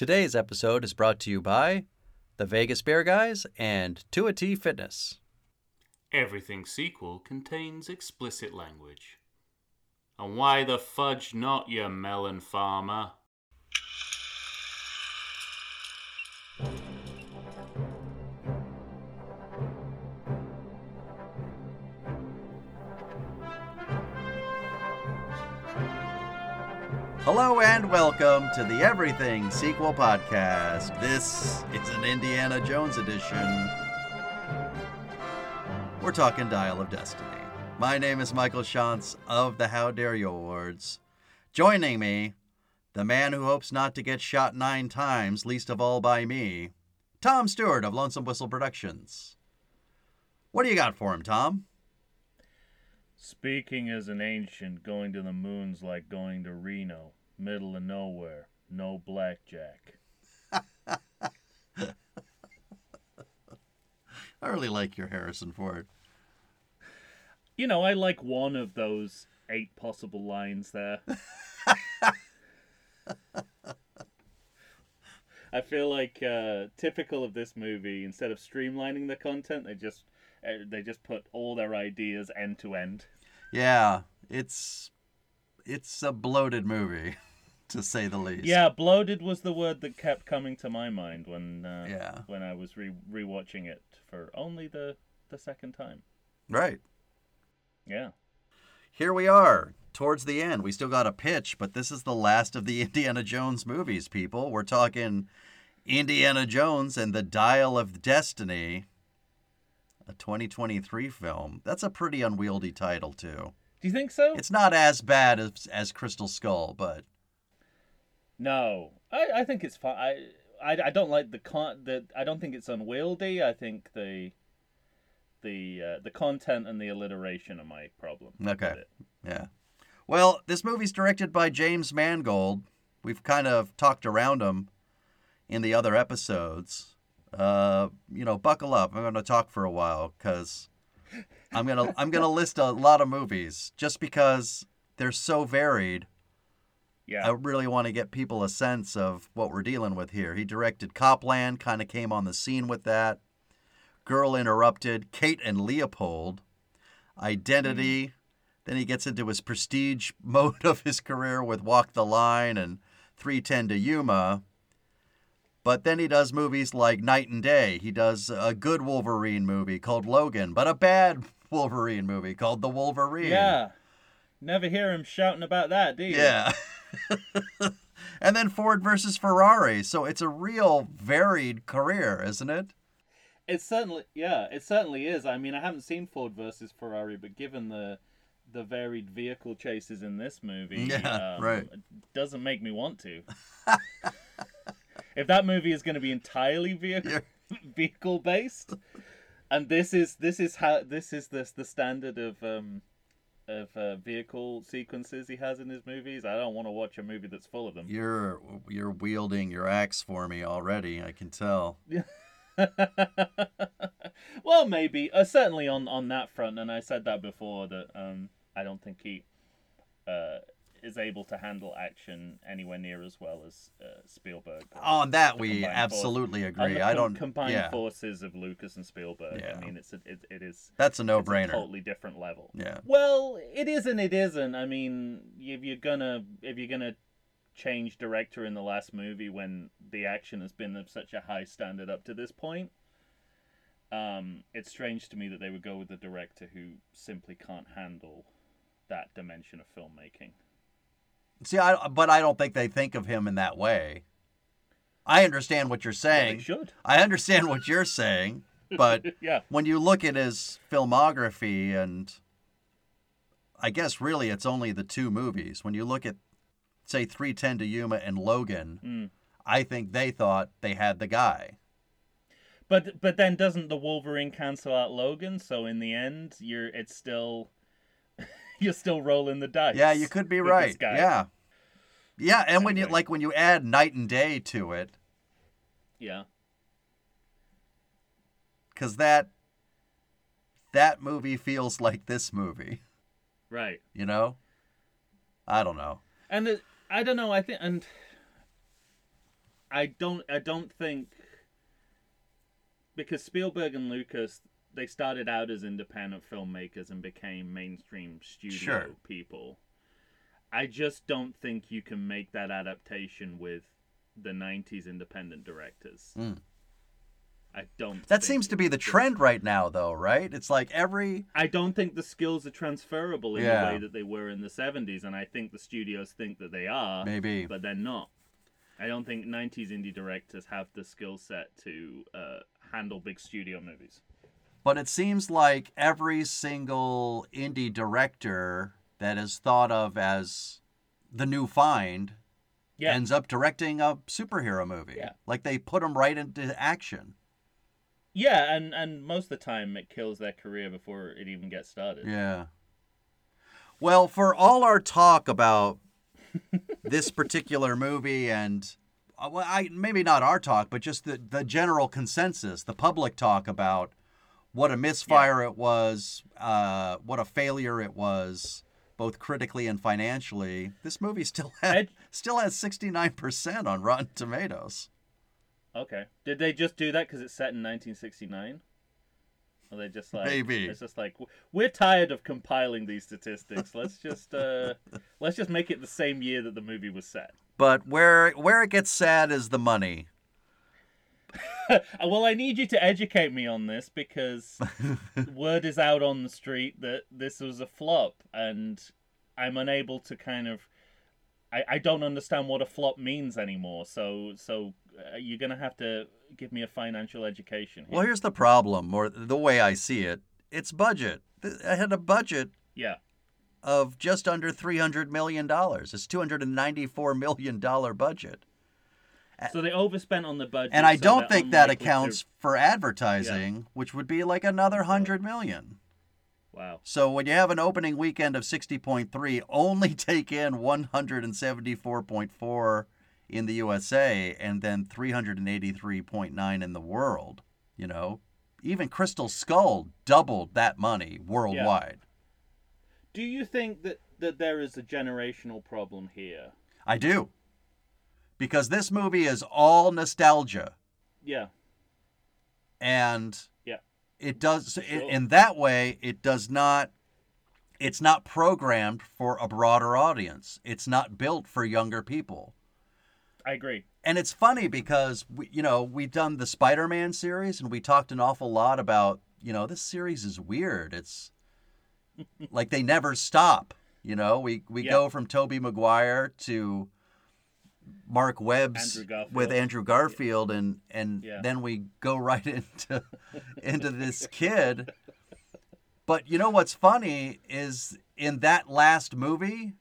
Today's episode is brought to you by the Vegas Bear Guys and 2T Fitness. Everything sequel contains explicit language. And why the fudge not, you melon farmer? Hello and welcome to the Everything Sequel Podcast. This is an Indiana Jones edition. We're talking Dial of Destiny. My name is Michael Shantz of the How Dare You Awards. Joining me, the man who hopes not to get shot nine times, least of all by me, Tom Stewart of Lonesome Whistle Productions. What do you got for him, Tom? Speaking as an ancient, going to the moon's like going to Reno, middle of nowhere, no blackjack. I really like your Harrison Ford. You know, I like one of those eight possible lines there. I feel like uh, typical of this movie. Instead of streamlining the content, they just they just put all their ideas end to end. Yeah, it's it's a bloated movie, to say the least. Yeah, bloated was the word that kept coming to my mind when uh, Yeah. when I was re- rewatching it for only the the second time. Right. Yeah. Here we are, towards the end. We still got a pitch, but this is the last of the Indiana Jones movies, people. We're talking Indiana Jones and the Dial of Destiny, a 2023 film. That's a pretty unwieldy title, too. Do you think so? It's not as bad as, as Crystal Skull, but No, I, I think it's fine. I, I I don't like the con. The I don't think it's unwieldy. I think the the uh, the content and the alliteration are my problem. Okay. Yeah. Well, this movie's directed by James Mangold. We've kind of talked around him in the other episodes. Uh, you know, buckle up. I'm going to talk for a while cuz I'm going to I'm going to list a lot of movies just because they're so varied. Yeah. I really want to get people a sense of what we're dealing with here. He directed Copland, kind of came on the scene with that. Girl Interrupted, Kate and Leopold, Identity. Then he gets into his prestige mode of his career with Walk the Line and 310 to Yuma. But then he does movies like Knight and Day. He does a good Wolverine movie called Logan, but a bad Wolverine movie called The Wolverine. yeah. Never hear him shouting about that, do you? Yeah. and then Ford versus Ferrari. So it's a real varied career, isn't it? It certainly, yeah, it certainly is. I mean, I haven't seen Ford versus Ferrari, but given the the varied vehicle chases in this movie, Yeah, um, right. it doesn't make me want to. If that movie is going to be entirely vehicle vehicle based, and this is this is how this is the the standard of um of uh, vehicle sequences he has in his movies, I don't want to watch a movie that's full of them. You're you're wielding your axe for me already. I can tell. well, maybe. Uh, certainly on on that front, and I said that before that um, I don't think he uh, is able to handle action anywhere near as well as uh, Spielberg. On that, we absolutely agree. I don't. combined yeah, forces of Lucas and Spielberg. Yeah. I mean, it's a, it, it is that's a a no-brainer. totally different level. Yeah. Well, it is and it isn't. I mean, if you're gonna if you're gonna change director in the last movie when the action has been of such a high standard up to this point, um, it's strange to me that they would go with a director who simply can't handle that dimension of filmmaking. See, I but I don't think they think of him in that way. I understand what you're Well, saying. they should. I understand what you're saying, but Yeah. when you look at his filmography and I guess really it's only the two movies. When you look at say 310 to Yuma and Logan, Mm. I think they thought they had the guy. But but then doesn't the Wolverine cancel out Logan? So in the end, you're it's still you're still rolling the dice. Yeah, you could be right. Yeah. Yeah, and when you like when you add Knight and Day to it, Yeah. cuz that that movie feels like this movie, Right. you know? I don't know. And it, I don't know. I think and I don't I don't think because Spielberg and Lucas they started out as independent filmmakers and became mainstream studio Sure. people. I just don't think you can make that adaptation with the 90s independent directors. Mm. I don't That seems to be the trend right now, though, right? It's like every I don't think the skills are transferable in Yeah. the way that they were in the 70s, and I think the studios think that they are, maybe. but they're not. I don't think 90s indie directors have the skill set to uh, handle big studio movies. But it seems like every single indie director that is thought of as the new find Yeah. ends up directing a superhero movie. Yeah. Like they put him right into action. Yeah, and, and most of the time it kills their career before it even gets started. Yeah. Well, for all our talk about this particular movie and uh, well, I maybe not our talk, but just the the general consensus, the public talk about what a misfire it was, uh, what a failure it was, both critically and financially. This movie still had, still has sixty nine percent on Rotten Tomatoes. Okay. Did they just do that because it's set in 1969? Or they just like Maybe. it's just like we're tired of compiling these statistics. Let's just uh let's just make it the same year that the movie was set. But where where it gets sad is the money. Well, I need you to educate me on this because word is out on the street that this was a flop, and I'm unable to kind of. I, I don't understand what a flop means anymore. So so uh, you're gonna have to give me a financial education. Here. Well, here's the problem, or the way I see it. It's budget. I had a budget Yeah. of just under $300 million. It's $294 million budget. So they overspent on the budget. And I so don't think that unlikely to- accounts for advertising, which would be like another 100 million. Wow. So when you have an opening weekend of 60.3, only take in 174.4 in the USA and then 383.9 in the world, you know. Even Crystal Skull doubled that money worldwide. Do you think that that there is a generational problem here? I do. Because this movie is all nostalgia Yeah. and Yeah. it does in, Sure. in that way it does not it's not programmed for a broader audience. It's not built for younger people. I agree. And it's funny because we, you know, we've done the Spider-Man series and we talked an awful lot about, you know, this series is weird. It's like they never stop, you know. We we Yeah. go from Tobey Maguire to Marc Webb's Andrew with Andrew Garfield and and Yeah. then we go right into into this kid. But you know what's funny is in that last movie,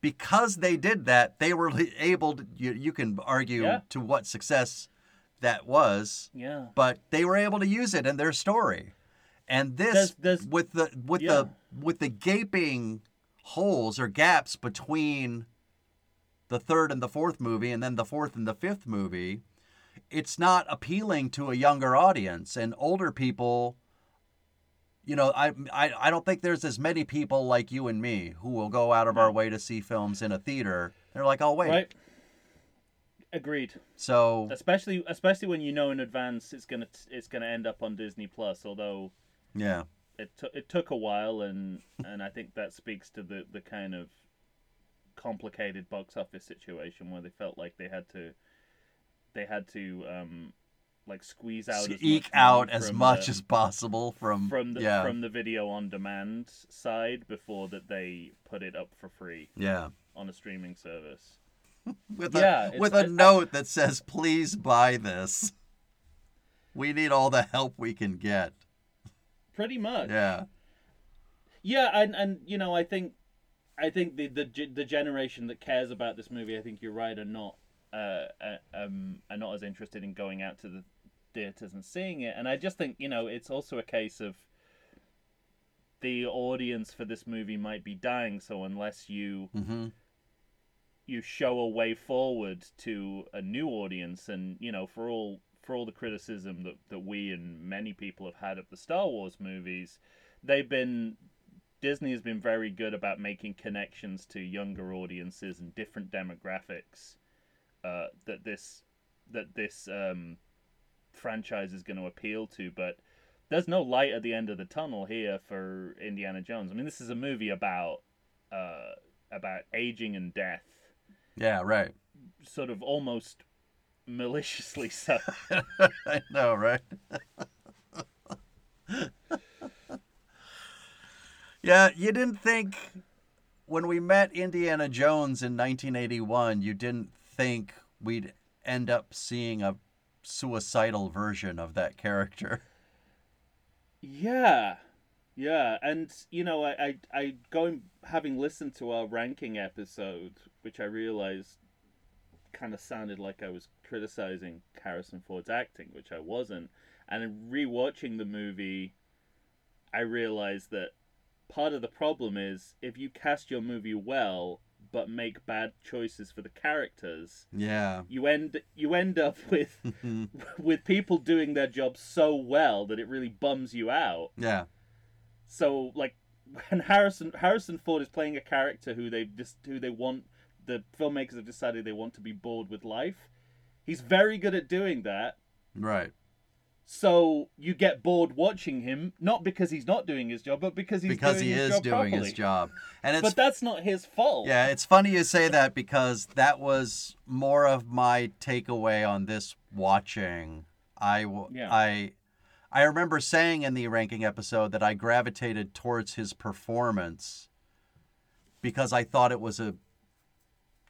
because they did that, they were able to. You, you can argue Yeah. to what success that was, Yeah. but they were able to use it in their story. And this, Does- does- with the with yeah. the with the gaping holes or gaps between the third and the fourth movie, and then the fourth and the fifth movie, it's not appealing to a younger audience and older people. You know, I, I I don't think there's as many people like you and me who will go out of our way to see films in a theater. They're like, oh wait, Right. Agreed. so Especially especially when you know in advance it's gonna it's gonna end up on Disney Plus. Although yeah, it took it took a while, and and I think that speaks to the the kind of complicated box office situation where they felt like they had to they had to um like squeeze out as eke much out as much the, as possible from from the yeah from the video on demand side before that they put it up for free yeah on a streaming service. with Yeah, a with a note that says please buy this. We need all the help we can get. Pretty much. Yeah. Yeah, and and you know, I think, I think the the the generation that cares about this movie, I think you're right, are not uh, uh um are not as interested in going out to the theaters and seeing it. And I just think you know it's also a case of the audience for this movie might be dying. So unless you Mm-hmm. you show a way forward to a new audience and you know for all for all the criticism that, that we and many people have had of the Star Wars movies they've been Disney has been very good about making connections to younger audiences and different demographics uh, that this that this um, franchise is going to appeal to, but there's no light at the end of the tunnel here for Indiana Jones. I mean, this is a movie about uh, about aging and death, Yeah, right. sort of almost maliciously so. I know, right? yeah, you didn't think when we met Indiana Jones in 1981, you didn't think we'd end up seeing a suicidal version of that character. Yeah, yeah, and you know, I, I, I going having listened to our ranking episode, which I realized kind of sounded like I was criticizing Harrison Ford's acting, which I wasn't. And in rewatching the movie, I realized that part of the problem is if you cast your movie well but make bad choices for the characters, Yeah. you end you end up with with people doing their job so well that it really bums you out. yeah. So like when Harrison Harrison Ford is playing a character who they just who they want the filmmakers have decided they want to be bored with life. He's very good at doing that. Right. So you get bored watching him, not because he's not doing his job, but because he's because doing he his is job doing properly. his job. And it's But that's not his fault. Yeah, it's funny you say that because that was more of my takeaway on this watching. I Yeah. I I remember saying in the ranking episode that I gravitated towards his performance because I thought it was a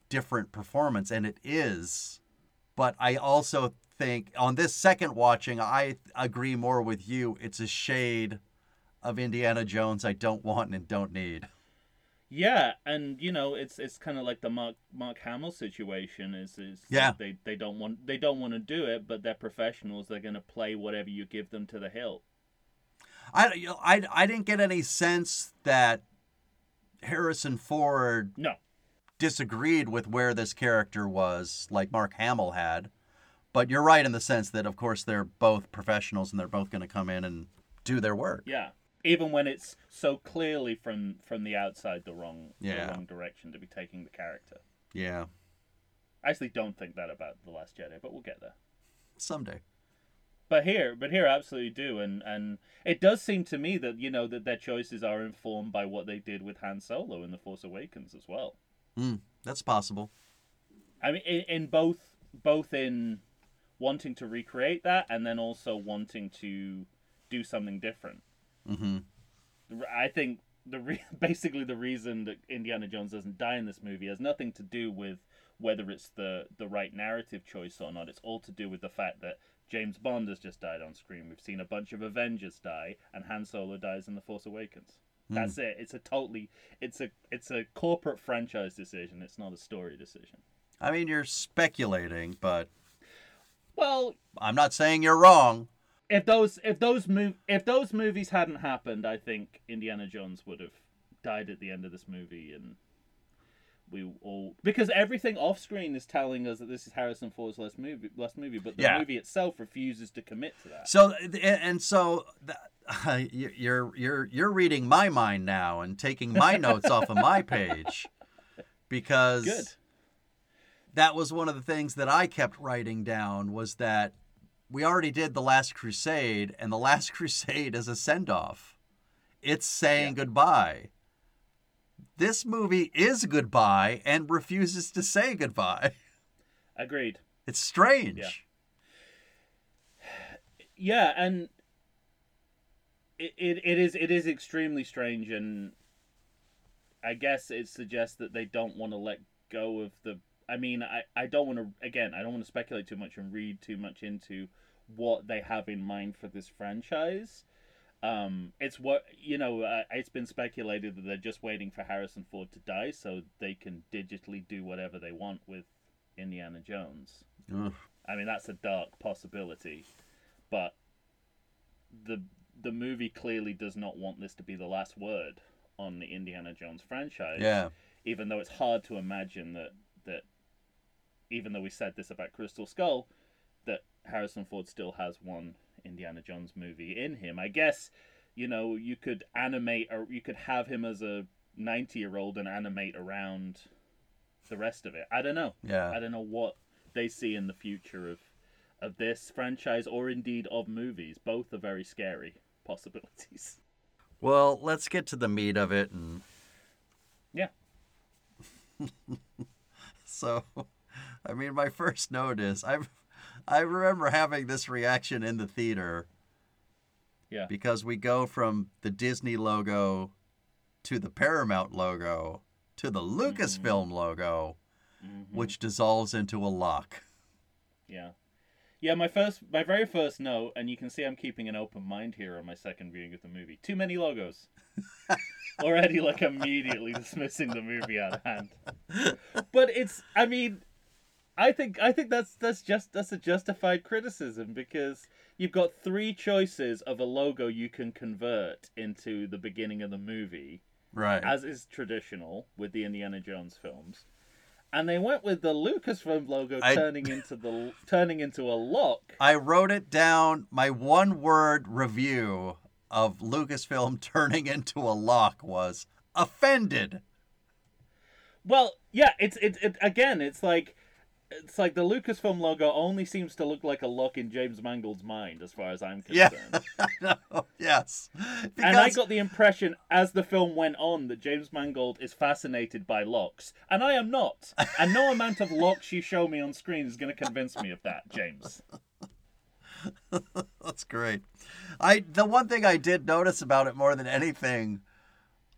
different performance and it is. But I also think on this second watching I agree more with you. It's a shade of Indiana Jones I don't want and don't need. Yeah, and you know, it's it's kind of like the Mark Mark Hamill situation. Is is Yeah. they they don't want they don't want to do it, but they're professionals. They're gonna play whatever you give them to the hilt. I, I, I didn't get any sense that Harrison Ford No, disagreed with where this character was, like Mark Hamill had. But you're right in the sense that, of course, they're both professionals and they're both going to come in and do their work. yeah. Even when it's so clearly from from the outside the wrong Yeah. the wrong direction to be taking the character. Yeah. I actually don't think that about the Last Jedi, but we'll get there. Someday. But here, but here, I absolutely do, and and it does seem to me that you know that their choices are informed by what they did with Han Solo in the Force Awakens as well. Mm, that's possible. I mean, in, in both both in wanting to recreate that and then also wanting to do something different. hmm I think the re- basically the reason that Indiana Jones doesn't die in this movie has nothing to do with whether it's the the right narrative choice or not. It's all to do with the fact that James Bond has just died on screen. We've seen a bunch of Avengers die, and Han Solo dies in The Force Awakens. That's it. It's a totally it's a it's a corporate franchise decision. It's not a story decision. I mean, you're speculating, but Well, I'm not saying you're wrong. if those if those mov- if those movies hadn't happened, I think Indiana Jones would have died at the end of this movie, and we all because everything off screen is telling us that this is Harrison Ford's last movie, last movie, but the Yeah. movie itself refuses to commit to that. So and so you're you're you're reading my mind now and taking my notes off of my page because Good. That was one of the things that I kept writing down was that we already did the last crusade and the last crusade is a send off. It's saying Yeah. goodbye. This movie is goodbye and refuses to say goodbye. Agreed. It's strange. Yeah. Yeah, and it, it, it is it is extremely strange, and I guess it suggests that they don't want to let go of the. I mean, I, I don't want to again. I don't want to speculate too much and read too much into what they have in mind for this franchise. Um, it's what you know. Uh, it's been speculated that they're just waiting for Harrison Ford to die so they can digitally do whatever they want with Indiana Jones. Ugh. I mean, that's a dark possibility, but the the movie clearly does not want this to be the last word on the Indiana Jones franchise. Yeah. Even though it's hard to imagine that that even though we said this about Crystal Skull, that Harrison Ford still has one Indiana Jones movie in him. I guess you know you could animate or you could have him as a ninety year old and animate around the rest of it. I don't know. Yeah. I don't know what they see in the future of of this franchise or indeed of movies. Both are very scary possibilities. Well, let's get to the meat of it and Yeah. So, I mean, my first note is I, I remember having this reaction in the theater Yeah. because we go from the Disney logo to the Paramount logo to the Lucasfilm logo, Mhm. which dissolves into a lock. Yeah. Yeah, my first my very first note, and you can see I'm keeping an open mind here on my second viewing of the movie. Too many logos. Already like immediately dismissing the movie out of hand. But it's I mean I think I think that's that's just that's a justified criticism because you've got three choices of a logo you can convert into the beginning of the movie Right. as is traditional with the Indiana Jones films. And they went with the Lucasfilm logo I- turning into the turning into a lock. I wrote it down. My one word review of Lucasfilm turning into a lock was offended. Well, yeah, it's it, it again. It's like it's like the Lucasfilm logo only seems to look like a lock in James Mangold's mind, as far as I'm Yeah. concerned. no, yes. and I got the impression as the film went on that James Mangold is fascinated by locks, and I am not. And no amount of locks you show me on screen is going to convince me of that, James. That's great. I the one thing I did notice about it more than anything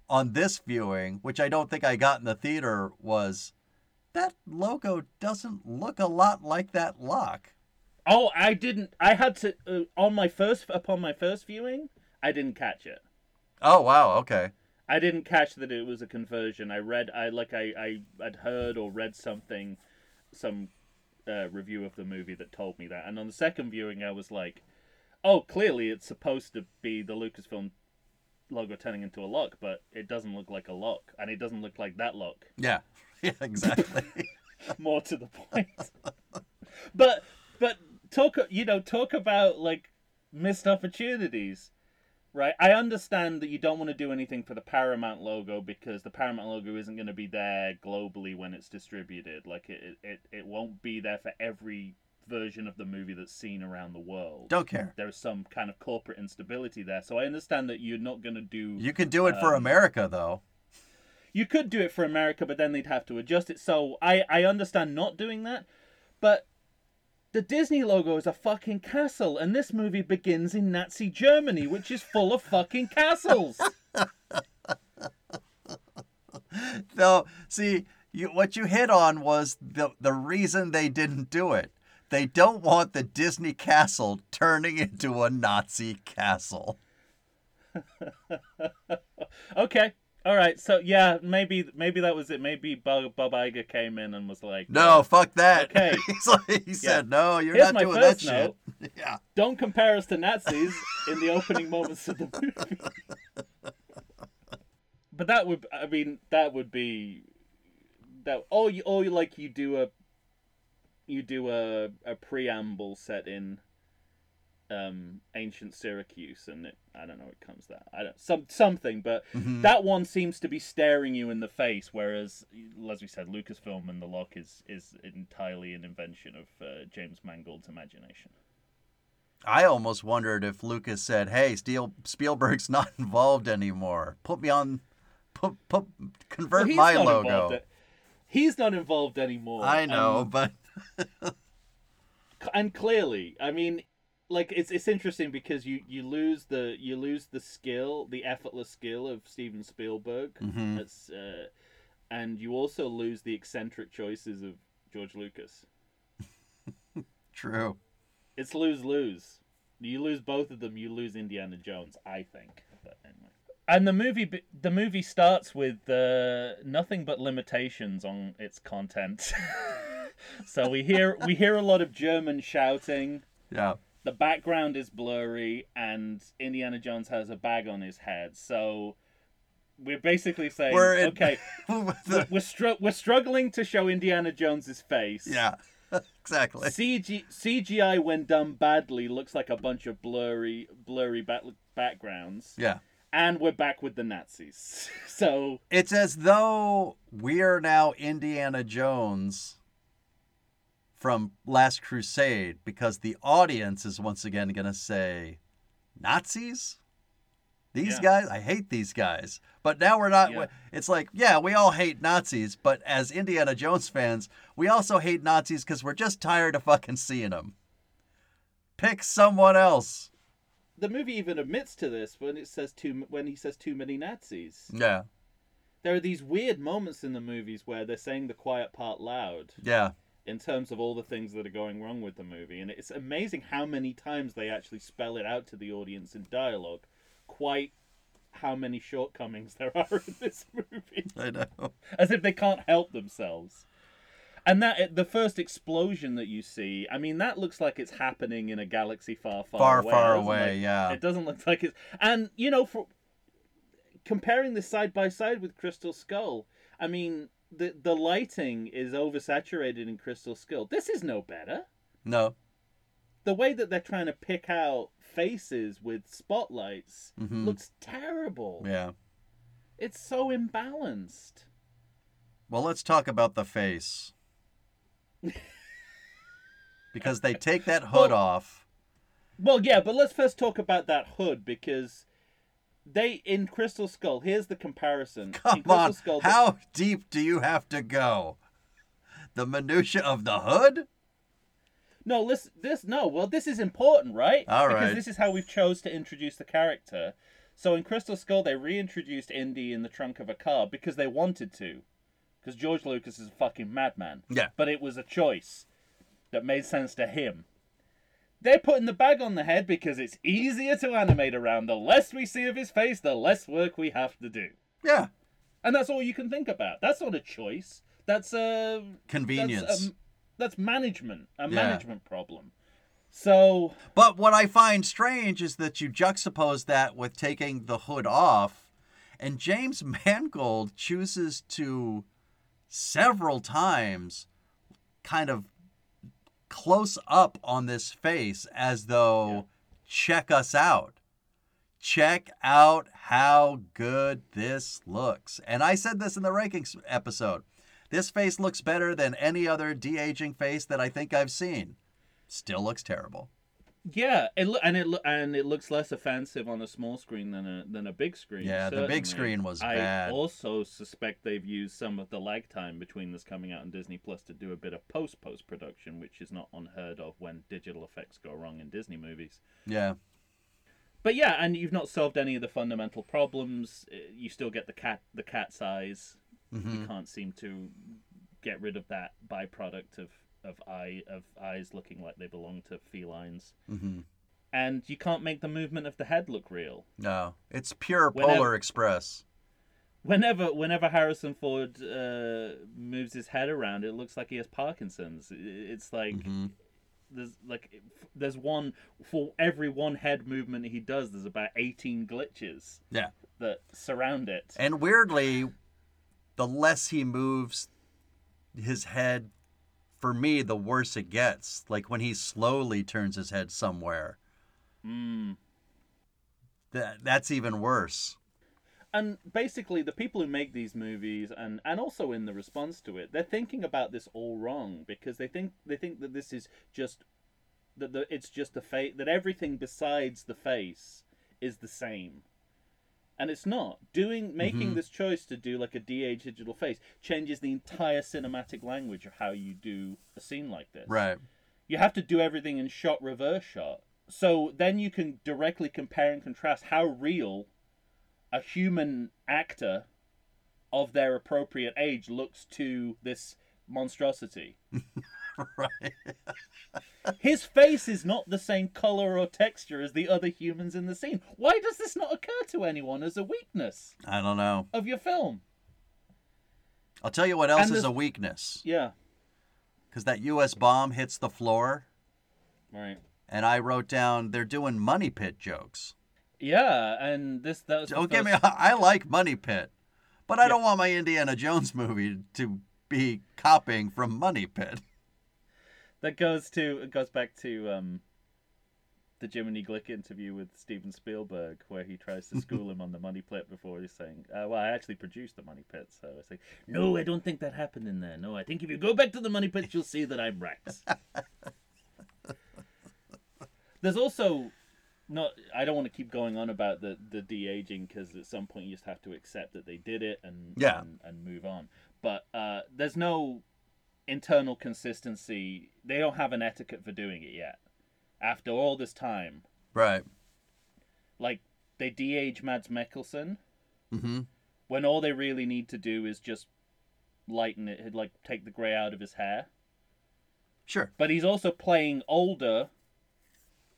on this viewing, which I don't think I got in the theater, was that logo doesn't look a lot like that lock. Oh, I didn't. I had to uh, on my first upon my first viewing. I didn't catch it. Oh wow, okay. I didn't catch that it was a conversion. I read, I like, I, I had heard or read something, some uh, review of the movie that told me that. And on the second viewing, I was like, oh, clearly it's supposed to be the Lucasfilm logo turning into a lock, but it doesn't look like a lock, and it doesn't look like that lock. Yeah. Yeah, exactly. More to the point. but but talk you know talk about like missed opportunities. Right, I understand that you don't want to do anything for the Paramount logo because the Paramount logo isn't going to be there globally when it's distributed. Like it, it, it won't be there for every version of the movie that's seen around the world. don't care. There's some kind of corporate instability there, so I understand that you're not going to do. You can do it for Um, America though. You could do it for America, but then they'd have to adjust it. So I, I understand not doing that, but the Disney logo is a fucking castle, and this movie begins in Nazi Germany, which is full of fucking castles. No, see, you, what you hit on was the the reason they didn't do it. They don't want the Disney castle turning into a Nazi castle. okay, all right. So yeah, maybe maybe that was it. Maybe Bob, Bob Iger came in and was like, No, fuck that. Okay. He's like, he said, no, you're Here's not doing that shit. note. Yeah. don't compare us to Nazis in the opening moments of the movie. but that would, I mean, that would be that. Or you, or like you do a, you do a a preamble set in. Um, ancient Syracuse, and it, I don't know, it comes that I don't some something, but Mhm. that one seems to be staring you in the face, whereas, as we said, Lucasfilm and The Lock is is entirely an invention of uh, James Mangold's imagination. I almost wondered if Lucas said, "Hey, Steel, Spielberg's not involved anymore. Put me on, put put convert Well, my logo." he's not involved anymore. I know, and, but and clearly, I mean, like it's it's interesting because you you lose the you lose the skill, the effortless skill of Steven Spielberg. Mhm. That's uh, and you also lose the eccentric choices of George Lucas. true. It's lose lose. You lose both of them. You lose Indiana Jones. I think. But anyway. And the movie, the movie starts with uh, nothing but limitations on its content. so we hear we hear a lot of German shouting. Yeah. The background is blurry, and Indiana Jones has a bag on his head. So we're basically saying, We're in- okay, The- we're str- we're struggling to show Indiana Jones's face. yeah. exactly. CG CGI when done badly looks like a bunch of blurry blurry back- backgrounds. Yeah. And we're back with the Nazis. So It's as though we are now Indiana Jones from Last Crusade because the audience is once again going to say, Nazis? These Yeah. guys? I hate these guys. But now we're not. Yeah. It's like, yeah, we all hate Nazis, but as Indiana Jones fans, we also hate Nazis because we're just tired of fucking seeing them. Pick someone else. The movie even admits to this when it says too when he says too many Nazis. Yeah, There are these weird moments in the movies where they're saying the quiet part loud yeah, in terms of all the things that are going wrong with the movie, and it's amazing how many times they actually spell it out to the audience in dialogue. Quite how many shortcomings there are in this movie. I know. as if they can't help themselves. And that eh, the first explosion that you see, I mean, that looks like it's happening in a galaxy far, far, Far, away. far away, it? yeah. It doesn't look like it's, and you know, for comparing this side by side with Crystal Skull, I mean, the the lighting is oversaturated in Crystal Skull. This is no better. No. The way that they're trying to pick out faces with spotlights Mhm. looks terrible. Yeah. It's so imbalanced. Well, let's talk about the face. because they take that hood Well- off. Well, yeah, but let's first talk about that hood because they in Crystal Skull. Here's the comparison. Come on. Skull, How deep do you have to go? The minutia of the hood? No, listen. This no. Well, this is important, right? All because right. this is how we've chose to introduce the character. So in Crystal Skull, they reintroduced Indy in the trunk of a car because they wanted to, because George Lucas is a fucking madman. Yeah. But it was a choice that made sense to him. They're putting the bag on the head because it's easier to animate around. The less we see of his face, the less work we have to do. Yeah. And that's all you can think about. That's not a choice. That's a Convenience. That's, um, that's management, a Yeah. management problem. So But what I find strange is that you juxtapose that with taking the hood off, and James Mangold chooses to several times kind of close up on this face as though Yeah. check us out. Check out how good this looks. And I said this in the rankings episode. This face looks better than any other de aging face that I think I've seen. Still looks terrible. Yeah, it lo- and it lo- and it looks less offensive on a small screen than a than a big screen. Yeah, the big screen was I bad. also suspect they've used some of the lag time between this coming out on Disney Plus to do a bit of post post production, which is not unheard of when digital effects go wrong in Disney movies. Yeah. But yeah, and you've not solved any of the fundamental problems. Uh, You still get the cat the cat's eyes. Mm-hmm. You can't seem to get rid of that byproduct of of eye of eyes looking like they belong to felines. Mm-hmm. And you can't make the movement of the head look real. No, it's pure Whenever- Polar Express. Whenever whenever Harrison Ford uh, moves his head around, it looks like he has Parkinson's. It's like Mm-hmm. there's like there's one for every one head movement he does. There's about eighteen glitches Yeah. that surround it. And weirdly, the less he moves his head, for me, the worse it gets. Like when he slowly turns his head somewhere, Mm. that that's even worse. and basically the people who make these movies and and also in the response to it they're thinking about this all wrong because they think they think that this is just that the, it's just the face that everything besides the face is the same and it's not doing making Mhm. this choice to do like a de-age digital face changes the entire cinematic language of how you do a scene like this Right. you have to do everything in shot reverse shot. So then you can directly compare and contrast how real a human actor of their appropriate age looks to this monstrosity. right. His face is not the same color or texture as the other humans in the scene. Why does this not occur to anyone as a weakness I don't know. of your film? I'll tell you what else is a weakness. Yeah, Because that U.S. bomb hits the floor, right. and I wrote down they're doing Money Pit jokes. Yeah, and this that was Don't get me. I like Money Pit, but I Yeah. don't want my Indiana Jones movie to be copying from Money Pit. That goes to it goes back to um the Jiminy Glick interview with Steven Spielberg, where he tries to school him on the money pit before he's saying, uh, "Well, I actually produced the money pit." So I say, "No, I don't think that happened in there. No, I think if you go back to the money pit, you'll see that I'm Rex." There's also not. I don't want to keep going on about the the de aging because at some point you just have to accept that they did it and Yeah. and, and move on. But uh, there's no internal consistency. They don't have an etiquette for doing it yet. After all this time, Right. like they de-age Mads Mikkelsen Mm-hmm. when all they really need to do is just lighten it, like take the gray out of his hair. Sure. But he's also playing older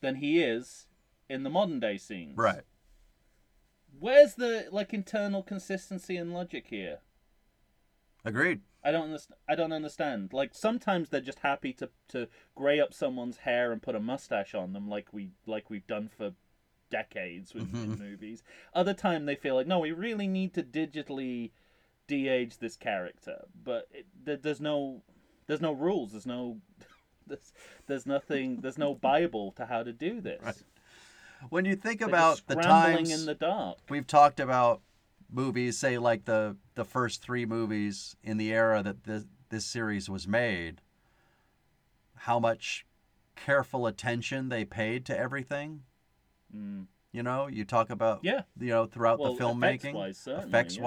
than he is in the modern day scenes. Right. Where's the like internal consistency and logic here? Agreed. I don't understand. I don't understand. Like sometimes they're just happy to to gray up someone's hair and put a mustache on them, like we like we've done for decades with mm-hmm. in movies. Other time they feel like no, we really need to digitally de-age this character, but it, there, there's no there's no rules. There's no there's, there's nothing. There's no bible to how to do this. Right. When you think They're about the times in the dark. we've talked about movies, say like the the first three movies in the era that this this series was made, how much careful attention they paid to everything. Mm. You know, you talk about Yeah. you know throughout Well, the filmmaking, effects-wise, certainly, effects yeah.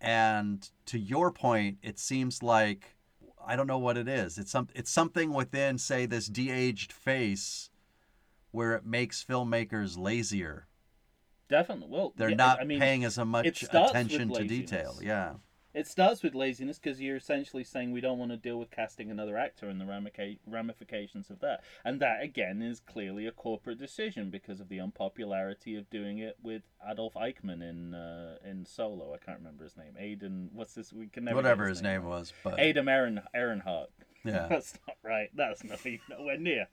And to your point, it seems like I don't know what it is. It's some it's something within say this de-aged face where it makes filmmakers lazier. Definitely. Well, They're yeah, not I mean, paying as much attention to detail. Yeah. It starts with laziness because you're essentially saying we don't want to deal with casting another actor and the ramifications of that. And that, again, is clearly a corporate decision because of the unpopularity of doing it with Adolf Eichmann in uh, in Solo. I can't remember his name. Aiden, what's this? We can never Whatever his name was, but Adam Aaron, Aaronhart. yeah. That's not right. That's not even nowhere near.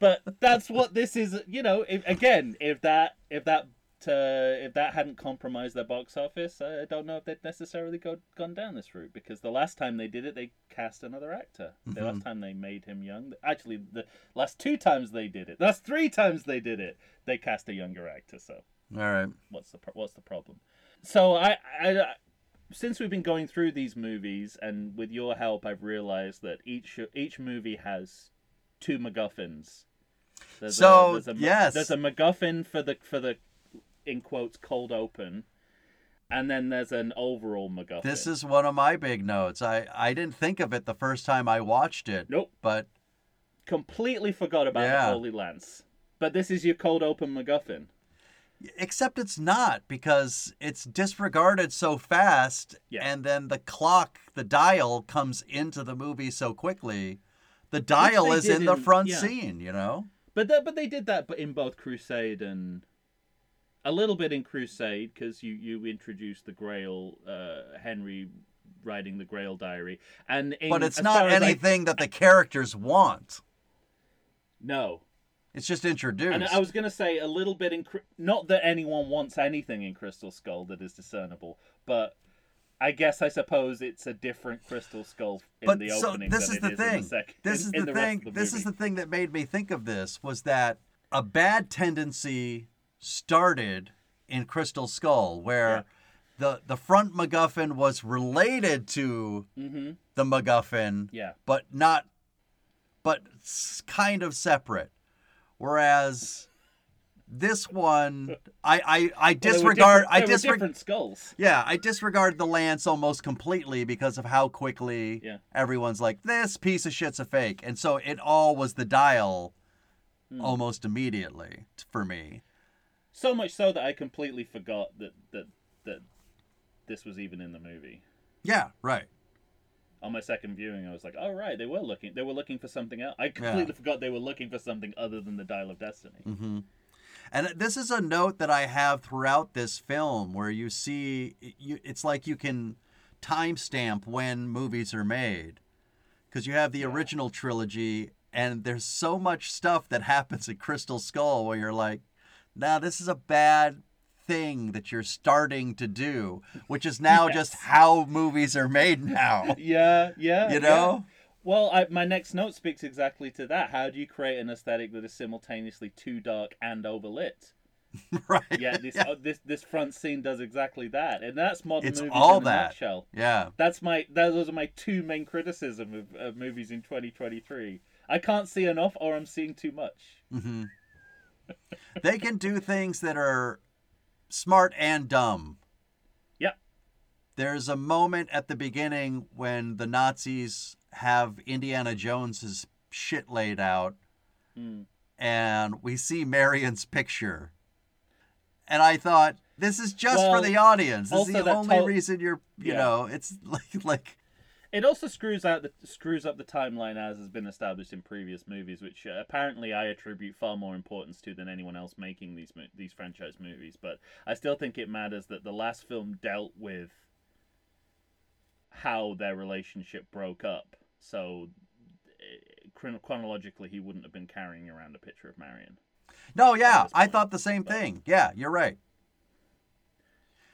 But that's what this is. You know, if, again, if that if that uh, if that hadn't compromised their box office, I don't know if they'd necessarily go gone down this route because the last time they did it, they cast another actor. The Mhm. last time they made him young, actually, the last two times they did it, last three times they did it, they cast a younger actor. So All right. what's the pro- what's the problem? So I, I, I since we've been going through these movies and with your help, I've realized that each each movie has two MacGuffins. There's So, a, there's a, yes. there's a MacGuffin for the for the in quotes cold open, and then there's an overall MacGuffin. This is one of my big notes. I I didn't think of it the first time I watched it, nope, but completely forgot about Yeah. the Holy Lance. But this is your cold open MacGuffin. except it's not because it's disregarded so fast Yeah. and then the clock, the dial comes into the movie so quickly. The dial is did in the front yeah. scene, you know? But that, but they did that, but in both Crusade and a little bit in Crusade because you you introduced the Grail, uh, Henry writing the Grail diary, and in, But it's not as I- anything that the characters want. no, It's just introduced. and I was gonna say a little bit in not that anyone wants anything in Crystal Skull that is discernible, but. I guess I suppose it's a different Crystal Skull in but the so opening this than is the is thing. in the second. this in, is in the, thing. the This is the thing that made me think of this was that a bad tendency started in Crystal Skull, where the the front MacGuffin was related to Mhm. the MacGuffin, Yeah. but not, but kind of separate. Whereas this one, I I, I Well, disregard. different- I disregard. different skulls. Yeah, I disregard the lance almost completely because of how quickly Yeah. everyone's like, this piece of shit's a fake. And so it all was the dial Hmm. almost immediately for me. So much so that I completely forgot that that that this was even in the movie. Yeah, right. On my second viewing, I was like, "Oh right, they were looking. They were looking for something else." I completely forgot they were looking for something other than the Dial of Destiny. hmm And this is a note that I have throughout this film where you see, you, it's like you can timestamp when movies are made. Because you have the original trilogy, and there's so much stuff that happens in Crystal Skull where you're like, nah, this is a bad thing that you're starting to do, which is now just how movies are made now. Yeah, yeah. You yeah. know? Well, I, my next note speaks exactly to that. How do you create an aesthetic that is simultaneously too dark and overlit? right. Yeah, this uh, this this front scene does exactly that, and that's modern It's movies all in a nutshell. Yeah. That's my those are my two main criticism of, of movies in 2023. I can't see enough, or I'm seeing too much. hmm they can do things that are smart and dumb. Yep. There's a moment at the beginning when the Nazis have Indiana Jones's shit laid out, Mm. and we see Marion's picture. And I thought, this is just Well, for the audience. This is the only to- reason you're, you Yeah. know, it's like, like, It also screws out the screws up the timeline as has been established in previous movies, which uh, apparently I attribute far more importance to than anyone else making these mo- these franchise movies. But I still think it matters that the last film dealt with how their relationship broke up. So eh, chron- chronologically, he wouldn't have been carrying around a picture of Marion. no, yeah, I thought the same but- thing. Yeah, you're right.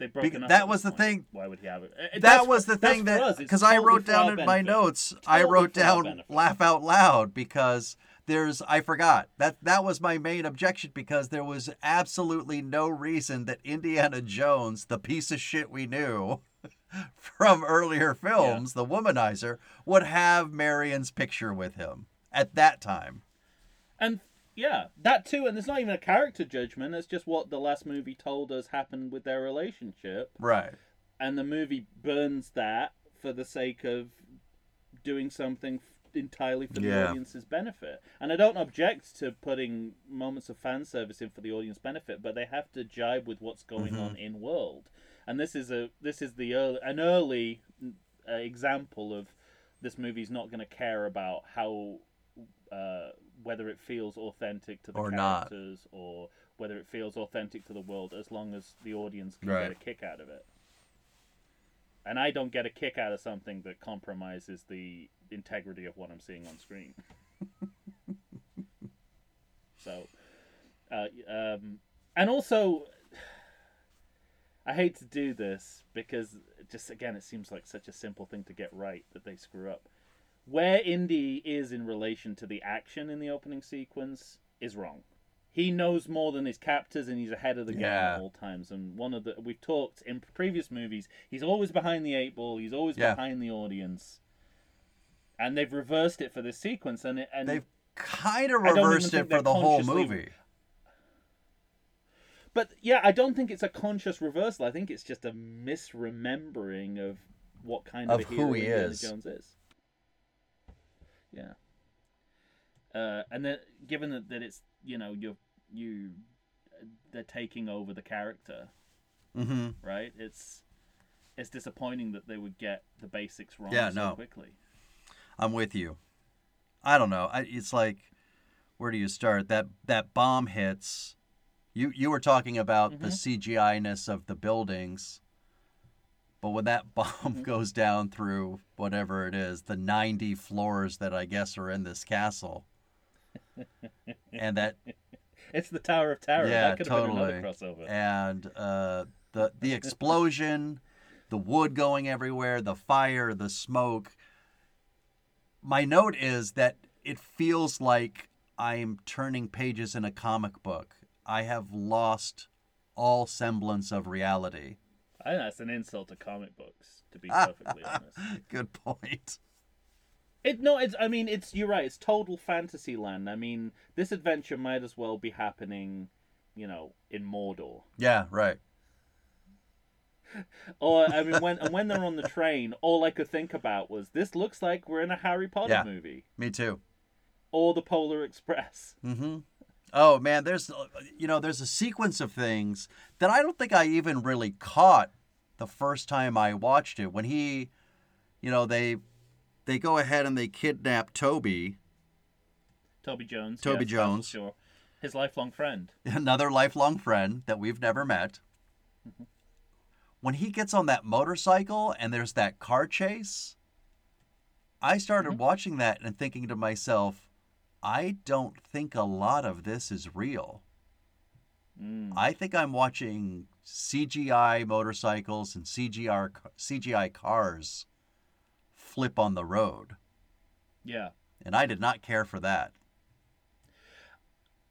They've broken up. that was the point. thing- Why would he have it? That that's was the thing that because I wrote down in my notes, I wrote down benefit. laugh out loud because there's I forgot that that was my main objection because there was absolutely no reason that Indiana Jones, the piece of shit we knew from earlier films, the womanizer, would have Marion's picture with him at that time. And yeah, that too. And there's not even a character judgment. It's just what the last movie told us happened with their relationship. Right. And the movie burns that for the sake of doing something f- entirely for the Yeah. audience's benefit. And I don't object to putting moments of fan service in for the audience benefit, but they have to jibe with what's going Mm-hmm. on in world. And this is a this is the early, an early uh, example of this movie's not going to care about how uh, whether it feels authentic to the Or not. characters or whether it feels authentic to the world as long as the audience can Right. get a kick out of it. And I don't get a kick out of something that compromises the integrity of what I'm seeing on screen. so, uh, um, and also, I hate to do this because just again, it seems like such a simple thing to get right that they screw up. Where Indy is in relation to the action in the opening sequence is wrong. He knows more than his captors, and he's ahead of the game Yeah. at all times. And one of the we've talked in previous movies, he's always behind the eight ball. He's always Yeah. behind the audience. And they've reversed it for this sequence, and it, and They've kind of I don't even reversed it for the whole movie. But yeah, I don't think it's a conscious reversal. I think it's just a misremembering of what kind of, Of a hero who he Indiana is. Jones is. Yeah. Uh, and then, given that, that it's you know you you they're taking over the character, hmm right? It's it's disappointing that they would get the basics wrong Yeah, so no. quickly. I'm with you. I don't know. I, it's like, where do you start? That that bomb hits. You you were talking about the CGI ness of the buildings, but when that bomb goes down through whatever it is, the 90 floors that I guess are in this castle, and that It's the Tower of Terror. yeah, that could have totally, and uh, the the explosion, the wood going everywhere, the fire, the smoke. My note is that it feels like I'm turning pages in a comic book. I have lost all semblance of reality. I think that's an insult to comic books, to be perfectly honest. Good point. It no, it's I mean it's you're right. It's total fantasy land. I mean, this adventure might as well be happening, you know, in Mordor. Yeah, right. Or I mean, when and when they're on the train, all I could think about was this looks like we're in a Harry Potter Yeah. movie Me too. or the Polar Express. Mm-hmm. Oh man, there's uh, you know there's a sequence of things that I don't think I even really caught the first time I watched it. When he, you know, they they go ahead and they kidnap Toby, Toby Jones. Toby yes, Jones. Sure. his lifelong friend. another lifelong friend that we've never met. Mm-hmm. When he gets on that motorcycle and there's that car chase, I started mm-hmm. watching that and thinking to myself, I don't think a lot of this is real. Mm. I think I'm watching CGI motorcycles and CGI, CGI cars flip on the road. Yeah. And I did not care for that.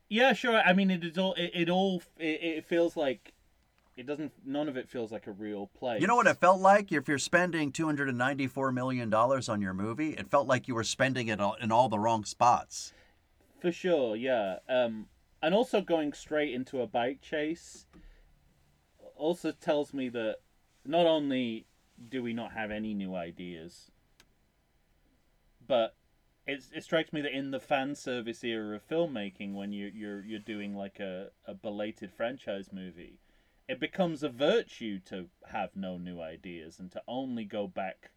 Yeah, sure. I mean, it is all. It, it all. It, it feels like. It doesn't. None of it feels like a real place. You know what it felt like? If you're spending $294 million on your movie, it felt like you were spending it all- in all the wrong spots. For sure, yeah. Um, and also going straight into a bike chase also tells me that not only do we not have any new ideas, but it, it strikes me that in the fan service era of filmmaking, when you, you're you're doing like a, a belated franchise movie, it becomes a virtue to have no new ideas and to only go back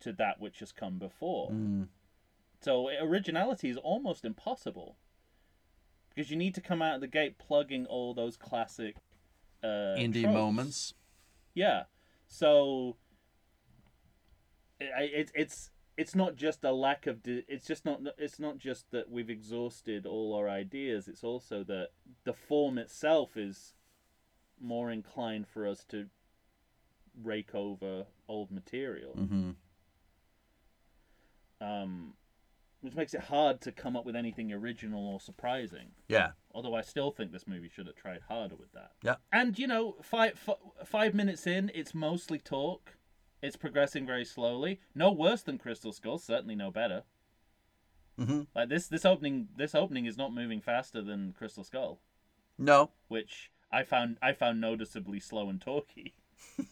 to that which has come before. Mm. So originality is almost impossible because you need to come out of the gate plugging all those classic uh, Indy tropes. moments. Yeah. So I- it's it's it's not just a lack of di- it's just not it's not just that we've exhausted all our ideas. It's also that the form itself is more inclined for us to rake over old material hmm um, which makes it hard to come up with anything original or surprising. Yeah. Although I still think this movie should have tried harder with that. Yeah. And you know, five f- five minutes in, it's mostly talk. It's progressing very slowly. No worse than Crystal Skull. Certainly no better. hmm Like this this opening this opening is not moving faster than Crystal Skull, No. which I found I found noticeably slow and talky.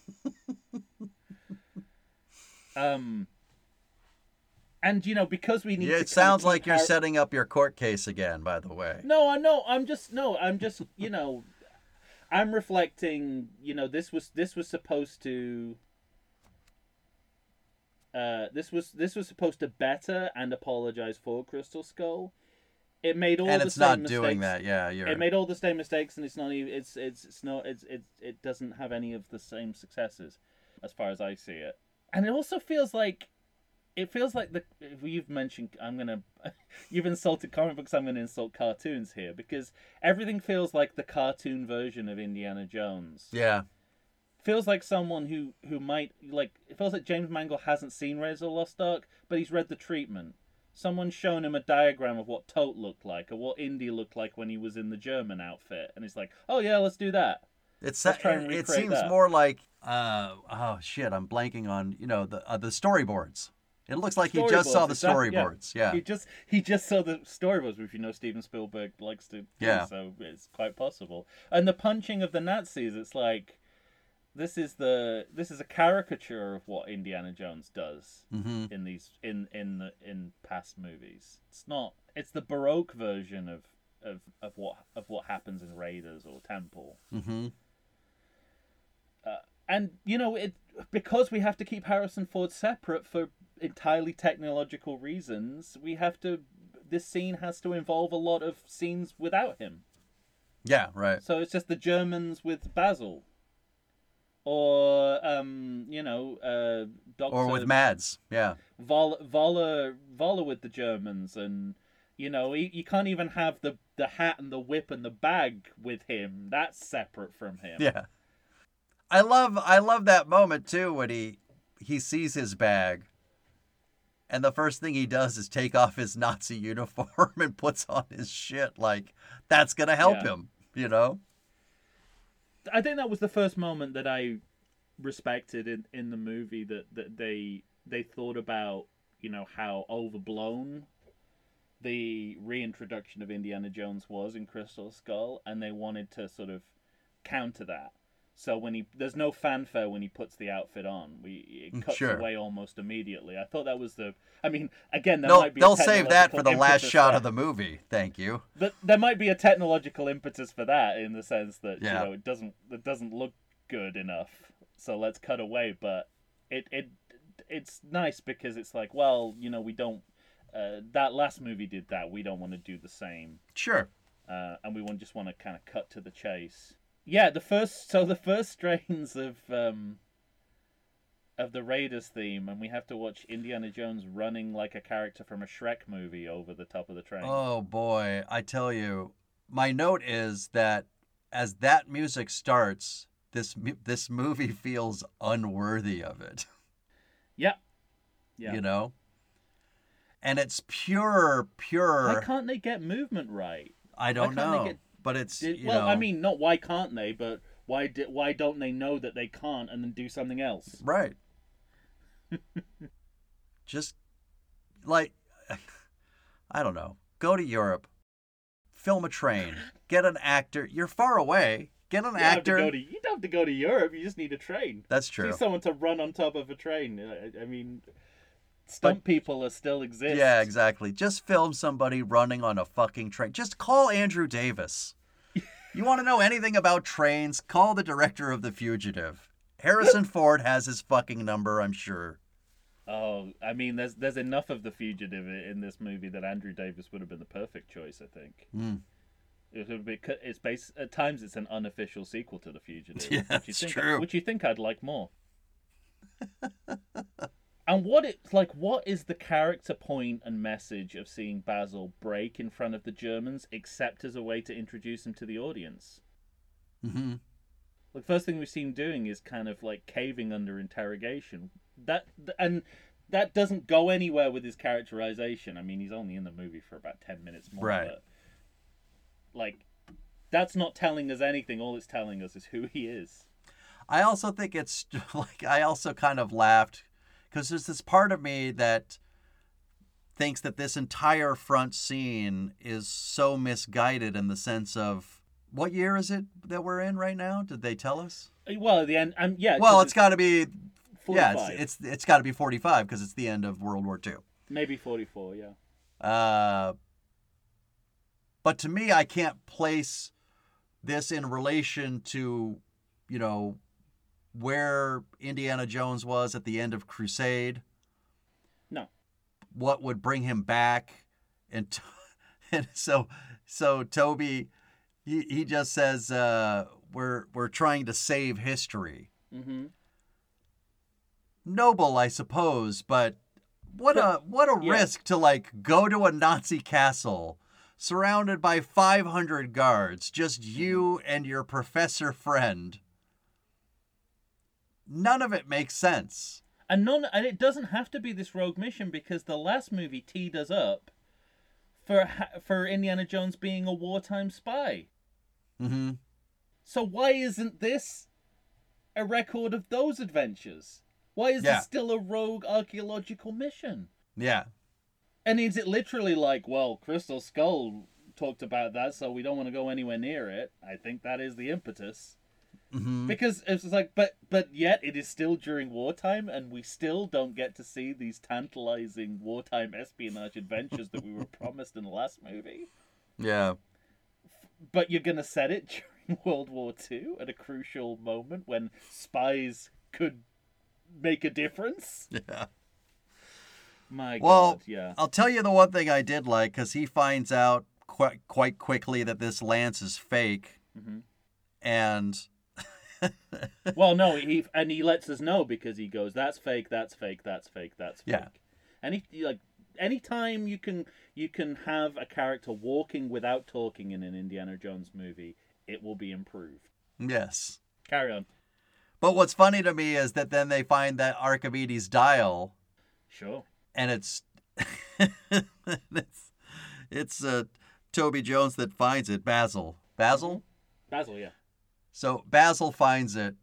um. And you know, because we need Yeah, it sounds like you're Har- setting up your court case again, by the way. No, I know. I'm just no. I'm just you know, I'm reflecting. You know, this was this was supposed to. Uh, this was this was supposed to better and apologize for Crystal Skull. It made all the same mistakes. and the it's same not mistakes. doing that. Yeah, you're. It made all the same mistakes, and it's not even. It's it's it's not. It's it it doesn't have any of the same successes, as far as I see it. And it also feels like, it feels like the you've mentioned. I'm gonna, you've insulted comic books. I'm gonna insult cartoons here because everything feels like the cartoon version of Indiana Jones. yeah. Feels like someone who who might like. It feels like James Mangold hasn't seen Raiders of the Lost Ark, but he's read the treatment. Someone's shown him a diagram of what Toht looked like or what Indy looked like when he was in the German outfit, and he's like, "Oh yeah, let's do that." It's Let's try and it, it seems that. more like uh oh shit, I'm blanking on you know the uh, the storyboards. It looks like he just saw the exactly, yeah. storyboards. Yeah. He just he just saw the storyboards, which you know Steven Spielberg likes to do, Yeah. so it's quite possible. And the punching of the Nazis, it's like this is the this is a caricature of what Indiana Jones does hmm in these in in the in past movies. It's not it's the baroque version of of, of what of what happens in Raiders or Temple. hmm and you know it because we have to keep Harrison Ford separate for entirely technological reasons. We have to. This scene has to involve a lot of scenes without him. Yeah. Right. So it's just the Germans with Basil, or um, you know, uh, Doctor Or with Mads. Yeah. Vol- Voller, Voller with the Germans, and you know, you, you can't even have the the hat and the whip and the bag with him. That's separate from him. Yeah. I love I love that moment too when he he sees his bag and the first thing he does is take off his Nazi uniform and puts on his shit like that's going to help Yeah. him, you know? I think that was the first moment that I respected in, in the movie that, that they they thought about you know how overblown the reintroduction of Indiana Jones was in Crystal Skull, and they wanted to sort of counter that. So when he there's no fanfare when he puts the outfit on, we it cuts Sure. away almost immediately. I thought that was the. I mean, again, there They'll, might be they'll save that for the last shot there. of the movie. Thank you. But there might be a technological impetus for that in the sense that Yeah. you know it doesn't it doesn't look good enough. So let's cut away. But it it it's nice because it's like well you know we don't uh, that last movie did that we don't want to do the same Sure. uh, and we want just want to kind of cut to the chase. Yeah, the first so the first strains of um of the Raiders theme, and we have to watch Indiana Jones running like a character from a Shrek movie over the top of the train. Oh boy, I tell you, my note is that as that music starts, this this movie feels unworthy of it. Yeah, yeah. You know. and it's pure, pure. Why can't they get movement right? I don't can't they know, get- but it's well, know, I mean, not why can't they, but why di- why don't they know that they can't and then do something else? right. Just like I don't know. Go to Europe, film a train, get an actor. You're far away. Get an You to actor. go to, you don't have to go to Europe. You just need a train. That's true. See someone to run on top of a train. I, I mean, stunt people are still exist. Yeah, exactly. Just film somebody running on a fucking train. Just call Andrew Davis. You want to know anything about trains? Call the director of The Fugitive. Harrison Ford has his fucking number, I'm sure. Oh, I mean, there's there's enough of the fugitive in this movie that Andrew Davis would have been the perfect choice. I think. Mm. It would be. It's base at times. It's an unofficial sequel to the fugitive. Yeah, which you think, true. Which you think I'd like more. and what it's like, what is the character point and message of seeing Basil break in front of the Germans, except as a way to introduce him to the audience? hmm The first thing we've seen doing is kind of like caving under interrogation. That and that doesn't go anywhere with his characterization. I mean, he's only in the movie for about ten minutes more. Right. But, like, that's not telling us anything. All it's telling us is who he is. I also think it's like, I also kind of laughed because there's this part of me that thinks that this entire front scene is so misguided in the sense of what year is it that we're in right now? Did they tell us? Well, at the end, um, yeah. Well, 'cause it's got to be yeah, 45. it's it's, it's got to be 45 because it's the end of World War II. maybe forty-four. Yeah. Uh, but to me, I can't place this in relation to, you know, where Indiana Jones was at the end of Crusade. No. What would bring him back, and t- and so so Toby, he he just says uh, we're we're trying to save history. Mm-hmm. noble, I suppose, but what a what a yeah. risk to like go to a Nazi castle surrounded by 500 guards, just you and your professor friend. None of it makes sense. And none, and it doesn't have to be this rogue mission because the last movie teed us up for for Indiana Jones being a wartime spy. Mm-hmm. So why isn't this a record of those adventures? Why is Yeah. this still a rogue archaeological mission? Yeah. And is it literally like, well, Crystal Skull talked about that, so we don't want to go anywhere near it? I think that is the impetus. Mm-hmm. Because it's just like, but but yet it is still during wartime, and we still don't get to see these tantalizing wartime espionage adventures that we were promised in the last movie. Yeah. But you're gonna set it during World War II at a crucial moment when spies could make a difference. Yeah. My Well, God, yeah. I'll tell you the one thing I did like because he finds out quite quite quickly that this lance is fake, Mhm. and Well, no, he and he lets us know because he goes, "That's fake. That's fake. That's fake. That's fake." Yeah. He like anytime you can you can have a character walking without talking in an Indiana Jones movie, it will be improved. yes. Carry on. But what's funny to me is that then they find that Archimedes dial, Sure. and it's it's it's uh, Toby Jones that finds it. Basil, Basil. Basil, yeah. So Basil finds it,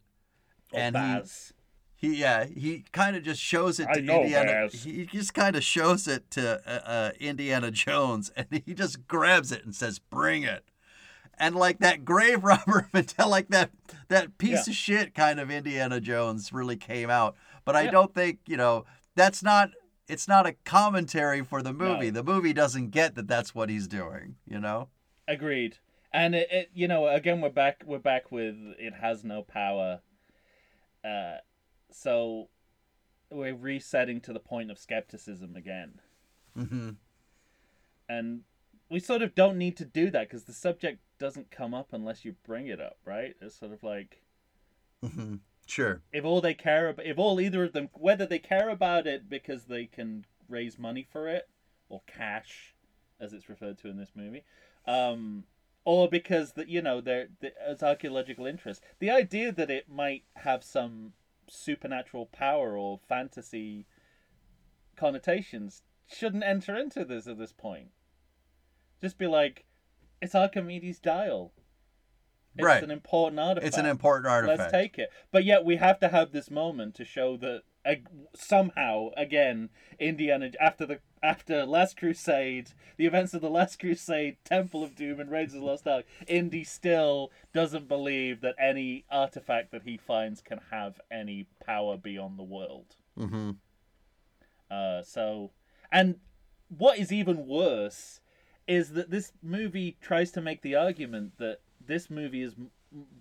Or and he Baz. he yeah he kind of just shows it to know, Indiana. Baz. He just kind of shows it to uh, uh, Indiana Jones, and he just grabs it and says, "Bring it." And like that grave robber like that that piece Yeah. of shit kind of Indiana Jones really came out. But I Yeah. don't think you know that's not. It's not a commentary for the movie. No. The movie doesn't get that that's what he's doing. You know. Agreed. And it, it, you know, again, we're back. We're back with it has no power. Uh, so we're resetting to the point of skepticism again. Mm-hmm. and we sort of don't need to do that because the subject doesn't come up unless you bring it up, right? It's sort of like Mm-hmm. Sure. if all they care about, if all either of them, whether they care about it because they can raise money for it or cash, as it's referred to in this movie, um, or because that you know they're, they it's archaeological interest. The idea that it might have some supernatural power or fantasy connotations shouldn't enter into this at this point. Just be like, it's Archimedes' dial. It's Right. an important artifact. It's an important artifact. Let's take it. But yet we have to have this moment to show that uh, somehow again Indiana after the after Last Crusade, the events of the Last Crusade, Temple of Doom, and Raiders of the Lost Ark, Indy still doesn't believe that any artifact that he finds can have any power beyond the world. Mm-hmm. Uh, so, and what is even worse is that this movie tries to make the argument that this movie is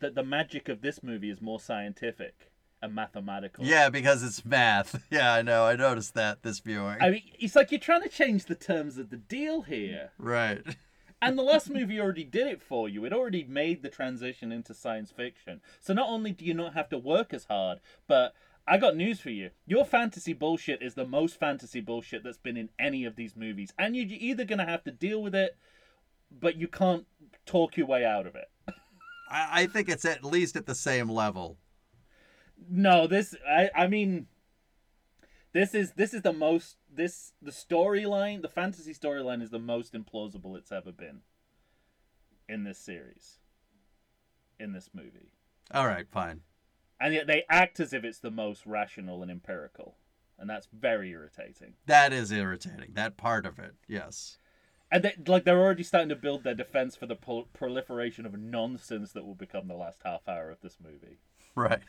that the magic of this movie is more scientific and mathematical. Yeah, because it's math. Yeah, I know. I noticed that this viewing. I mean, it's like you're trying to change the terms of the deal here. Right. And the last movie already did it for you. It already made the transition into science fiction. So not only do you not have to work as hard, but I got news for you. Your fantasy bullshit is the most fantasy bullshit that's been in any of these movies. And you're either going to have to deal with it, but you can't talk your way out of it. I think it's at least at the same level. No, this I I mean this is this is the most this the storyline, the fantasy storyline is the most implausible it's ever been in this series. In this movie. All right, fine. And yet they act as if it's the most rational and empirical. And that's very irritating. That is irritating. That part of it, yes. And they, like they're already starting to build their defense for the prol- proliferation of nonsense that will become the last half hour of this movie. Right.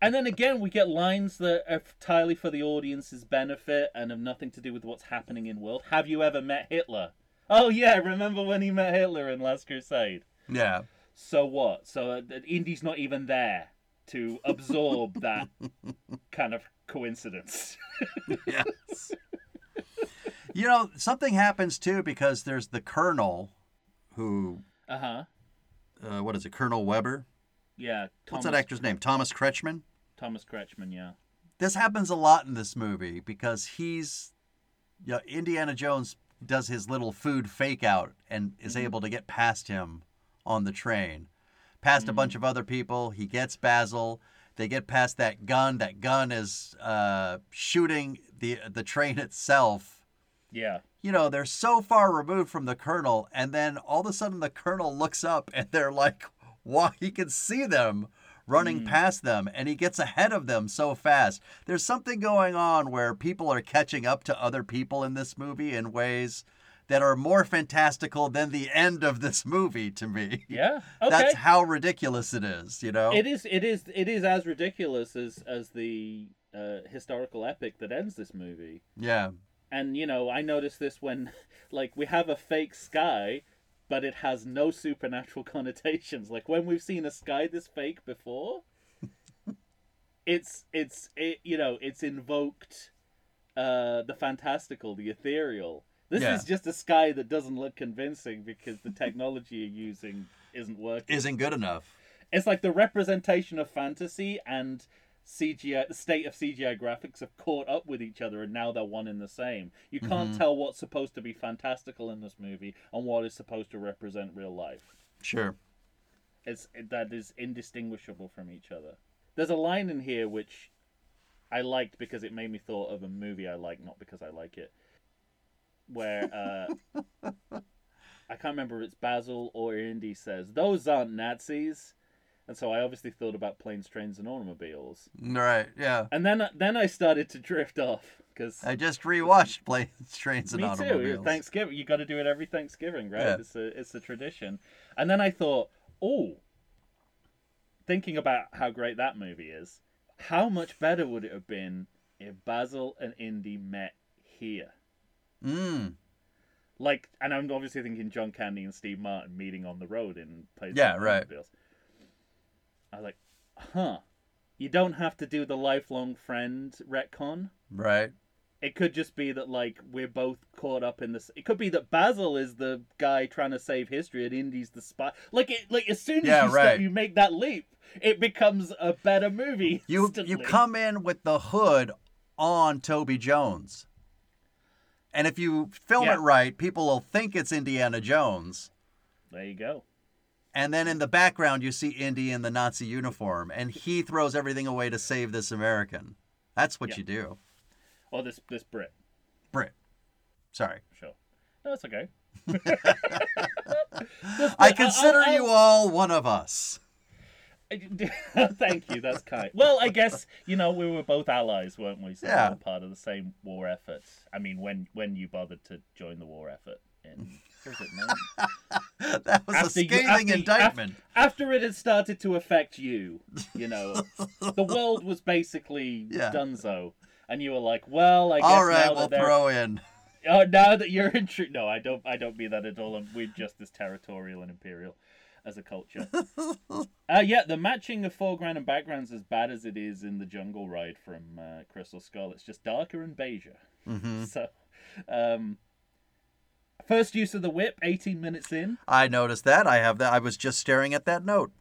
And then again, we get lines that are entirely for the audience's benefit and have nothing to do with what's happening in world. Have you ever met Hitler? Oh yeah, remember when he met Hitler in Last Crusade? Yeah. So what? So uh, Indy's not even there to absorb that kind of coincidence. Yes. you know, something happens too because there's the colonel who Uh huh. uh, what is it, Colonel Weber? Yeah. What's that actor's name? Thomas Kretschmann? Thomas Kretschmann. Yeah. This happens a lot in this movie because he's you know, Indiana Jones does his little food fake out and is able to get past him on the train. Past a bunch of other people, he gets Basil. They get past that gun. That gun is uh, shooting the the train itself. Yeah. You know, they're so far removed from the colonel, and then all of a sudden the colonel looks up and they're like, wow, he can see them running past them and he gets ahead of them so fast. There's something going on where people are catching up to other people in this movie in ways that are more fantastical than the end of this movie to me. Yeah. Okay. That's how ridiculous it is, you know? It is. It is. It is as ridiculous as as the uh, historical epic that ends this movie. yeah. And you know, I noticed this when, like, we have a fake sky, but it has no supernatural connotations. Like when we've seen a sky this fake before, it's it's it you know it's invoked uh the fantastical, the ethereal. This Yeah. is just a sky that doesn't look convincing because the technology you're using isn't working. Isn't good enough. It's like the representation of fantasy and CGI, the state of CGI graphics have caught up with each other, and now they're one and the same. You can't Mm-hmm. tell what's supposed to be fantastical in this movie and what is supposed to represent real life. Sure. It's that is indistinguishable from each other. There's a line in here which I liked because it made me thought of a movie I like, not because I like it. Where uh, I can't remember if it's Basil or Indy says those aren't Nazis, and so I obviously thought about planes, trains, and automobiles. Right. Yeah. And then then I started to drift off because I just rewatched Planes, Trains, and me too. Thanksgiving, you got to do it every Thanksgiving, right? Yeah. It's a it's a tradition. And then I thought, oh, thinking about how great that movie is, how much better would it have been if Basil and Indy met here? Mm. Like, and I'm obviously thinking John Candy and Steve Martin meeting on the road in places. Yeah, right. Automobiles. I was like, huh. You don't have to do the lifelong friend retcon. Right. It could just be that like we're both caught up in this. It could be that Basil is the guy trying to save history, and Indy's the spy. Like it, like as soon as Yeah, you start, right. you make that leap, it becomes a better movie. You you come in with the hood on Toby Jones. And if you film Yeah. it right, people will think it's Indiana Jones. There you go. And then in the background you see Indy in the Nazi uniform and he throws everything away to save this American. That's what Yeah. you do. Or this this Brit. Brit. Sorry. Sure. No, it's okay. I consider I'll- you all one of us. Thank you. That's kind. Well, I guess you know we were both allies, weren't we? So Yeah. we were part of the same war effort. I mean, when when you bothered to join the war effort in what was it man? That was a After you- scathing after you- indictment. after it had started to affect you, you know, the world was basically Yeah. done so, and you were like, "Well, I guess all right, now we'll that throw in. oh, now that you're in tr- no, I don't, I don't mean that at all. I'm- We're just as territorial and imperial as a culture. uh, yeah, the matching of foreground and background's as bad as it is in the Jungle Ride from uh, Crystal Skull. It's just darker and beiger. hmm So, um, first use of the whip, 18 minutes in. I noticed that. I have that. I was just staring at that note.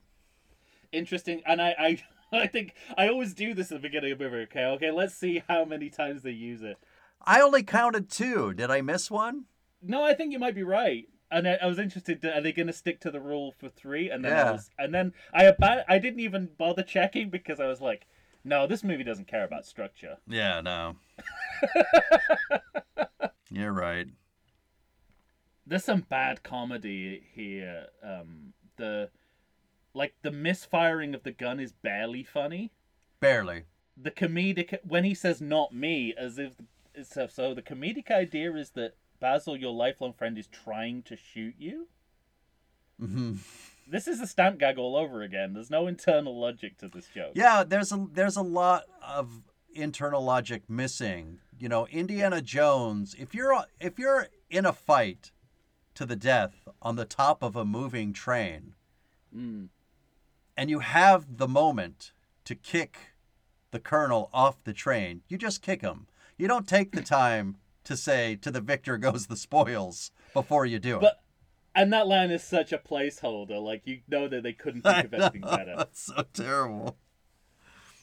interesting and I, I i think i always do this at the beginning of every. okay okay let's see how many times they use it I only counted two. Did I miss one? no i think you might be right and i, I was interested are they going to stick to the rule for three and then I was, and then i about i didn't even bother checking because i was like no this movie doesn't care about structure Yeah, no. You're right. There's some bad comedy here um the like the misfiring of the gun is barely funny Barely. the comedic when he says not me as if so, so the comedic idea is that basil your lifelong friend is trying to shoot you hmm this is a stamp gag all over again there's no internal logic to this joke Yeah, there's a there's a lot of internal logic missing. You know, Indiana Jones. If you're if you're in a fight to the death on the top of a moving train, Mm. and you have the moment to kick the colonel off the train, you just kick him. You don't take the time to say to the victor goes the spoils before you do it. but and that line is such a placeholder like you know that they couldn't think of anything better That's so terrible.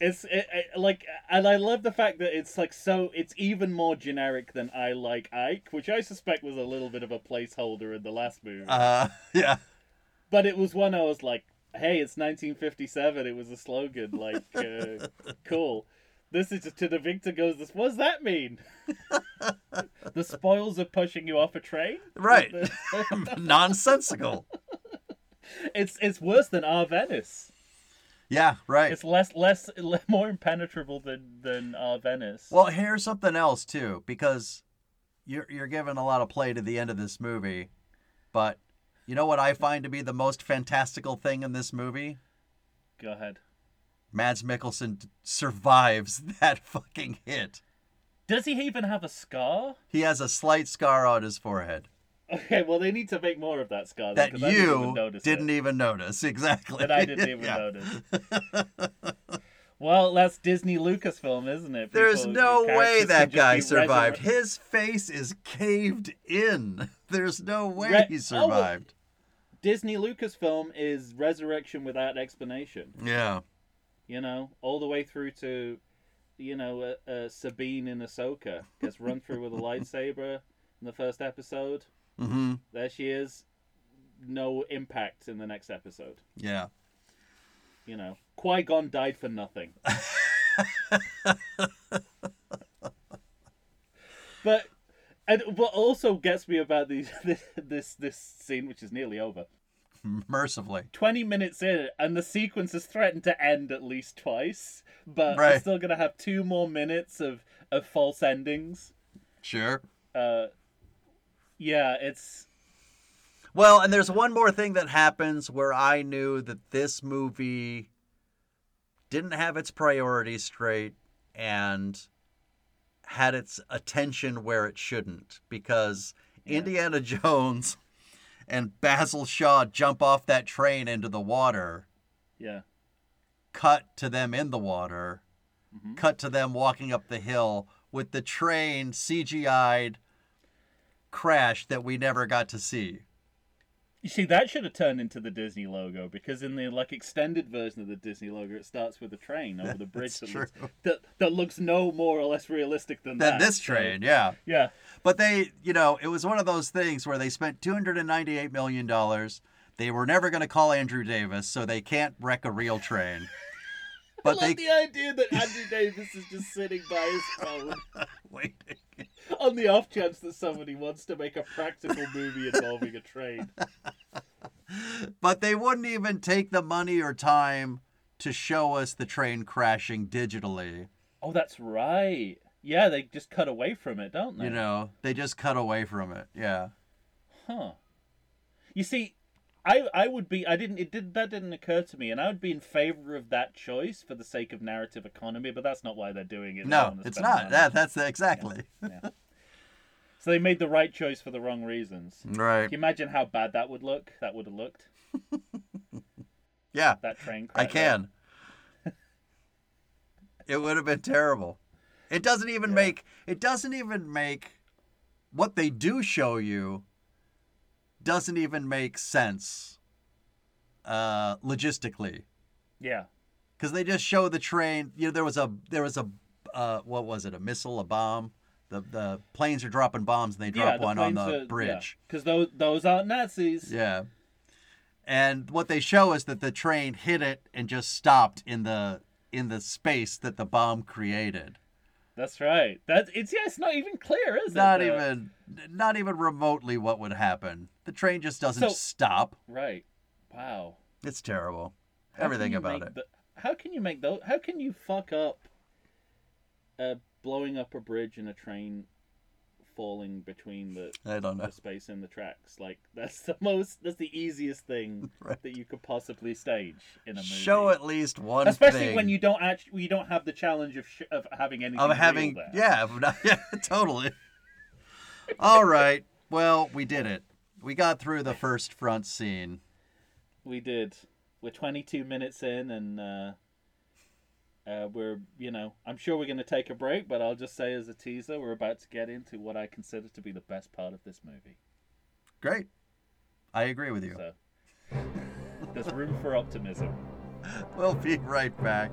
It's it, it, like and i love the fact that it's like so it's even more generic than i like ike which i suspect was a little bit of a placeholder in the last movie Uh, yeah. but it was one I was like, "Hey, it's 1957. It was a slogan. Like, uh, cool. This is to the victor goes. This. What does that mean? the spoils of pushing you off a train. Right. Nonsensical. it's it's worse than our Venice. Yeah, right. It's less less more impenetrable than than our Venice. Well, here's something else too, because you're you're giving a lot of play to the end of this movie, but you know what I find to be the most fantastical thing in this movie? go ahead. Mads Mikkelsen survives that fucking hit. Does he even have a scar? He has a slight scar on his forehead Okay, well they need to make more of that scar. then, that I didn't even you notice didn't even notice exactly. that I didn't even Yeah. notice. well, that's Disney Lucasfilm, isn't it? There's no way that guy survived. resurre- His face is caved in. There's no way Re- he oh, survived. Disney Lucasfilm is resurrection without explanation. Yeah. You know, all the way through to, you know, uh, uh, Sabine in Ahsoka gets run through with a lightsaber in the first episode. Mm-hmm. There she is. No impact in the next episode. Yeah. You know, Qui Gon died for nothing. but and what also gets me about these this this this scene, which is nearly over, Mercifully. twenty minutes in, and the sequence is threatened to end at least twice. But we're still gonna have two more minutes of of false endings. Sure. Uh, yeah, it's Well, and there's one more thing that happens where I knew that this movie didn't have its priorities straight and had its attention where it shouldn't because Yeah. Indiana Jones and Basil Shaw jump off that train into the water, yeah. cut to them in the water, Mhm. cut to them walking up the hill with the train CGI'd crash that we never got to see. You see, that should have turned into the Disney logo because in the like extended version of the Disney logo, it starts with a train over the bridge that looks, that, that looks no more or less realistic than Than that. this so- train, yeah. yeah, But they, you know, it was one of those things where they spent $298 million. They were never going to call Andrew Davis, so they can't wreck a real train. But I love they the idea that Andrew Davis is just sitting by his phone waiting. on the off chance that somebody wants to make a practical movie involving a train. But they wouldn't even take the money or time to show us the train crashing digitally. Oh, that's right. Yeah, they just cut away from it, don't they? You know, they just cut away from it. Yeah. Huh. You see, I I would be I didn't it did that didn't occur to me, and I would be in favor of that choice for the sake of narrative economy, but that's not why they're doing it. No, it's not. That that's exactly. So they made the right choice for the wrong reasons. Right. Can you imagine how bad that would look? That would have looked. Yeah. That train I can. it would have been terrible. It doesn't even Yeah. make it doesn't even make what they do show you doesn't even make sense uh logistically Yeah. cuz they just show the train you know there was a there was a uh what was it a missile a bomb the the planes are dropping bombs and they drop yeah, the one on the are- bridge Because those those aren't Nazis. yeah. And what they show is that the train hit it and just stopped in the in the space that the bomb created. That's right. That's it's yeah. It's not even clear, is Not it? Not even not even remotely what would happen. The train just doesn't So- stop. Right. Wow. It's terrible. How Everything about it. the- how can you make those? How can you fuck up? Uh, blowing up a bridge and a train falling between the, I don't know. the space in the tracks. Like that's the most. That's the easiest thing Right. that you could possibly stage in a movie. Show at least one Especially thing when you don't actually you don't have the challenge of sh- of having anything of having yeah, yeah, totally. All right. Well, we did it. We got through the first front scene. We did. We're 22 minutes in, and uh, uh, we're, you know, I'm sure we're going to take a break, but I'll just say as a teaser, we're about to get into what I consider to be the best part of this movie. Great. I agree with you. So there's room for optimism. We'll be right back.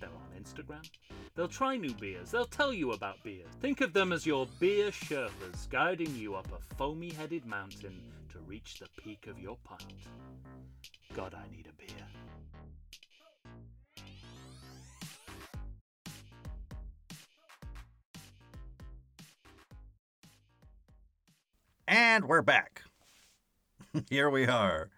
they're on Instagram. They'll try new beers, they'll tell you about beers. Think of them as your beer Sherpas guiding you up a foamy headed mountain to reach the peak of your pint. God, I need a beer. And we're back. Here we are.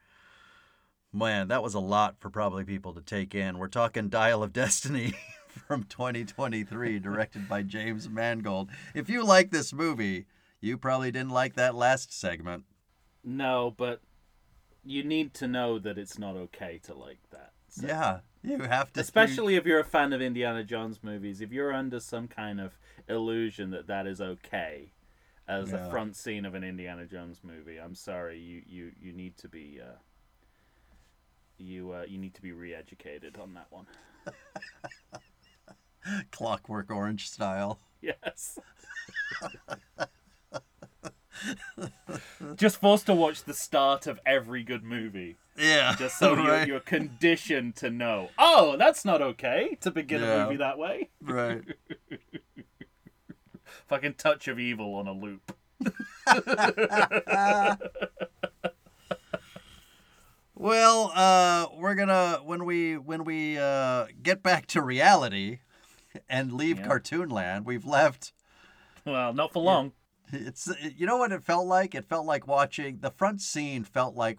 Man, that was a lot for probably people to take in. We're talking Dial of Destiny from 2023, directed by James Mangold. If you like this movie, you probably didn't like that last segment. No, but you need to know that it's not okay to like that. So- Yeah, you have to. Especially if you're a fan of Indiana Jones movies, if you're under some kind of illusion that that is okay as Yeah. a front scene of an Indiana Jones movie, I'm sorry, you you, you need to be uh, you uh, you need to be re-educated on that one. Clockwork Orange style. Yes. Just forced to watch the start of every good movie, Yeah. just so you're, you're conditioned to know. Oh, that's not okay to begin a movie that way. Right. Fucking touch of evil on a loop. Well, uh, we're gonna when we when we uh, get back to reality and leave Yeah. cartoon land, we've left. Well, not for long. It's you know what it felt like. It felt like watching the front scene. Felt like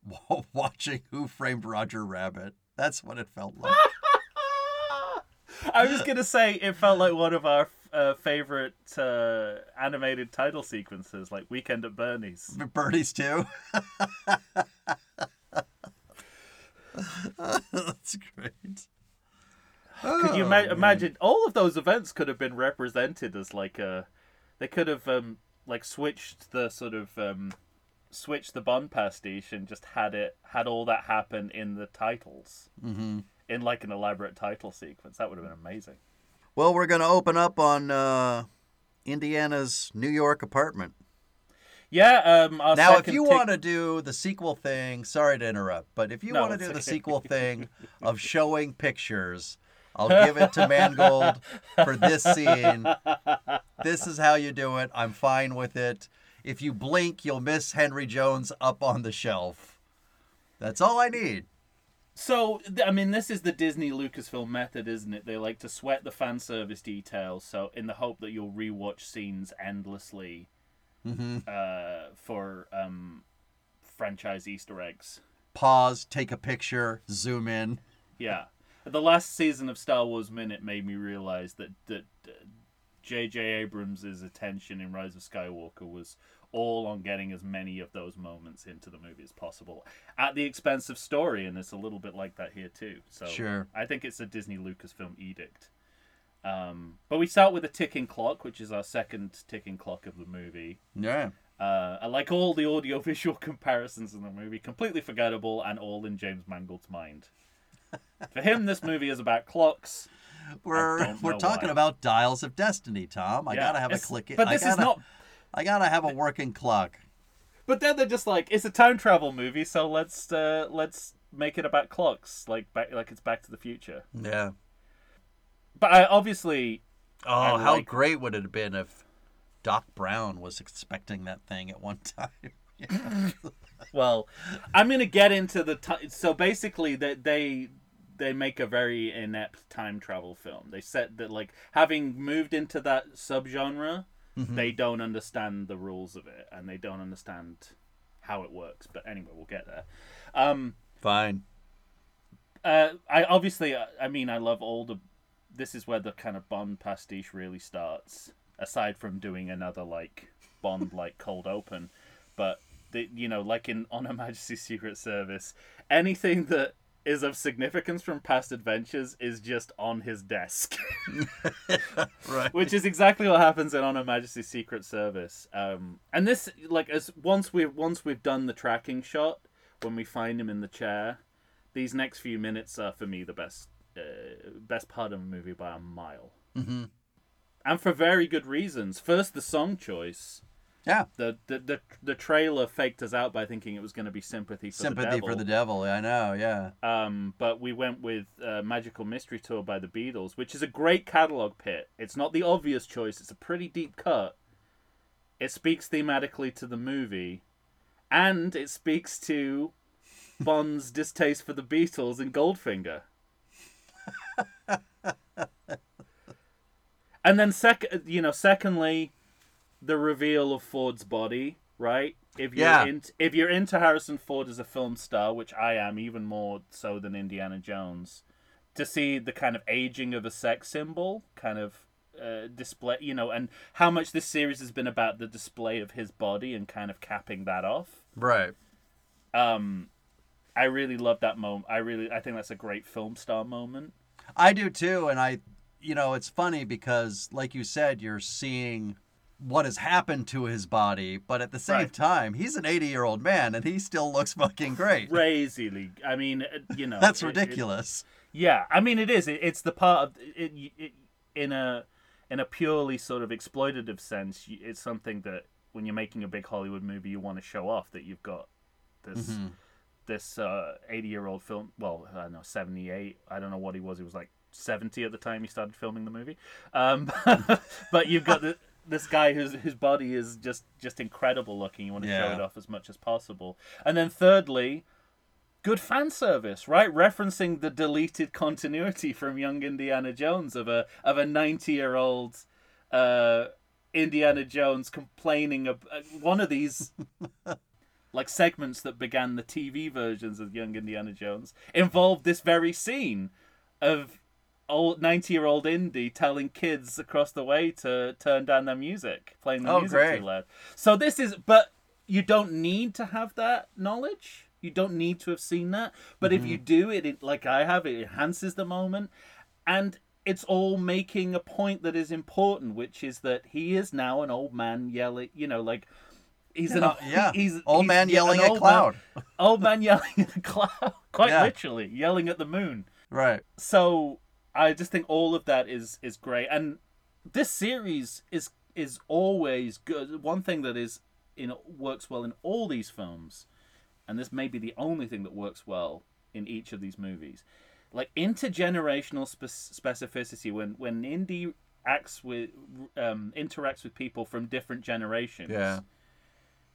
watching Who Framed Roger Rabbit. That's what it felt like. I was gonna say it felt like one of our uh, favorite uh, animated title sequences, like Weekend at Bernie's. Bernie's too. That's great. Could you Oh, ma- imagine all of those events could have been represented as like a, they could have um like switched the sort of um, switched the Bond pastiche and just had it had all that happen in the titles hmm in like an elaborate title sequence. That would have been amazing. Well, we're gonna open up on uh, Indiana's New York apartment. Yeah. Um. Our Now, if you tick- want to do the sequel thing, sorry to interrupt, but if you No, want to do the sequel thing of showing pictures, I'll give it to Mangold for this scene. This is how you do it. I'm fine with it. If you blink, you'll miss Henry Jones up on the shelf. That's all I need. So, I mean, this is the Disney Lucasfilm method, isn't it? They like to sweat the fan service details, so in the hope that you'll rewatch scenes endlessly hmm uh, for um, franchise Easter eggs. Pause, take a picture, zoom in. Yeah, the last season of Star Wars Minute made me realize that that uh, J.J. Abrams' attention in Rise of Skywalker was all on getting as many of those moments into the movie as possible, at the expense of story, and it's a little bit like that here too. So Sure. I think it's a Disney Lucasfilm edict. Um, but we start with a ticking clock, which is our second ticking clock of the movie. Yeah. Uh, like all the audio-visual comparisons in the movie, completely forgettable and all in James Mangold's mind. For him, this movie is about clocks. We're we're talking why. about dials of destiny, Tom. I Yeah, gotta have a click. But I this is gotta- not. I gotta have a working clock. But then they're just like, it's a time travel movie, so let's uh, let's make it about clocks, like back, like it's Back to the Future. Yeah. But I obviously, Oh, I how like- great would it have been if Doc Brown was expecting that thing at one time? Yeah. well, I'm gonna get into the ti So basically, that they they make a very inept time travel film. They said that like having moved into that subgenre, Mm-hmm. they don't understand the rules of it and they don't understand how it works. But anyway, we'll get there. Um, Fine. uh, I obviously, uh, I mean, I love all the. This is where the kind of Bond pastiche really starts. Aside from doing another like Bond like cold open, but the you know like in On Her Majesty's Secret Service, anything that is of significance from past adventures is just on his desk, Right. which is exactly what happens in On Her Majesty's Secret Service. Um, and this like as once we've once we've done the tracking shot when we find him in the chair, these next few minutes are for me the best uh, best part of the movie by a mile, hmm and for very good reasons. First, the song choice. Yeah. The, the the the trailer faked us out by thinking it was going to be sympathy for Sympathy the devil. for the devil. I know. Yeah. Um, but we went with uh, Magical Mystery Tour by the Beatles, which is a great catalog pit. It's not the obvious choice. It's a pretty deep cut. It speaks thematically to the movie, and it speaks to Bond's distaste for the Beatles and Goldfinger. and then sec, you know, secondly, the reveal of Ford's body, right? If you're Yeah. in, if you're into Harrison Ford as a film star, which I am even more so than Indiana Jones, to see the kind of aging of a sex symbol, kind of uh, display, you know, and how much this series has been about the display of his body and kind of capping that off. Right. Um, I really love that moment. I really, I think that's a great film star moment. I do too, and I, you know, it's funny because, like you said, you're seeing what has happened to his body, but at the same Right. time, he's an 80 year old man and he still looks fucking great. Crazily, I mean, uh, you know, That's it- it- ridiculous. Yeah, I mean it is. It, it's the part of it, it in a in a purely sort of exploitative sense. It's something that when you're making a big Hollywood movie, you want to show off that you've got this Mhm. This eighty year old film. Well, I don't know, seventy eight. I don't know what he was. He was like seventy at the time he started filming the movie. Um, but you've got the, this guy whose whose body is just just incredible looking. You want to show it off as much as possible. And then thirdly, good fan service, right? Referencing the deleted continuity from Young Indiana Jones of a of a ninety year old uh, Indiana Jones complaining of uh, one of these like segments that began the TV versions of Young Indiana Jones involved this very scene of old 90 year old Indy telling kids across the way to turn down their music, playing the Oh, music great. too loud. So this is, but you don't need to have that knowledge. You don't need to have seen that. But if you mhm. do it, it, like I have, it enhances the moment. And it's all making a point that is important, which is that he is now an old man yelling, you know, like. He's an Uh, yeah. he's Old he's man yelling at old cloud. Man, old man yelling at the cloud, quite Yeah. literally yelling at the moon Right. so I just think all of that is is great, and this series is is always good. One thing that is in works well in all these films, and this may be the only thing that works well in each of these movies, like intergenerational spe- specificity. When when Indy acts with um, interacts with people from different generations, Yeah.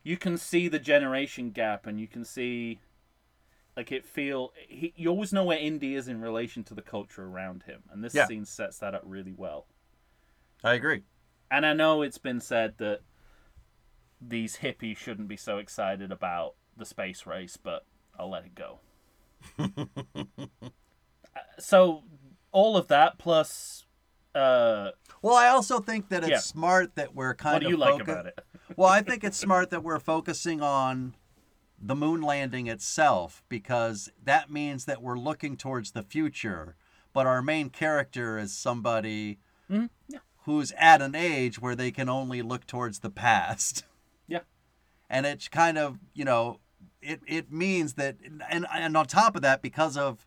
You can see the generation gap, and you can see like it feel he, you always know where Indy is in relation to the culture around him, and this Yeah. scene sets that up really well. I agree. And I know it's been said that these hippies shouldn't be so excited about the space race, but I'll let it go. So all of that plus uh Well, I also think that it's Yeah. smart that we're kind of what do of you like about it? Well, I think it's smart that we're focusing on the moon landing itself because that means that we're looking towards the future. But our main character is somebody Mhm, yeah. who's at an age where they can only look towards the past. Yeah. And it's kind of, you know, it, it means that, and, and on top of that, because of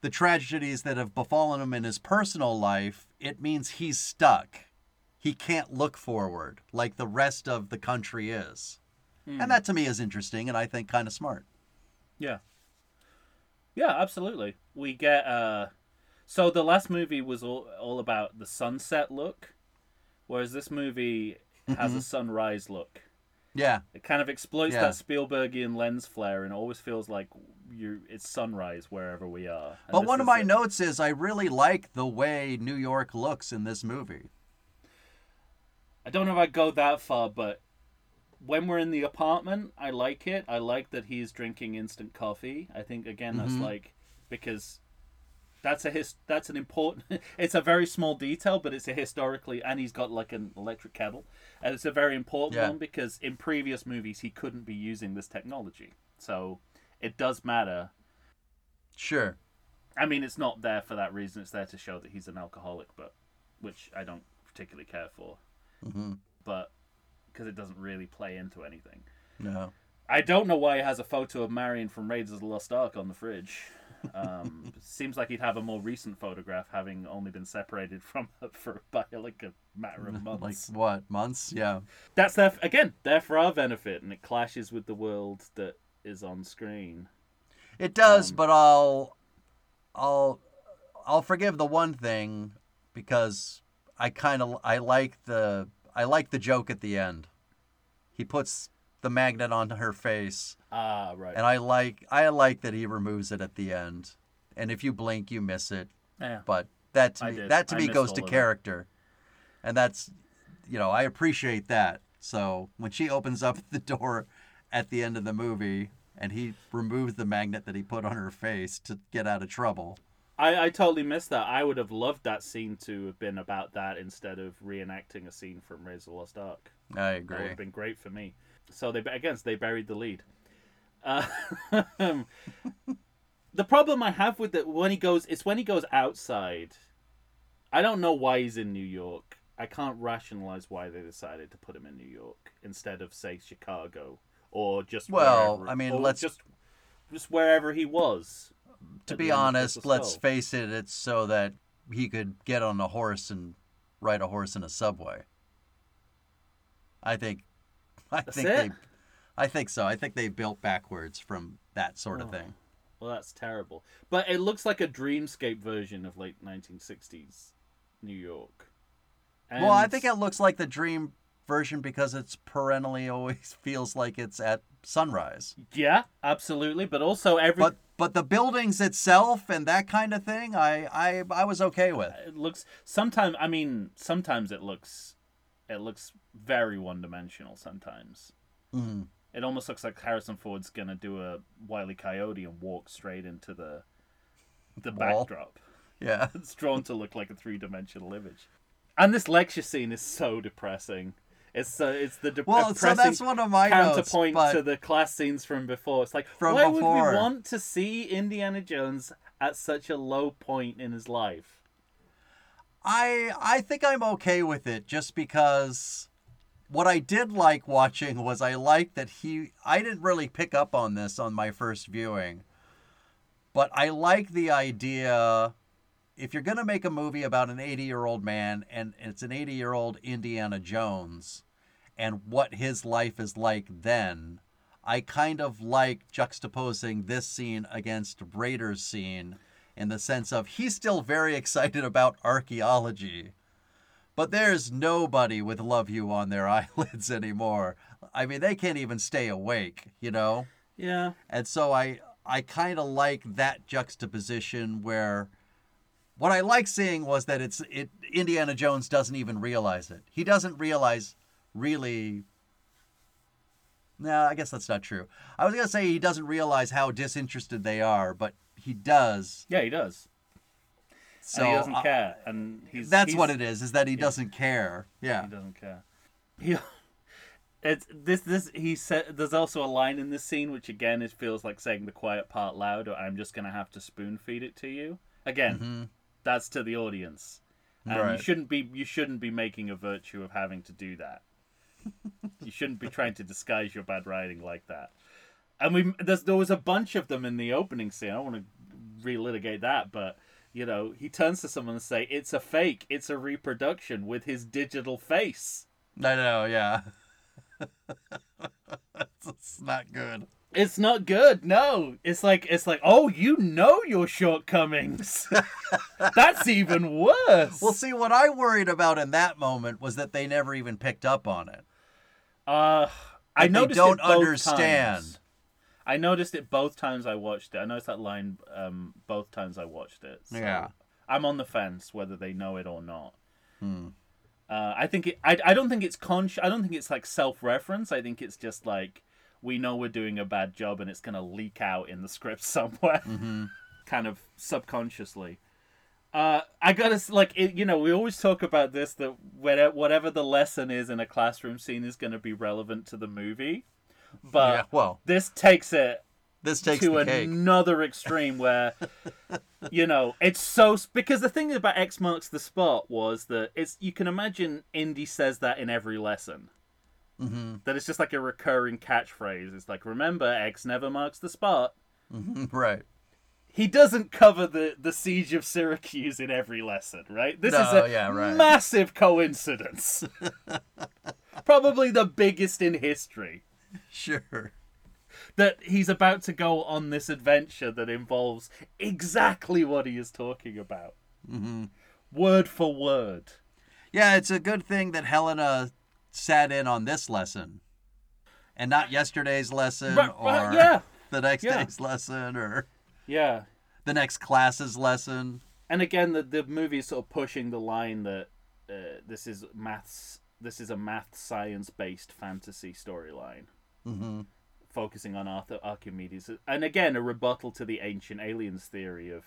the tragedies that have befallen him in his personal life, it means he's stuck. He can't look forward like the rest of the country is. And that to me is interesting and I think kind of smart. Yeah. Yeah, absolutely. We get uh so the last movie was all all about the sunset look, whereas this movie has a sunrise look. Yeah. It kind of exploits Yeah. that Spielbergian lens flare and always feels like you it's sunrise wherever we are. And But one of my it. notes is I really like the way New York looks in this movie. I don't know if I go that far, but when we're in the apartment, I like it. I like that he's drinking instant coffee. I think again that's Mhm. like because that's a his that's an important it's a very small detail, but it's a historically and he's got like an electric kettle. And it's a very important Yeah. one because in previous movies he couldn't be using this technology. So it does matter. Sure. I mean it's not there for that reason, it's there to show that he's an alcoholic, but which I don't particularly care for. Hmm But because it doesn't really play into anything. No. I don't know why he has a photo of Marion from Raiders of the Lost Ark on the fridge. Um, seems like he'd have a more recent photograph, having only been separated from her for by like a matter of months. Like what? Months? Yeah. That's there again. There for our benefit, and it clashes with the world that is on screen. It does, Um, but I'll I'll I'll forgive the one thing because I kind of I like the I like the joke at the end. He puts the magnet on her face Ah, right. and I like I like that he removes it at the end. And if you blink you miss it, yeah. but that to I me did. that to I me goes to it. character. And that's you know, I appreciate that. So when she opens up the door at the end of the movie and he removes the magnet that he put on her face to get out of trouble. I, I totally missed that. I would have loved that scene to have been about that instead of reenacting a scene from Raiders of the Lost Ark. I agree. That would have been great for me. So they again they buried the lead. Uh, the problem I have with it when he goes it's when he goes outside. I don't know why he's in New York. I can't rationalize why they decided to put him in New York instead of say Chicago or just Well, wherever- I mean, let's- just just wherever he was. To be of honest, let's Skull. face it, it's so that he could get on a horse and ride a horse in a subway. I think I That's think it? they I think so. I think they built backwards from that sort of Oh. thing. Well, that's terrible. But it looks like a dreamscape version of late 1960s New York. well, I think it looks like the dream version because it's perennially always feels like it's at sunrise. Yeah, absolutely. But also every But but the buildings itself and that kind of thing, I I, I was okay with. it looks sometimes. I mean, sometimes it looks it looks very one dimensional. Sometimes Mm. it almost looks like Harrison Ford's gonna do a wily E. Coyote and walk straight into the the Wall. backdrop. Yeah. It's drawn to look like a three dimensional image. And this lecture scene is so depressing. It's uh, it's the de- Well, so depressing that's one of my notes. counterpoint But to the class scenes from before. It's like From why before. would we want to see Indiana Jones at such a low point in his life? I I think I'm okay with it just because what I did like watching was I liked that he I didn't really pick up on this on my first viewing. But I like the idea if you're going to make a movie about an 80-year-old man and it's an 80-year-old Indiana Jones and what his life is like then, I kind of like juxtaposing this scene against Raiders scene in the sense of he's still very excited about archaeology. But there's nobody with love you on their eyelids anymore. I mean, they can't even stay awake, you know? Yeah. And so I I kind of like that juxtaposition where what I like seeing was that it's it Indiana Jones doesn't even realize it. He doesn't realize really No, I guess that's not true. I was going to say he doesn't realize how disinterested they are, but he does. Yeah, he does. So and he doesn't I- care. And he's that's he's- what it is is that he doesn't care. Yeah. He doesn't care. He, it's this this he said. There's also a line in this scene which again it feels like saying the quiet part loud, or I'm just gonna have to spoon feed it to you. Again, mm-hmm. that's to the audience, and you shouldn't be you shouldn't be making a virtue of having to do that. You shouldn't be trying to disguise your bad writing like that. And we there's, there was a bunch of them in the opening scene. I don't want to relitigate that, but you know, he turns to someone and say, "It's a fake. It's a reproduction with his digital face." I know, yeah. it's, it's not good. It's not good. No, it's like it's like, oh, you know your shortcomings. That's even worse. Well, see, what I worried about in that moment was that they never even picked up on it. Uh, I noticed don't understand. times. I noticed it both times I watched it. I noticed that line um, both times I watched it. So Yeah. I'm on the fence whether they know it or not. Hmm. Uh, I think it. I, I don't think it's conscious. I don't think it's like self-reference. I think it's just like we know we're doing a bad job and it's gonna leak out in the script somewhere, Mm-hmm. kind of subconsciously. Uh, I gotta like it, you know we always talk about this that whatever whatever the lesson is in a classroom scene is gonna be relevant to the movie, but yeah, well, this takes it this takes to another extreme where you know it's so because the thing about X marks the spot was that it's you can imagine Indy says that in every lesson. hmm That it's just like a recurring catchphrase. It's like remember X never marks the spot. hmm Right. He doesn't cover the the siege of Syracuse in every lesson, right? This is a yeah, right. massive coincidence. Probably the biggest in history. Sure. that he's about to go on this adventure that involves exactly what he is talking about. hmm Word for word. Yeah, it's a good thing that Helena sat in on this lesson and not yesterday's lesson Right, or right, yeah. the next Yeah. day's lesson or Yeah. the next class's lesson. And again, the, the movie is sort of pushing the line that uh, this is maths. This is a math science based fantasy storyline, hmm focusing on Arthur Archimedes, and again a rebuttal to the ancient aliens theory of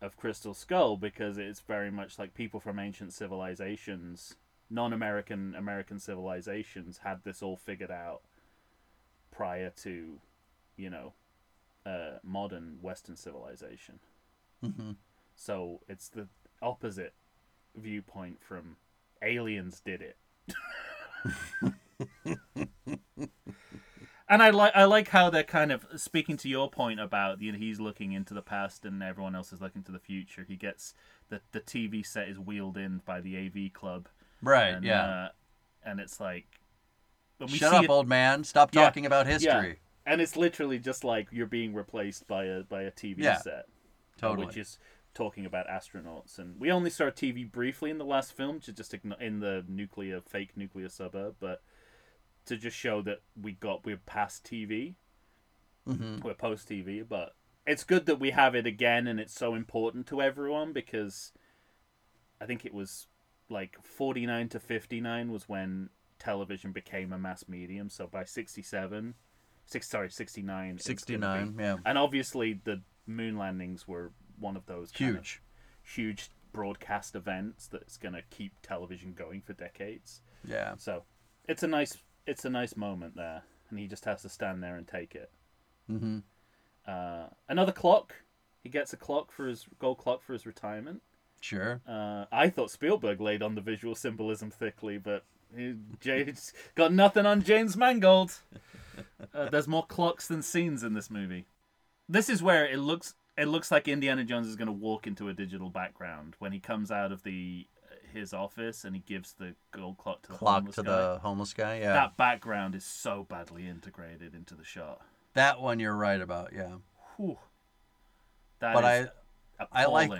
of Crystal Skull because it's very much like people from ancient civilizations, non-American American civilizations had this all figured out prior to, you know, uh, modern Western civilization. hmm So it's the opposite viewpoint from aliens did it. and I like I like how they're kind of speaking to your point about you know he's looking into the past and everyone else is looking to the future. He gets the the TV set is wheeled in by the AV club. Right, And, yeah. Uh, and it's like Shut up, it- old man. Stop Yeah, talking about history. And it's literally just like you're being replaced by a by a TV Yeah, set. Totally. Which is talking about astronauts, and we only saw TV briefly in the last film, ju- just in the nuclear fake nuclear suburb, but to just show that we got we're past TV, hmm we're post TV, but it's good that we have it again, and it's so important to everyone because I think it was like forty nine to fifty nine was when television became a mass medium. So by sixty seven, six sorry sixty nine, 69, yeah. and obviously the moon landings were one of those kind of Huge. huge broadcast events that's going to keep television going for decades. Yeah. So it's a nice it's a nice moment there, and he just has to stand there and take it. hmm Uh, another clock. He gets a clock for his gold clock for his retirement. Sure. Uh, I thought Spielberg laid on the visual symbolism thickly, but he, Jay's got nothing on James Mangold. Uh, there's more clocks than scenes in this movie. This is where it looks it looks like Indiana Jones is going to walk into a digital background when he comes out of the his office and he gives the gold clock to the Clock homeless to guy. the homeless guy. Yeah. That background is so badly integrated into the shot. That one you're right about. Yeah. Whew. That but is I I like-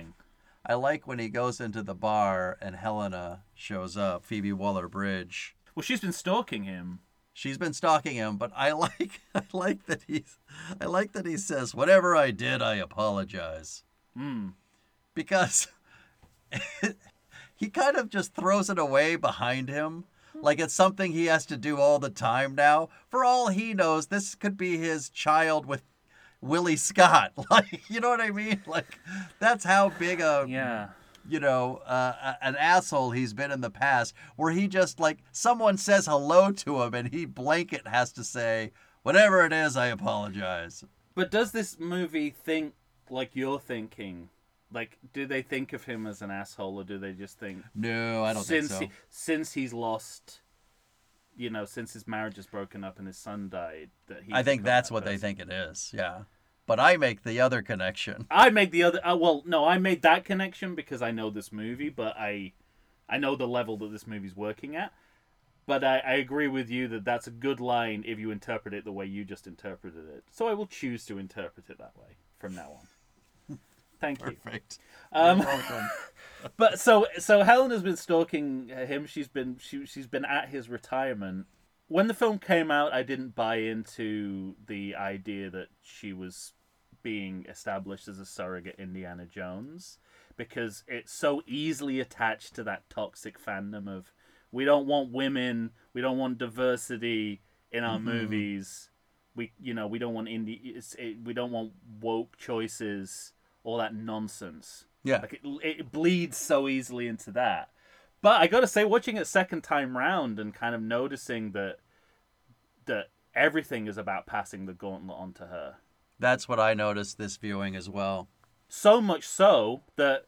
I like when he goes into the bar and Helena shows up, Phoebe Waller-Bridge. Well, she's been stalking him. She's been stalking him, but I like I like that he's I like that he says, "Whatever I did, I apologize." Hmm. Because he kind of just throws it away behind him. Like it's something he has to do all the time now. For all he knows, this could be his child with Willie Scott. Like, you know what I mean? Like, that's how big a Yeah. You know, uh, an asshole he's been in the past, where he just like someone says hello to him and he blanket has to say, whatever it is, I apologize. But does this movie think like you're thinking? Like, do they think of him as an asshole, or do they just think No, I don't since think so. he, since he's lost, you know, since his marriage is broken up and his son died, that he? I think that's what they think it is. Yeah, but I make the other connection. I make the other. Uh, well, no, I made that connection because I know this movie, but I, I know the level that this movie's working at. But I, I agree with you that that's a good line if you interpret it the way you just interpreted it. So I will choose to interpret it that way from now on. Thank you. Perfect. Um, welcome. but so so Helen has been stalking him. She's been she she's been at his retirement. When the film came out, I didn't buy into the idea that she was being established as a surrogate Indiana Jones because it's so easily attached to that toxic fandom of we don't want women, we don't want diversity in our Mhm. movies. We you know, we don't want indie it's, it, we don't want woke choices, all that nonsense. Yeah. Like it, it bleeds so easily into that. But I got to say, watching it second time round and kind of noticing that that everything is about passing the gauntlet on to her. That's what I noticed this viewing as well. So much so that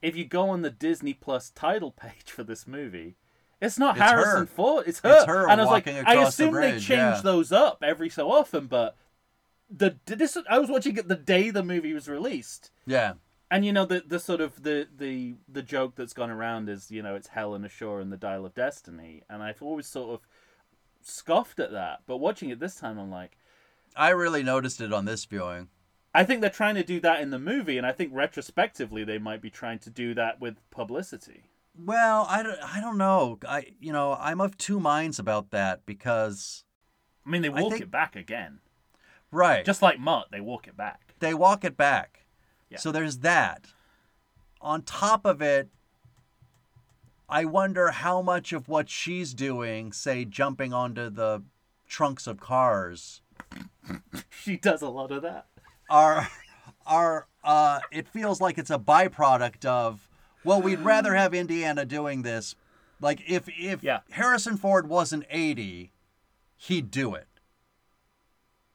if you go on the Disney Plus title page for this movie, it's not It's Harrison her. Ford. It's her. It's her and I was like, I across the assume they change yeah. those up every so often, but the this I was watching it the day the movie was released. Yeah. And you know the the sort of the the the joke that's gone around is you know it's Helena Shaw and the Dial of Destiny, and I've always sort of scoffed at that. But watching it this time, I'm like, I really noticed it on this viewing. I think they're trying to do that in the movie, and I think retrospectively they might be trying to do that with publicity. Well, I don't, I don't know. I you know, I'm of two minds about that because I mean, they walk think- it back again, right. just like Mutt. They walk it back. they walk it back. Yeah. So there's that. On top of it, I wonder how much of what she's doing, say jumping onto the trunks of cars, She does a lot of that. are are uh it feels like it's a byproduct of well, we'd rather have Indiana doing this. Like if if Yeah. Harrison Ford wasn't 80, he'd do it.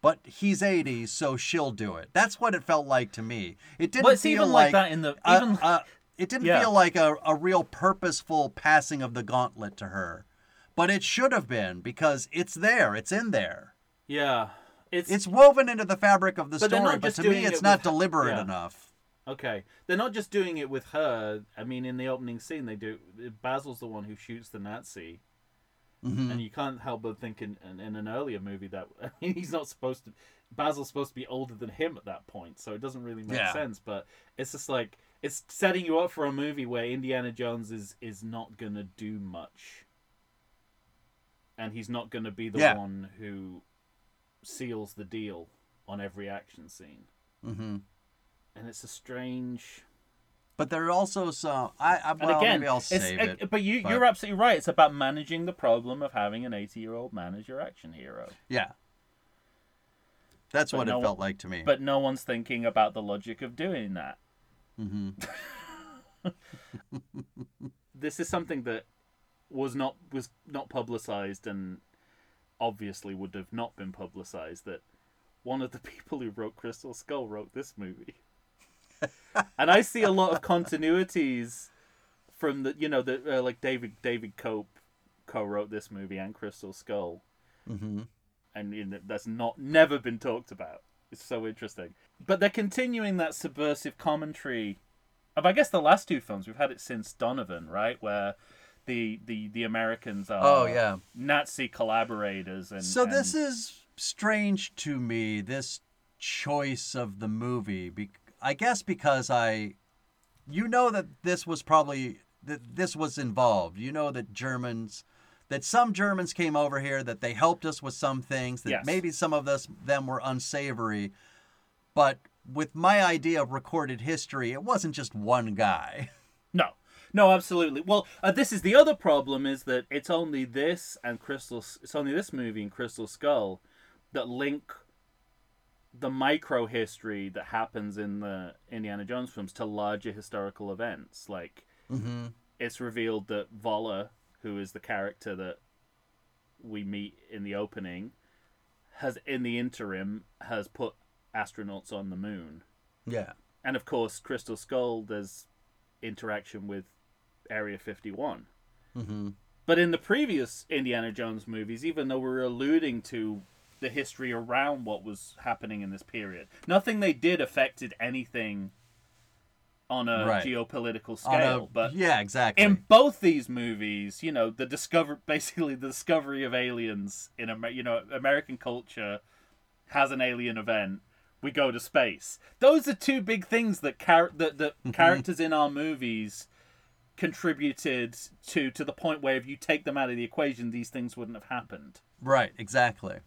But he's 80, so she'll do it. That's what it felt like to me. It didn't But feel even like like that in the uh, even uh, it didn't Yeah. feel like a, a real purposeful passing of the gauntlet to her. But it should have been because it's there. It's in there. yeah. It's, It's woven into the fabric of the But story, but to me it's it not deliberate yeah. enough. Okay, they're not just doing it with her. I mean, in the opening scene, they do. Basil's the one who shoots the Nazi, Mhm. and you can't help but think in, in, in an earlier movie that I mean, he's not supposed to. Basil's supposed to be older than him at that point, so it doesn't really make Yeah. sense. But it's just like it's setting you up for a movie where Indiana Jones is is not gonna do much. and he's not going to be the Yeah. one who seals the deal on every action scene. hmm And it's a strange. But there are also some. I, I And well, again, maybe I'll save uh, it. but you, but- you're absolutely right. It's about managing the problem of having an 80 year old man as your action hero. Yeah. That's But what no it felt like to me. But no one's thinking about the logic of doing that. hmm This is something that was not was not publicized and obviously would have not been publicized that one of the people who wrote Crystal Skull wrote this movie. and I see a lot of continuities from the you know the uh, like David David Koepp co-wrote this movie and Crystal Skull hmm and you know, that's not never been talked about. It's so interesting. But they're continuing that subversive commentary of I guess the last two films. We've had it since Donovan, right? Where the the, the Americans are Oh yeah. Nazi collaborators and So this is strange to me. This choice of the movie. Be- I guess because I, you know that this was probably that this was involved. You know that Germans, that some Germans came over here. That they helped us with some things. That Yes. maybe some of this them were unsavory, but with my idea of recorded history, it wasn't just one guy. No, absolutely. Well, uh, this is the other problem: is that it's only this and Crystal. It's only this movie and Crystal Skull that link the micro history that happens in the Indiana Jones films to larger historical events. Like Mm-hmm. it's revealed that Voller, who is the character that we meet in the opening, has in the interim has put astronauts on the moon Yeah. and of course crystal skull there's interaction with area 51 Mm-hmm. but in the previous indiana jones movies even though we're alluding to the history around what was happening in this period nothing they did affected anything on a Right. geopolitical scale a- but yeah, exactly. in both these movies, you know, the discover basically the discovery of aliens in Amer- you know American culture has an alien event. We go to space. Those are two big things that char- that, that characters in our movies contributed to to the point where if you take them out of the equation, these things wouldn't have happened. right. Exactly.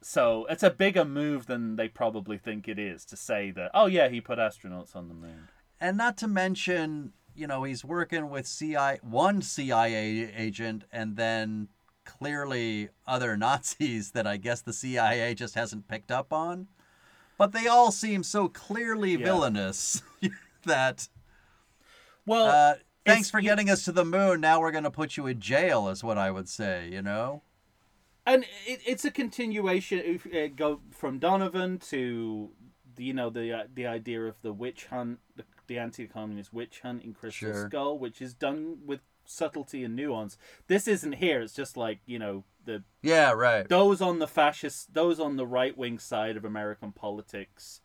So it's a bigger move than they probably think it is to say that. Oh yeah, he put astronauts on the moon. and not to mention, you know, he's working with CIA, one CIA agent, and then clearly other Nazis that I guess the CIA just hasn't picked up on. But they all seem so clearly Yeah. villainous that Well, uh, thanks for you- getting us to the moon. Now we're going to put you in jail, is what I would say. You know? and it, it's a continuation if uh, go from Donovan to you know the uh, the idea of the witch hunt the, the anti-communist witch hunt in Crystal Sure. Skull which is done with subtlety and nuance this isn't here it's just like you know the Yeah. Right. those on the fascist those on the right wing side of American politics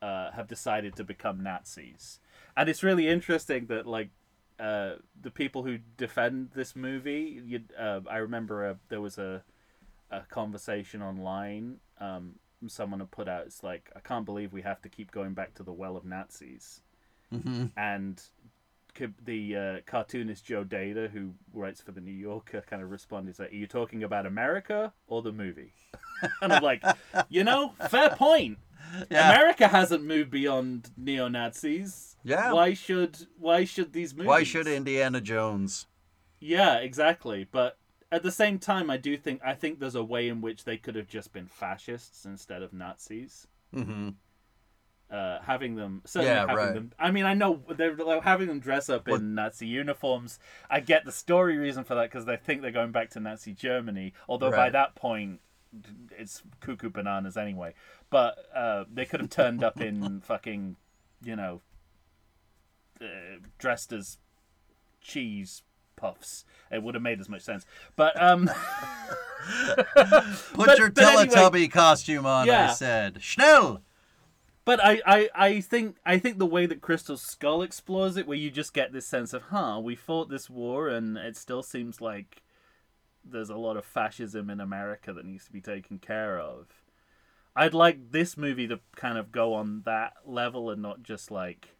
uh, have decided to become Nazis and it's really interesting that like uh, the people who defend this movie you, uh, I remember uh there was a a conversation online um, someone had put out it's like I can't believe we have to keep going back to the well of Nazis hmm and the uh, cartoonist Joe Dator, who writes for the New Yorker, kind of responded, like, "Are you talking about America or the movie?" and I'm like, you know, fair point. Yeah. America hasn't moved beyond neo Nazis. Yeah. Why should Why should these movies? Why should Indiana Jones? Yeah, exactly. But at the same time, I do think I think there's a way in which they could have just been fascists instead of Nazis. hmm uh, having them certainly Yeah, having right. them I mean I know they're having them dress up Well- in Nazi uniforms I get the story reason for that because they think they're going back to Nazi Germany although by that point it's cuckoo bananas anyway. But uh, they could have turned up in fucking you know uh, dressed as cheese puffs. It would have made as much sense. But um Put But- your but anyway- Teletubby costume on. I said, Schnell. But I, I, I think I think the way that Crystal Skull explores it, where you just get this sense of, huh, we fought this war, and it still seems like there's a lot of fascism in America that needs to be taken care of. I'd like this movie to kind of go on that level and not just like,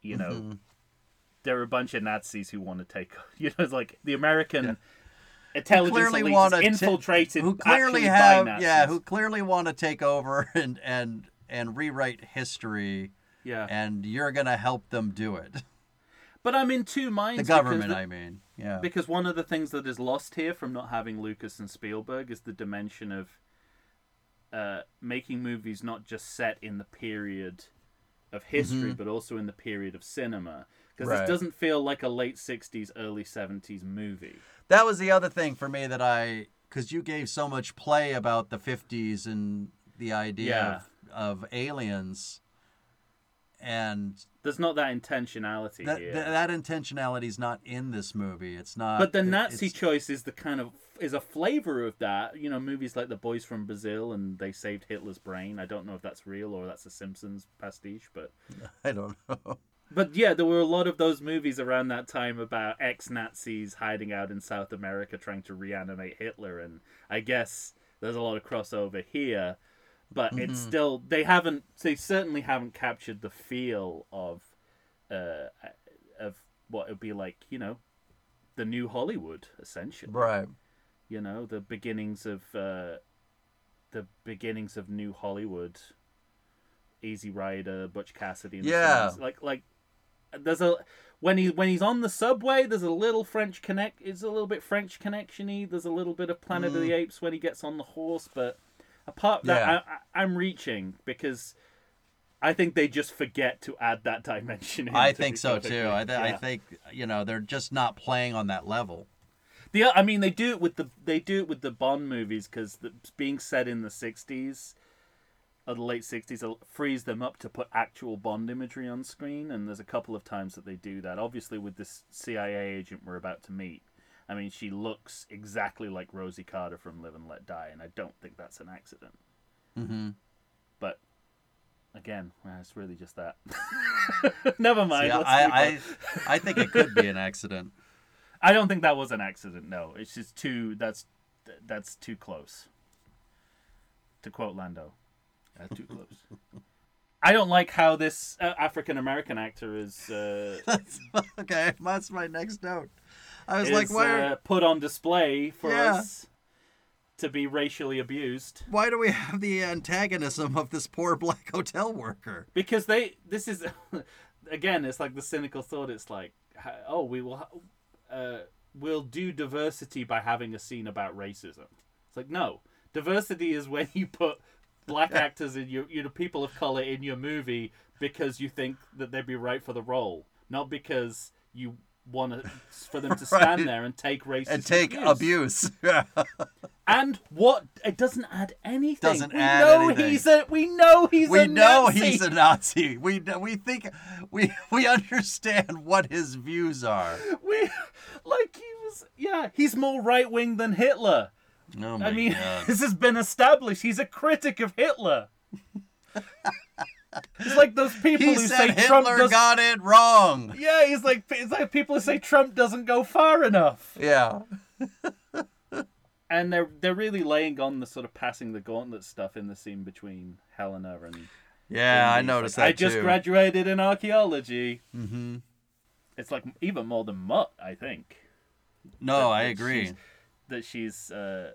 you know, mm-hmm. there are a bunch of Nazis who want to take, you know, it's like the American intelligence clearly want to infiltrated who clearly have yeah, who clearly want to take over and and and rewrite history, yeah. and you're gonna help them do it. But I'm in two minds. The government, the- I mean, yeah, because one of the things that is lost here from not having Lucas and Spielberg is the dimension of uh, making movies not just set in the period of history, but also in the period of cinema. Because Mm-hmm. Right. this doesn't feel like a late '60s, early '70s movie. that was the other thing for me that I because you gave so much play about the 50s and the idea of, of aliens, and There's not that intentionality that here. th- that intentionality is not in this movie. It's not. but the Nazi choice is the kind of is a flavor of that. You know, movies like The Boys from Brazil and They Saved Hitler's Brain. I don't know if that's real or that's a Simpsons pastiche, but I don't know. But yeah, there were a lot of those movies around that time about ex Nazis hiding out in South America trying to reanimate Hitler, and I guess there's a lot of crossover here. But Mm-hmm. it's still they haven't they certainly haven't captured the feel of uh of what it would be like, you know, the new Hollywood essentially right. you know the beginnings of uh, the beginnings of new Hollywood, Easy Rider, Butch Cassidy, and the Yeah. Sons. like like there's a when he when he's on the subway, there's a little French connect. It's a little bit French connectiony. There's a little bit of Planet of the Apes when he gets on the horse, but apart from. Yeah. that, I, I, I'm reaching because. I think they just forget to add that dimension. In, I think so too. I, th- I think you know they're just not playing on that level. The I mean they do it with the they do it with the Bond movies because being set in the '60s or the late '60s it frees them up to put actual Bond imagery on screen, and there's a couple of times that they do that. Obviously, with this CIA agent we're about to meet, I mean she looks exactly like Rosie Carver from Live and Let Die, and I don't think that's an accident. Mm-hmm. But again, it's really just that. Never mind. Yeah, let's move on. I, I I think it could be an accident. I don't think that was an accident. No, it's just too. That's that's too close. To quote Lando, that's too close. I don't like how this uh, African American actor is uh, That's, okay, that's my next note. I was is like, why? uh, put on display for Yeah. us to be racially abused why do we have the antagonism of this poor black hotel worker? because they. This is again, it's like the cynical thought. It's like, oh, we will. Uh, we'll do diversity by having a scene about racism. It's like no, diversity is when you put black actors in your, you know, people of color in your movie because you think that they'd be right for the role, not because you want for them to stand Right. there and take racist And take abuse. And what it doesn't add anything. Doesn't we add know anything. he's a. We know he's we a know Nazi. he's a Nazi. We we think we we understand what his views are. We like he was. Yeah, he's more right wing than Hitler. Oh my I mean, god. this has been established. He's a critic of Hitler. It's like those people He who said say Hitler Trump does. got it wrong. Yeah, he's like it's like people who say Trump doesn't go far enough, Yeah. and they're they're really laying on the sort of passing the gauntlet stuff in the scene between Helena and. Yeah, I noticed like, that I just too. graduated in archaeology. mm-hmm. It's like even more than Mutt, I think. No, that- I that agree. she's- that she's uh,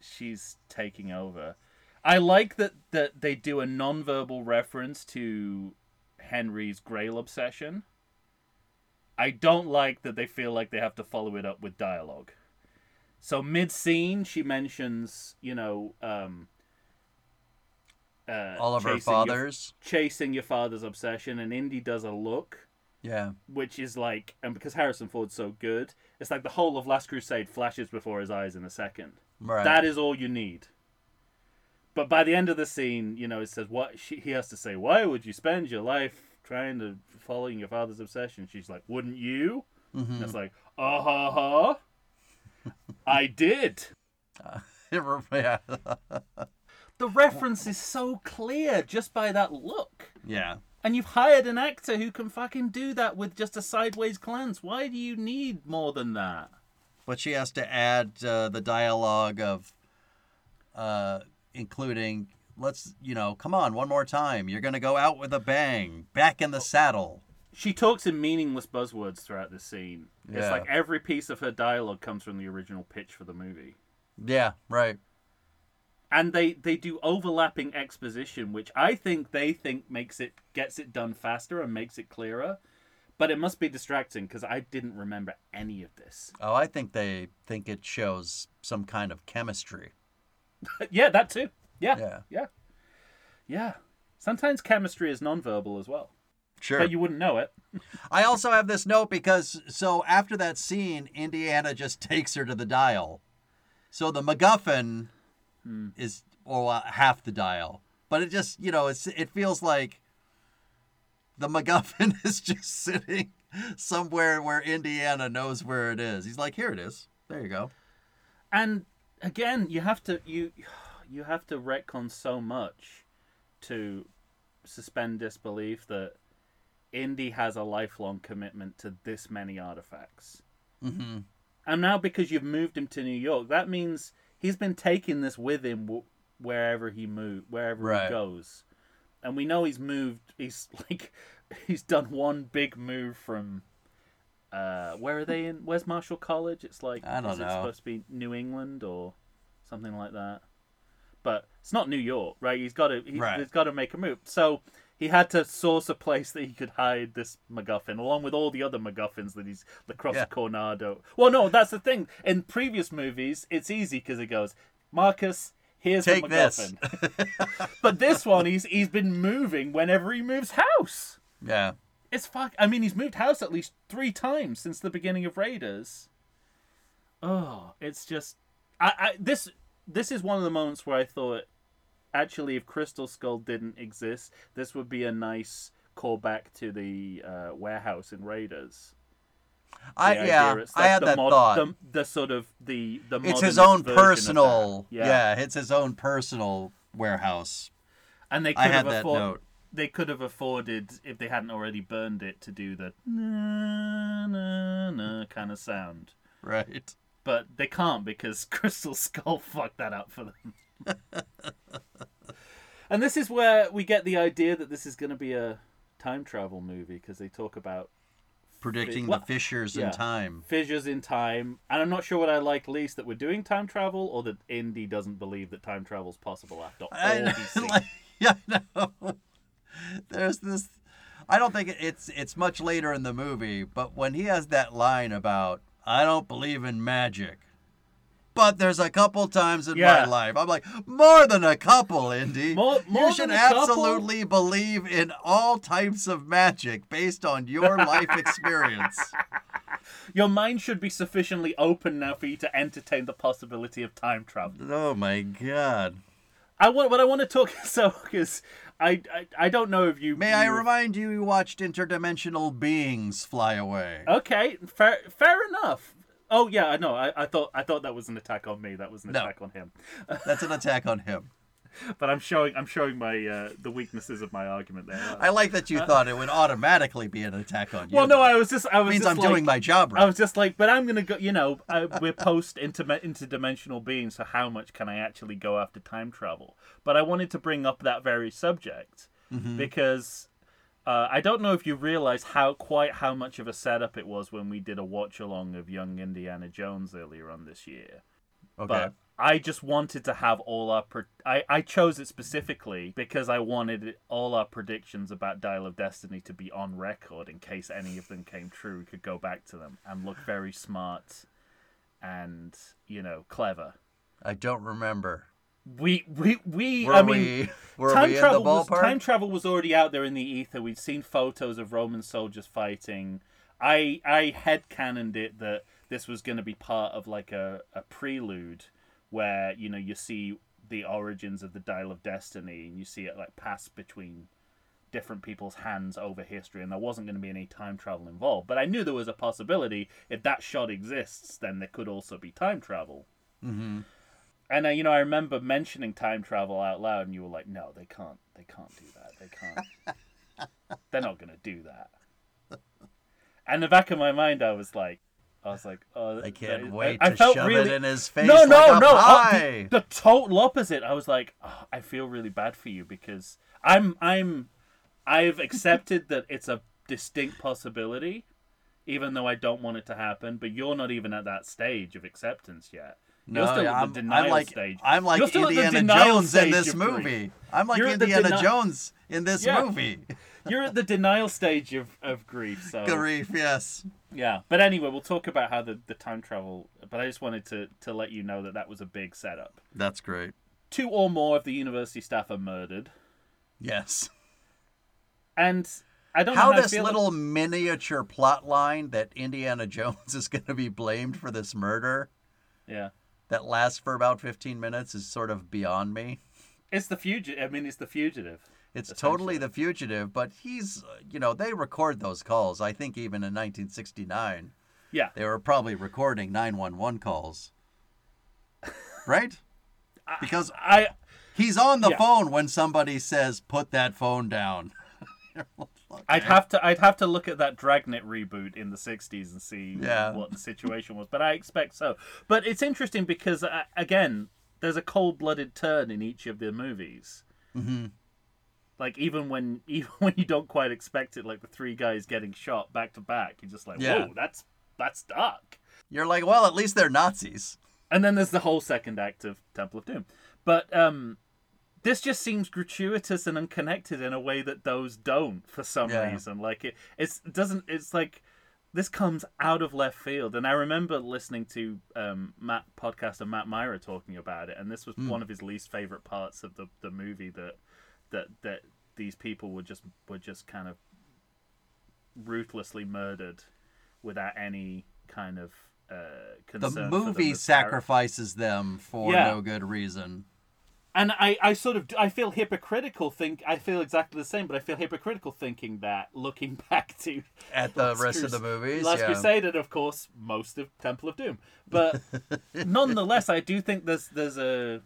she's taking over. I like that that they do a non-verbal reference to Henry's Grail obsession. I don't like that they feel like they have to follow it up with dialogue. So mid scene, she mentions, you know, um, uh, All of her chasing your- fathers. chasing your father's obsession, and Indy does a look Yeah. which is like, and because Harrison Ford's so good, it's like the whole of Last Crusade flashes before his eyes in a second. Right. That is all you need. But by the end of the scene, you know, it says what she, he has to say. Why would you spend your life trying to following your father's obsession? She's like, wouldn't you? Mm-hmm. And it's like, uh ha ha. I did. yeah. The reference is so clear just by that look. yeah. And you've hired an actor who can fucking do that with just a sideways glance. Why do you need more than that? But she has to add uh, the dialogue of, uh, including, let's, you know, come on, one more time. You're going to go out with a bang, back in the oh. saddle. she talks in meaningless buzzwords throughout this scene. It's like every piece of her dialogue comes from the original pitch for the movie. Yeah, right. and they they do overlapping exposition which i think they think makes it gets it done faster and makes it clearer but it must be distracting because i didn't remember any of this Oh, I think they think it shows some kind of chemistry. yeah that too yeah Yeah. yeah yeah sometimes chemistry is nonverbal as well Sure. but you wouldn't know it I also have this note because so after that scene, Indiana just takes her to the dial. So the MacGuffin is or uh, half the dial, but it just you know it's it feels like the MacGuffin is just sitting somewhere where Indiana knows where it is. He's like, here it is. There you go. and again you have to you you have to retcon so much to suspend disbelief that indy has a lifelong commitment to this many artifacts Mm-hmm. and now because you've moved him to new york that means he's been taking this with him w- wherever he move wherever Right. he goes and we know he's moved he's like he's done one big move from uh where are they in where's marshall college it's like I don't is it supposed to be new england or something like that but it's not new york right he's got to he, Right. he's got to make a move so he had to source a place that he could hide this MacGuffin, along with all the other MacGuffins that he's across Yeah. the Coronado. Well, no, that's the thing. In previous movies, it's easy because it goes, Marcus, here's Take the this. MacGuffin. but this one, he's he's been moving whenever he moves house. Yeah. It's fuck. I mean, he's moved house at least three times since the beginning of Raiders. Oh, it's just, I, I this this is one of the moments where I thought, actually, if Crystal Skull didn't exist, this would be a nice callback to the uh, warehouse in Raiders. I yeah. it's I had the that mod- thought. The, the sort of the the it's his own version of that. personal. Yeah. Yeah. It's his own personal warehouse. and they could I have had that afford- note. They could have afforded if they hadn't already burned it to do the na na na kind of sound. Right. But they can't because Crystal Skull fucked that up for them. and this is where we get the idea that this is going to be a time travel movie because they talk about Predicting Well, the fissures yeah. in time. fissures in time. And I'm not sure what I like least that we're doing time travel or that Indy doesn't believe that time travel's possible after all I know, he's seen. like, yeah, I know. There's this. I don't think it's it's much later in the movie, but when he has that line about "I don't believe in magic," but there's a couple times in Yeah. my life I'm like more than a couple, Indy. More- more you should than a couple? absolutely believe in all types of magic based on your life experience. Your mind should be sufficiently open now for you to entertain the possibility of time travel. oh my god! I want what I want to talk so because I, I I don't know if you May I remind you, you watched interdimensional beings fly away. Okay, fair fair enough. Oh yeah, I know. I, I thought I thought that was an attack on me. That was an No. attack on him. That's an attack on him. But I'm showing I'm showing my uh, the weaknesses of my argument there. I like that you thought it would automatically be an attack on you. well, no, I was just I was means just I'm like, doing my job I was just like, but I'm gonna go. You know, I, we're post interdimensional beings, so how much can I actually go after time travel? But I wanted to bring up that very subject Mm-hmm. because uh, I don't know if you realize how quite how much of a setup it was when we did a watch along of Young Indiana Jones earlier on this year. Okay. But I just wanted to have all our. Pre- I I chose it specifically because I wanted all our predictions about Dial of Destiny to be on record in case any of them came true. We could go back to them and look very smart, and you know clever. I don't remember. We we we. Were I mean. we were time we in the travel was time travel was already out there in the ether. We'd seen photos of Roman soldiers fighting. I I headcanoned it that this was going to be part of like a, a prelude where you know you see the origins of the Dial of Destiny and you see it like pass between different people's hands over history and there wasn't going to be any time travel involved but i knew there was a possibility if that shot exists then there could also be time travel Mhm. and uh, you know, I remember mentioning time travel out loud, and you were like, "No, they can't. They can't do that. They can't. They're not gonna do that." And in the back of my mind, I was like, "I was like, oh, I can't that- wait I to felt shove really... it in his face No, like no, a no. uh, the, the total opposite. I was like, oh, I feel really bad for you because I'm, I'm, I've accepted that it's a distinct possibility, even though I don't want it to happen. But you're not even at that stage of acceptance yet. You're No, still at I'm, denial I'm like stage. I'm like You're the Indiana Jones in this of grief. movie. I'm like You're Indiana deni- Jones in this Yeah. movie. You're at the denial stage of, of grief. So Grief, yes. Yeah. But anyway, we'll talk about how the, the time travel. But I just wanted to to let you know that that was a big setup. That's great. Two or more of the university staff are murdered, Yes. and I don't know How how this little miniature plot line that Indiana Jones is going to be blamed for this murder yeah. that lasts for about 15 minutes is sort of beyond me. It's the fugitive. I mean, it's the fugitive. It's totally the fugitive, but he's, uh, you know, they record those calls. I think even in 1969, Yeah. they were probably recording 911 calls. Right? Because I he's on the Yeah. phone when somebody says, put that phone down. I'd have to I'd have to look at that Dragnet reboot in the '60s and see Yeah. what the situation was, but I expect so. But it's interesting because uh, again, there's a cold-blooded turn in each of the movies. Mm hmm Like even when even when you don't quite expect it, like the three guys getting shot back to back, you're just like, Yeah. whoa, that's that's dark. You're like, well, at least they're Nazis. And then there's the whole second act of Temple of Doom. But um this just seems gratuitous and unconnected in a way that those don't for some Yeah. reason. Like it it's it doesn't it's like this comes out of left field. And I remember listening to um Matt podcaster Matt Mira talking about it and this was Hmm. one of his least favorite parts of the, the movie that that that these people were just were just kind of ruthlessly murdered without any kind of uh, The concern. for them movie sacrifices them for Yeah. no good reason. and I, I sort of I feel hypocritical think I feel exactly the same, but I feel hypocritical thinking that looking back to At the Last rest of the movies, Last yeah. Crusade and of course most of Temple of Doom. But nonetheless, I do think there's there's a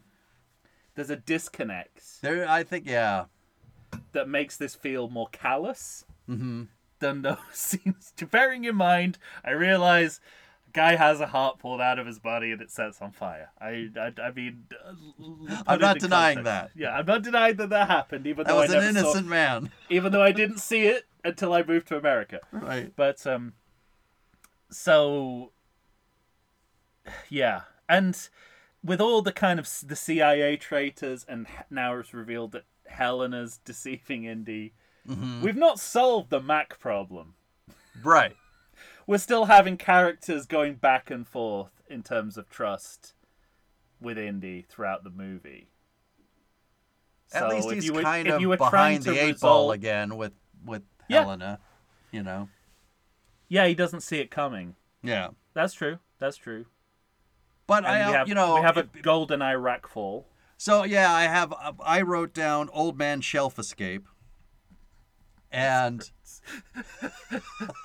there's a disconnect There, I think, yeah. that makes this feel more callous hmm than those scenes. Bearing in mind, I realize a guy has a heart pulled out of his body and it sets on fire. I, I, I mean, uh, l- put I'm it not in denying context. that. Yeah, I'm not denying that that happened, even That though was I an never innocent saw, man. even though I didn't see it until I moved to America. Right. But um, so yeah, and with all the kind of the CIA traitors, and now it's revealed that Helena's deceiving Indy. hmm We've not solved the Mac problem. Right. We're still having characters going back and forth in terms of trust with Indy throughout the movie. At So least he's were- kind of you were trying behind the eight ball again with with Yeah. Helena. You know. Yeah, he doesn't see it coming. Yeah. That's true. That's true. But And I, uh, have, you know, we have a it- golden Iraq fall. so yeah, I have. Uh, I wrote down "Old Man Shelf Escape," and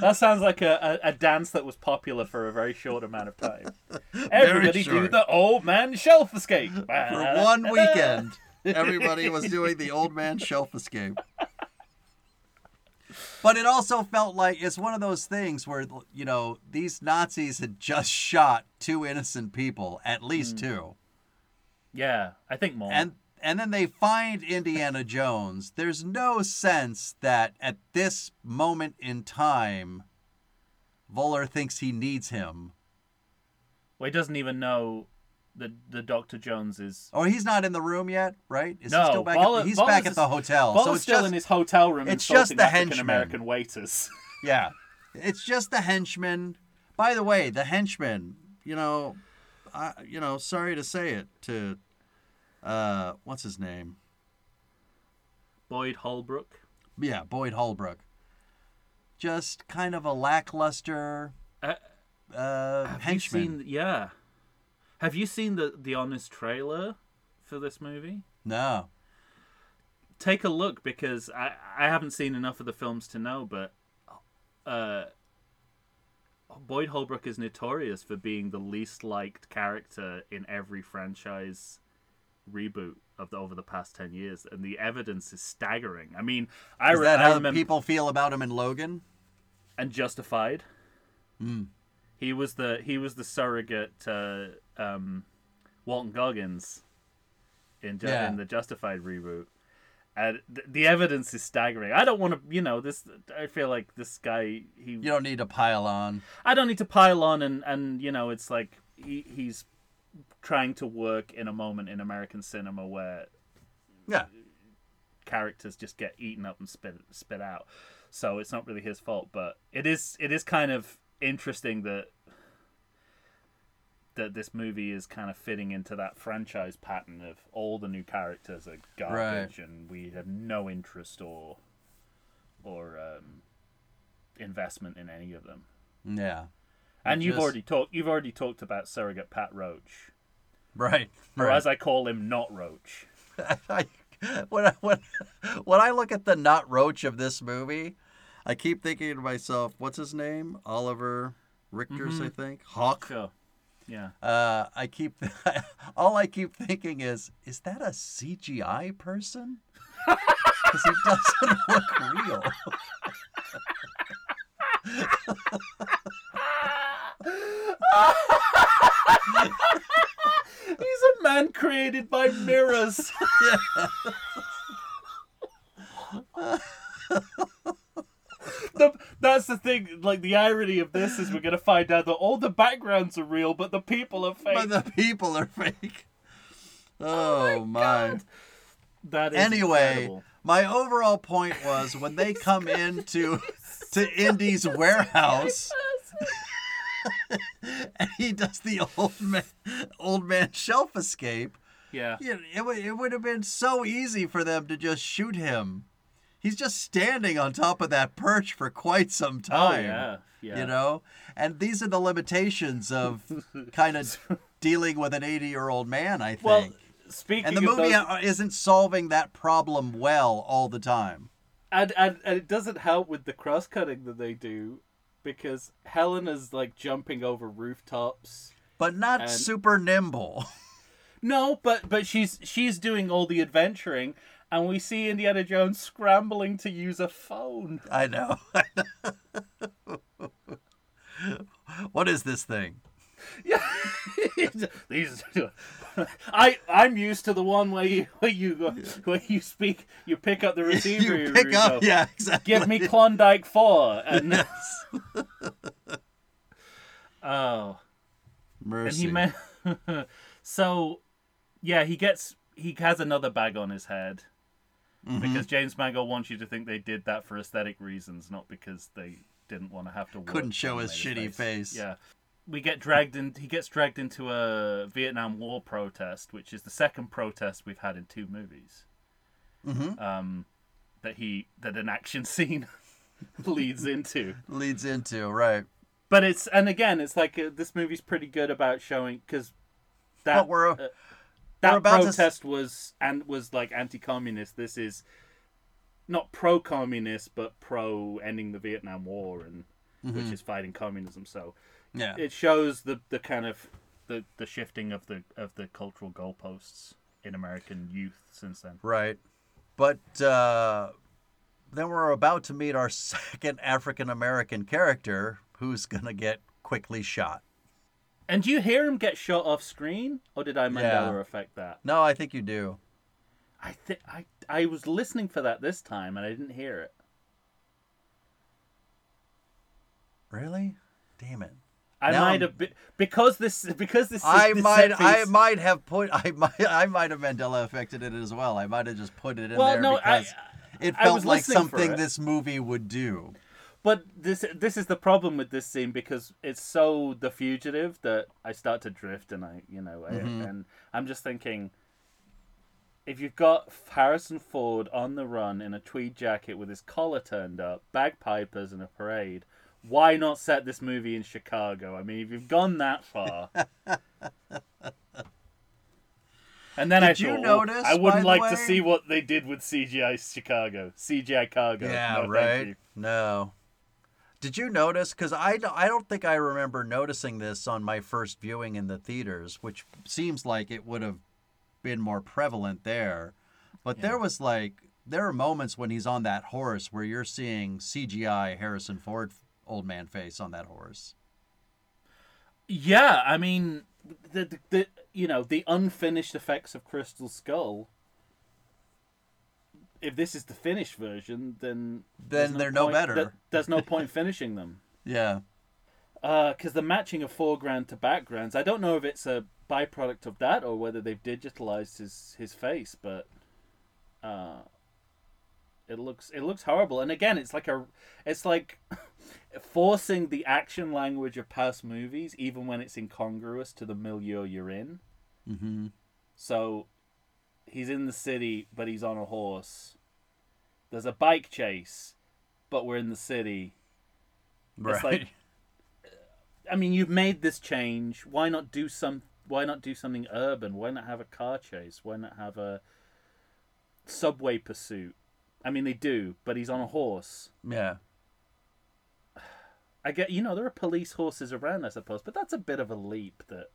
That sounds like a, a, a dance that was popular for a very short amount of time. Everybody do the old man shelf escape. for one weekend, everybody was doing the Old Man Shelf Escape. But it also felt like it's one of those things where you know these Nazis had just shot two innocent people, at least hmm. two. Yeah, I think more. and and then they find Indiana Jones. There's no sense that at this moment in time, Voller thinks he needs him, well, he doesn't even know that the Doctor Jones is. Oh, he's not in the room yet, right? Is No, he still back? Voller- at, he's Voller's back at the hotel, Paul's so it's still just in his hotel room it's just the henchmen. American waiters. yeah, it's just the henchman. By the way, the henchman. You know, I, you know, sorry to say it to, uh, what's his name? Boyd Holbrook. Yeah, Boyd Holbrook. Just kind of a lackluster Uh, uh, have henchman. you seen? Yeah. Have you seen the the honest trailer for this movie? No. take a look because I I haven't seen enough of the films to know, but uh, Boyd Holbrook is notorious for being the least liked character in every franchise reboot of the, over the past ten years, and the evidence is staggering. I mean, I, Is that I how remember people feel about him in Logan? and Justified. Hmm. He was the he was the surrogate to um, Walton Goggins in Ju- Yeah. in the Justified reboot, and th- the evidence is staggering. I don't want to, you know, this. I feel like this guy. He. You don't need to pile on. I don't need to pile on, and and you know, it's like he, he's trying to work in a moment in American cinema where Yeah. characters just get eaten up and spit spit out. So it's not really his fault, but it is it is kind of interesting that that this movie is kind of fitting into that franchise pattern of all the new characters are garbage and we have no interest or or um, investment in any of them. Yeah. And you've Just- already talked you've already talked about surrogate Pat Roach. Right. Or right. as I call him, not Roach. I, when, I, when, when I look at the not roach of this movie, I keep thinking to myself, what's his name? Olivier Richters, I think. Hawk. Sure. Yeah. Uh, I keep all I keep thinking is, is that a CGI person? Because he doesn't look real. He's a man created by mirrors. the, that's the thing. Like the irony of this is we're gonna find out that all the backgrounds are real, but the people are fake. But the people are fake. Oh, oh, my. that is Anyway, incredible. my overall point was when they come into to Indy's warehouse and he does the old man old man shelf escape. yeah, know, it would it would have been so easy for them to just shoot him. He's just standing on top of that perch for quite some oh time. yeah, yeah. You know? And these are the limitations of kind of dealing with an 80 year old man, I think. Well, speaking and the movie those, isn't solving that problem well all the time. and, and and it doesn't help with the cross cutting that they do, because Helen is like jumping over rooftops. But not And- super nimble. No, but but she's she's doing all the adventuring, and we see Indiana Jones scrambling to use a phone. I know. I know. what is this thing? Yeah, these. I I'm used to the one where you where you go where you speak you pick up the receiver you pick you up, go, yeah, exactly. Give me Klondike Four and Yes. oh Mercy. and he so yeah he gets he has another bag on his head Mm-hmm. because James Mangold wants you to think they did that for aesthetic reasons, not because they didn't want to have to. work Couldn't show his shitty face. Yeah, we get dragged in. He gets dragged into a Vietnam War protest, which is the second protest we've had in two movies. Mhm. Um, that he that an action scene leads into. Leads into, right. But it's and again, it's like uh, this movie's pretty good about showing because that But we're uh, that about to protest was and was like anti-communist. This is not pro-communist, but pro ending the Vietnam War and Mm-hmm. which is fighting communism. So yeah. it shows the the kind of the the shifting of the of the cultural goalposts in American youth since then. Right. But uh, then we're about to meet our second African American character who's going to get quickly shot. And do you hear him get shot off screen, or did I Mandela Yeah. affect that? No, I think you do. I think I I was listening for that this time and I didn't hear it. Really? Damn it. I Now might I'm- have because this because this. I this might I might have put I might I might have Mandela affected it as well. I might have just put it in Well, there no, I- because it I felt was like something this movie would do. But this this is the problem with this scene because it's so the fugitive that I start to drift and I you know I, Mm-hmm. and I'm just thinking if you've got Harrison Ford on the run in a tweed jacket with his collar turned up, bagpipers and a parade, why not set this movie in Chicago? I mean, if you've gone that far. And then I Did you thought, notice, I wouldn't like to see what they did with CGI Chicago, CGI Cargo. Yeah, No, right. No. Did you notice? Because I, don't- I don't think I remember noticing this on my first viewing in the theaters, which seems like it would have been more prevalent there. But there was like, there are moments when he's on that horse where you're seeing CGI Harrison Ford old man face on that horse. Yeah, I mean, the, the, the you know the unfinished effects of Crystal Skull if this is the finished version, then Then there's they're no better. th- there's no point finishing them. Yeah. because the matching of foreground to backgrounds, I don't know if it's a byproduct of that or whether they've digitalized his his face, but uh, it looks it looks horrible. And again, it's like a it's like forcing the action language of past movies, even when it's incongruous to the milieu you're in. Mm-hmm. So he's in the city, but he's on a horse. There's a bike chase, but we're in the city. Right. It's like I mean, you've made this change. Why not do some? Why not do something urban? Why not have a car chase? Why not have a subway pursuit? I mean, they do, but he's on a horse. yeah. I get, you know, there are police horses around, I suppose, but that's a bit of a leap that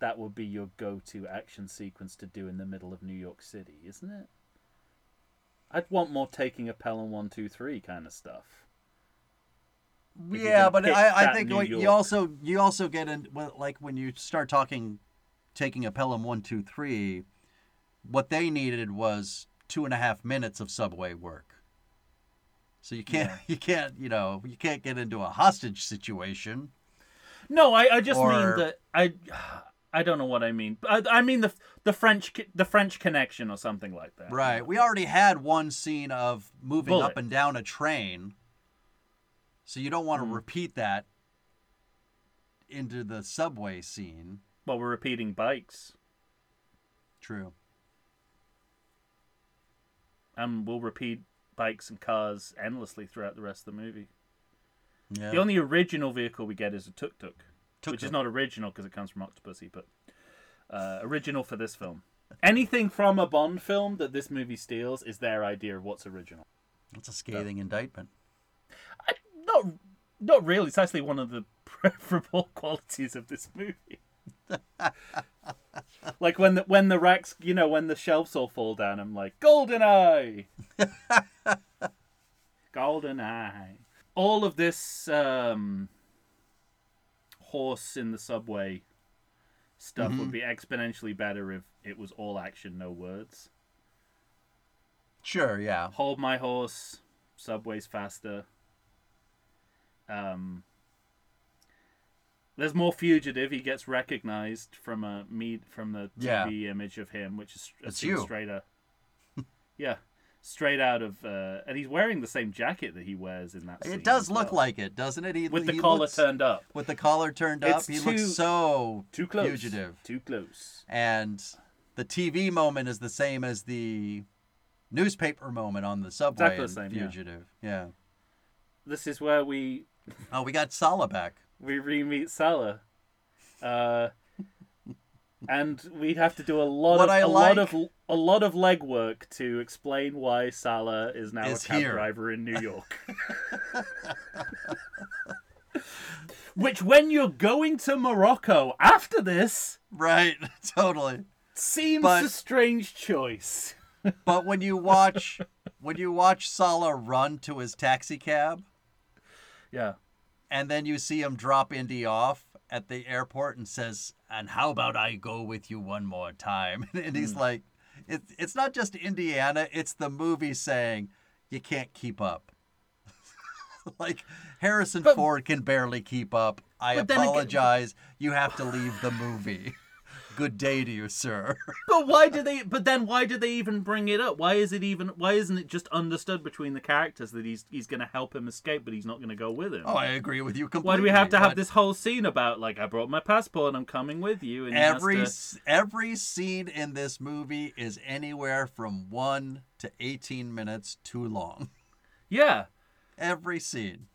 that would be your go-to action sequence to do in the middle of New York City, isn't it? I'd want more taking a Pelham one two three kind of stuff. If Yeah, but I, I think what you also you also get in well, like when you start talking taking a Pelham one two three, what they needed was two and a half minutes of subway work. So you can't you can't you know you can't get into a hostage situation. No, I, I just Or- mean that I I don't know what I mean. I, I mean the the French the French Connection or something like that. Right. We already had one scene of moving Bullitt. up and down a train. So you don't want to Mm. repeat that into the subway scene. Well, we're repeating bikes, True. and we'll repeat bikes and cars endlessly throughout the rest of the movie. Yeah. The only original vehicle we get is a tuk tuk, which is not original because it comes from Octopussy, but uh, original for this film. Anything from a Bond film that this movie steals is their idea of what's original. That's a scathing indictment. I, not, not really. It's actually one of the preferable qualities of this movie. like when the when the racks, you know, when the shelves all fall down, I'm like, Golden Eye, Golden Eye. All of this um, horse in the subway stuff would be exponentially better if it was all action, no words. Sure, yeah. Hold my horse. Subway's faster. Um, there's more fugitive. He gets recognized from a meet from the Yeah. TV image of him, which is a It's scene you. straight yeah, straight out of, uh, and he's wearing the same jacket that he wears in that. scene It does look well. like it, doesn't it? He, with the he collar looks- turned up. With the collar turned up, It's he looks so Too close. fugitive. Too close. And the TV moment is the same as the newspaper moment on the subway. Exactly the same. Fugitive. Yeah. This is where we Oh, we got Sallah back. we re-meet Sallah, uh, and we'd have to do a lot What of I a like- lot of a lot of legwork to explain why Sallah is now Is a cab here. driver in New York. Which, when you're going to Morocco after this, Right, totally. seems But- a strange choice. But when you watch when you watch Sallah run to his taxi cab Yeah, and then you see him drop Indy off at the airport and says, "And how about I go with you one more time?" And he's Hmm. like, "It's it's not just Indiana; it's the movie saying you can't keep up." like Harrison But- Ford can barely keep up. I then again- apologize. you have to leave the movie. Good day to you, sir. but why do they? But then why do they even bring it up? Why is it even? Why isn't it just understood between the characters that he's he's going to help him escape, but he's not going to go with him? Oh, I agree with you completely. Why do we have to have but- this whole scene about like I brought my passport and I'm coming with you? And every to- every scene in this movie is anywhere from 1 to 18 minutes too long yeah, every scene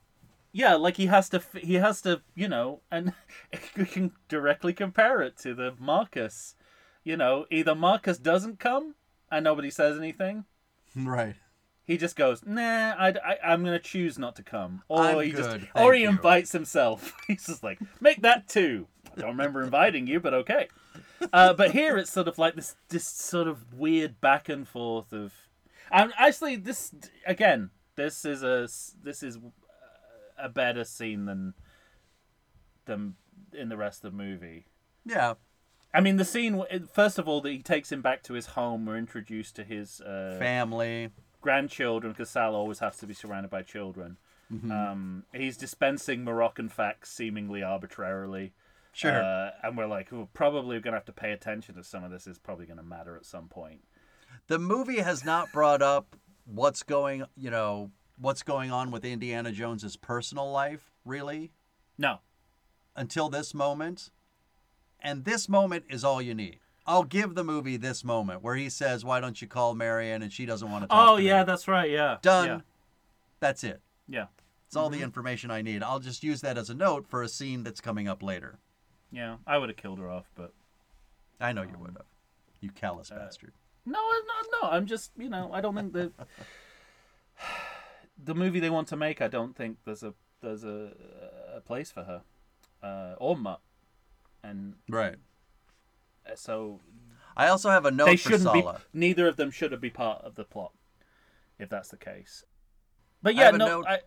yeah, like he has to he has to you know, and we can directly compare it to the Marcus. You know, either Marcus doesn't come and nobody says anything. right He just goes, nah, I, I, am going to choose not to come. Or I'm he just, or he you. invites himself. He's just like, make that two. I don't remember inviting you, but okay. Uh, but here it's sort of like this, this sort of weird back and forth of, and actually this again, this is a, this is a better scene than, than in the rest of the movie. yeah I mean, the scene, first of all, that he takes him back to his home. We're introduced to his uh, family grandchildren, because Sal always has to be surrounded by children. Mm-hmm. Um, he's dispensing Moroccan facts seemingly arbitrarily. Sure. Uh, and we're like, we're probably going to have to pay attention to some of this. Is probably going to matter at some point. the movie has not brought up what's going, you know, what's going on with Indiana Jones's personal life, really, No, until this moment. And this moment is all you need. I'll give the movie this moment where he says, "Why don't you call Marion?" and she doesn't want to talk. Oh to yeah, me. that's right. Yeah. done. Yeah. That's it. Yeah. It's all the mm-hmm. information I need. I'll just use that as a note for a scene that's coming up later. Yeah. I would have killed her off, but I know you um, would have. You callous uh, bastard. no, no, no. I'm just, you know, I don't think the the movie they want to make. I don't think there's a there's a, a place for her uh, or Mutt, and Right. uh, so I also have a note they for shouldn't be. Sallah. Neither of them should be part of the plot, if that's the case. But yeah, a no, note- I,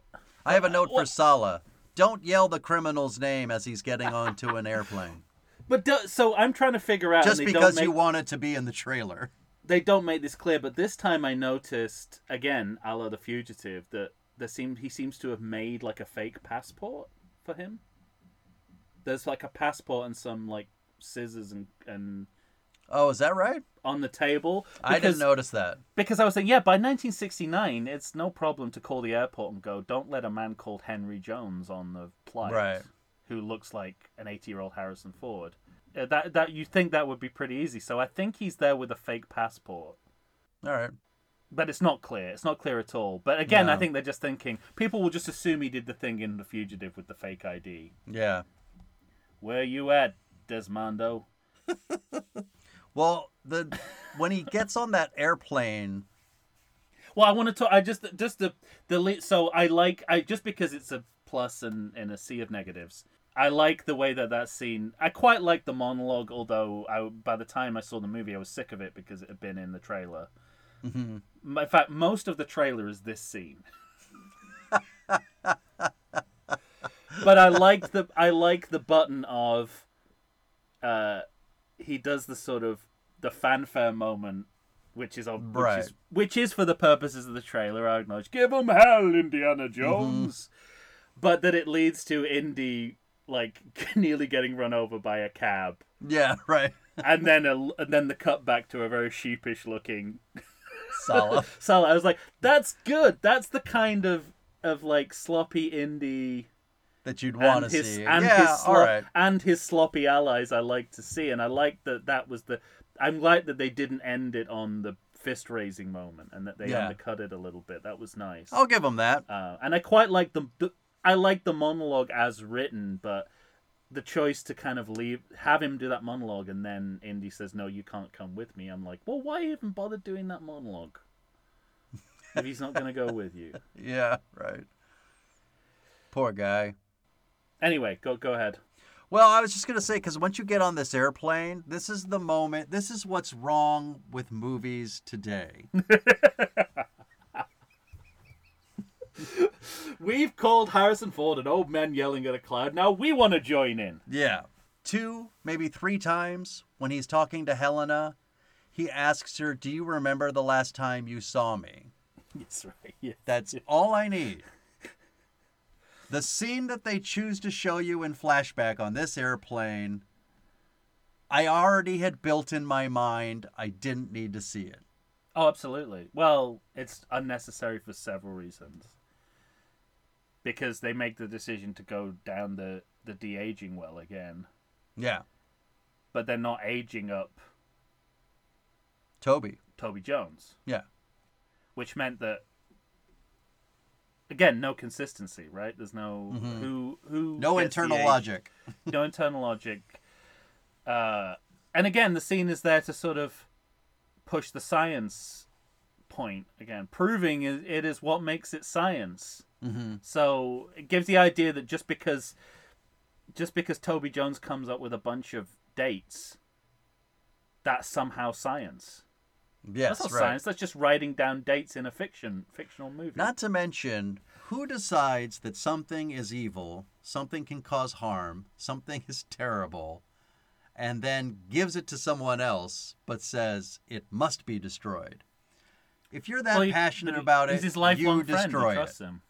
I have a note for Sallah. Don't yell the criminal's name as he's getting onto an airplane. but do, so I'm trying to figure out. Just because make, you wanted to be in the trailer. They don't make this clear, but this time I noticed again, a la the fugitive, that there seemed he seems to have made like a fake passport for him. There's like a passport and some like scissors and and Oh, is that right? on the table. I didn't notice that. Because I was saying, yeah, by 1969, it's no problem to call the airport and go, don't let a man called Henry Jones on the flight Right. who looks like an 80 year old Harrison Ford. Uh, that that you think that would be pretty easy. So I think he's there with a fake passport. All right. But it's not clear. It's not clear at all. But again, I think they're just thinking people will just assume he did the thing in The Fugitive with the fake ID. Yeah. Where you at, Desmondo? Well, the when he gets on that airplane, Well, I want to talk. I just just the the so I like I just because it's a plus and in a sea of negatives. I like the way that that scene. I quite like the monologue, although I, by the time I saw the movie, I was sick of it because it had been in the trailer. Mhm. In fact, most of the trailer is this scene. but I like the I like the button of, uh, he does the sort of the fanfare moment, which is of which is which is for the purposes of the trailer. I acknowledge, give him hell, Indiana Jones, but that it leads to Indy like nearly getting run over by a cab, yeah, right. and then a, and then the cut back to a very sheepish looking Sallah. so I was like, "That's good. That's the kind of of like sloppy Indy that you'd want to see. and yeah, his all right. and his sloppy allies. I like to see, and I like that that was the. I'm glad that they didn't end it on the fist raising moment, and that they Yeah. undercut it a little bit. That was nice. I'll give them that. Uh, and I quite like the, the I like the monologue as written, but the choice to kind of leave have him do that monologue and then Indy says no you can't come with me I'm like well why even bother doing that monologue if he's not going to go with you Yeah, right. Poor guy. anyway go go ahead Well, I was just gonna say because once you get on this airplane, this is the moment. This is what's wrong with movies today. we've called Harrison Ford an old man yelling at a cloud now we want to join in Yeah. Two, maybe three times when he's talking to Helena, he asks her, Do you remember the last time you saw me? yes right yeah That's all I need. The scene that they choose to show you in flashback on this airplane, I already had built in my mind. I didn't need to see it. Oh, absolutely. Well, it's unnecessary for several reasons. Because they make the decision to go down the, the de aging well again, Yeah. but they're not aging up Toby. Toby Jones, Yeah. which meant that again, no consistency, right? There's no Mhm. who who No internal logic. no internal logic. Uh, and again, the scene is there to sort of push the science point again, proving it it is what makes it science. Mm-hmm. So it gives the idea that just because just because Toby Jones comes up with a bunch of dates, that's somehow science. Yes, that's not right. science. That's just writing down dates in a fiction fictional movie. Not to mention, who decides that something is evil, something can cause harm, something is terrible, and then gives it to someone else but says it must be destroyed? If you're that Well, he- passionate he- about it, his lifelong you friend. destroy he it. him.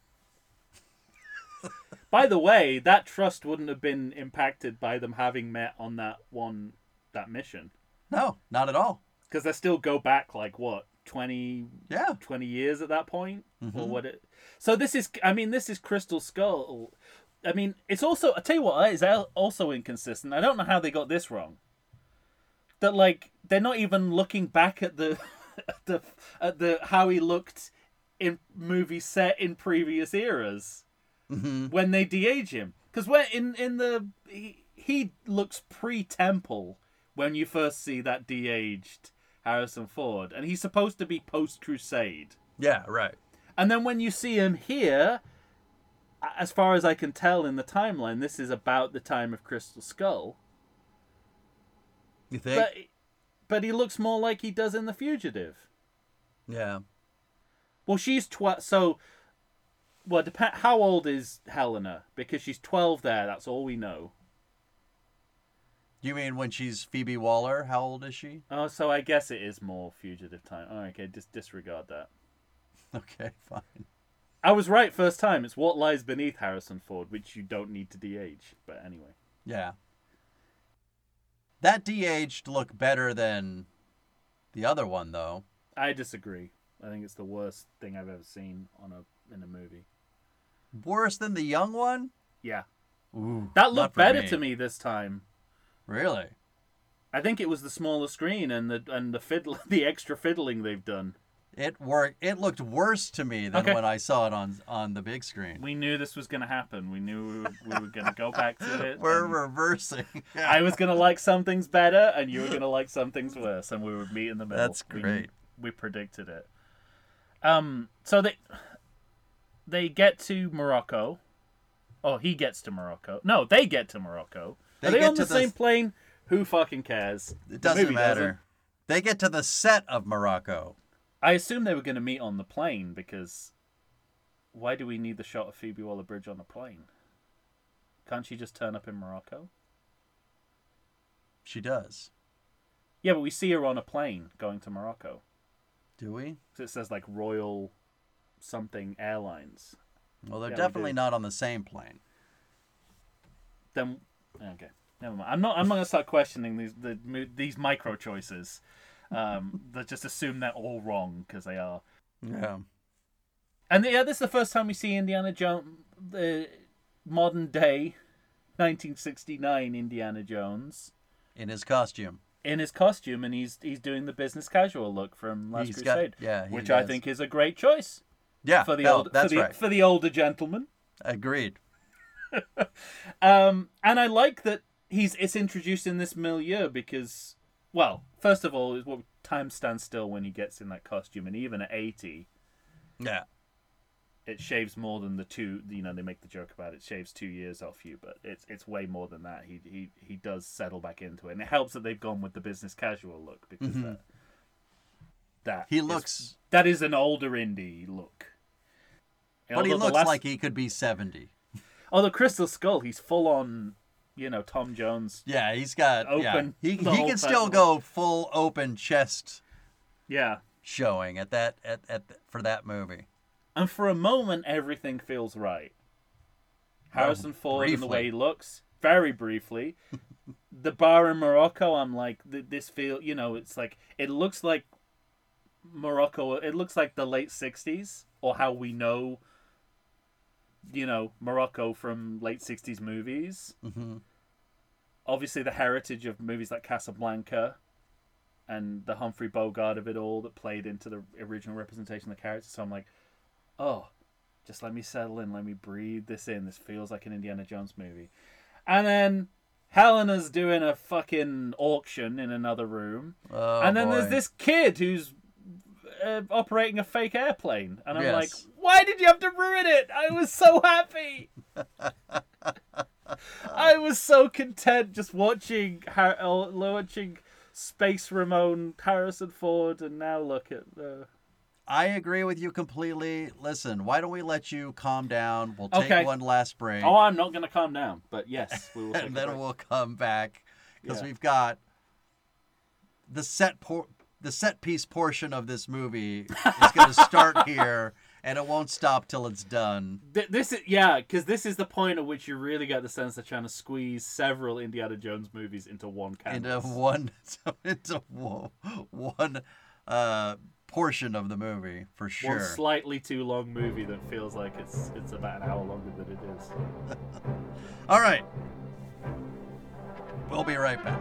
By the way, that trust wouldn't have been impacted by them having met on that one that mission No, not at all. because they still go back like what 20, Yeah. 20 years at that point or Mhm. what it. So this is, I mean, this is Crystal Skull. I mean, it's also. I tell you what is al- also inconsistent. I don't know how they got this wrong. That like they're not even looking back at the, at the at the how he looked in movies set in previous eras. Hmm when they de-age him. Because when in in the he, he looks pre-temple when you first see that de-aged harrison ford. And he's supposed to be post-crusade. Yeah, right. and then when you see him here as far as i can tell in the timeline this is about the time of crystal skull. You think? but but he looks more like he does in the fugitive yeah. Well, she's twelve. so. Well, depend. How old is Helena? Because she's twelve there. That's all we know. You mean when she's Phoebe Waller? How old is she? Oh, so I guess it is more fugitive time. Oh, okay, just disregard that. Okay, fine. I was right first time. It's what lies beneath Harrison Ford, which you don't need to de-age. But anyway, Yeah. That de-aged look better than the other one, though. I disagree. I think it's the worst thing I've ever seen on a in a movie. Worse than the young one? Yeah, Ooh, that looked better to me this time. Really? I think it was the smaller screen and the and the fiddle the extra fiddling they've done. It worked. It looked worse to me than Okay. when I saw it on on the big screen. We knew this was going to happen. We knew we were, we were going to go back to it. We're reversing. I was going to like some things better, and you were going to like some things worse, and we would meet in the middle. That's We- great. We, predicted it. Um. So they they get to Morocco. Oh, he gets to Morocco. No, they get to Morocco. They Are they on the the- same plane? Who fucking cares? It doesn't matter. They get to the set of Morocco. I assume they were going to meet on the plane because why do we need the shot of Phoebe Waller-Bridge on the plane? Can't she just turn up in Morocco? She does. Yeah, but we see her on a plane going to Morocco. Do we? 'Cause it says like Royal something Airlines. Well, they're Yeah, definitely do. not on the same plane. Then okay, never mind. I'm not. I'm not gonna start questioning these the these micro choices. Um, that just assume they're all wrong because they are. Yeah. And yeah, this is the first time we see Indiana Jones, the modern day, 1969 Indiana Jones In his costume. in his costume, and he's he's doing the business casual look from Last He's got- Crusade, yeah, he which I think is a great choice Yeah. for the no, old that's for the right. for the older gentleman. Agreed. Um, and I like that he's it's introduced in this milieu because, well, first of all, is what time stands still when he gets in that costume, and even at 80, Yeah. it shaves more than the two. You know, they make the joke about it shaves two years off you, but it's it's way more than that. He he he does settle back into it, and it helps that they've gone with the business casual look because mm-hmm. that that He is- looks, that is an older Indy look. but he Although looks last- like he could be 70. Oh, the Crystal Skull. He's full on, you know, Tom Jones. Yeah, he's got. yeah. Open He, he can still go full open chest Yeah. showing at that at, at for that movie. And for a moment, everything feels right. Oh, Harrison Ford and the way he looks, very briefly. the bar in Morocco, I'm like, this feel, you know, it's like, it looks like Morocco, it looks like the late 60s, or how we know, you know, Morocco from late 60s movies. hmm Obviously, the heritage of movies like Casablanca and the Humphrey Bogart of it all that played into the original representation of the character. So I'm like, oh, just let me settle in, let me breathe this in. This feels like an Indiana Jones movie. And then Helena's doing a fucking auction in another room. Oh, and then there's this kid who's uh, operating a fake airplane. And I'm like, why did you have to ruin it? I was so happy. I was so content just watching Har- uh, watching Space Ramon, Harrison Ford, and now look at the. I agree with you completely. Listen, why don't we let you calm down? We'll take Okay. one last break, Oh, I'm not going to calm down, but yes, we will. And then break. we'll come back because Yeah. we've got the set por- the set piece portion of this movie is going to start here, and it won't stop till it's done. This is yeah, because this is the point at which you really get the sense they're trying to squeeze several Indiana Jones movies into one into canvas. one into one, one uh, portion of the movie for One sure. slightly too long movie that feels like it's it's about an hour longer than it is. All right. We'll be right back.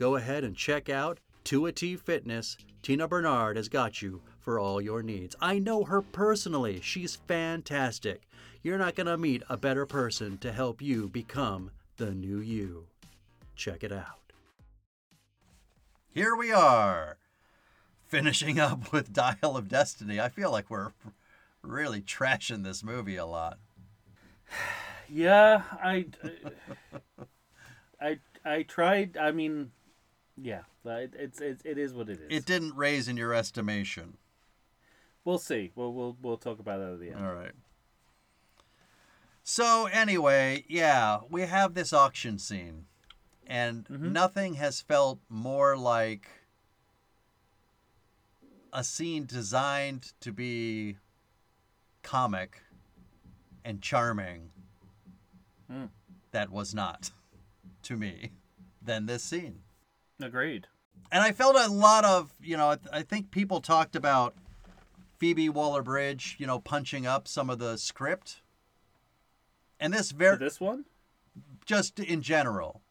Go ahead and check out 2AT Fitness. Tina Bernard has got you for all your needs. I know her personally. She's fantastic. You're not going to meet a better person to help you become the new you. Check it out. Here we are, finishing up with Dial of Destiny. I feel like we're really trashing this movie a lot. Yeah, I, I, I tried. I mean, yeah, it, it's it, it is what it is. It didn't raise in your estimation. we'll see. We'll we'll we'll talk about that at the end. All right. So anyway, yeah, we have this auction scene, and nothing has felt more like a scene designed to be comic and charming Hmm. that was not to me than this scene. Agreed. And I felt a lot of, you know, I, th- I think people talked about Phoebe Waller Bridge, you know, punching up some of the script. And this very this one, just in general.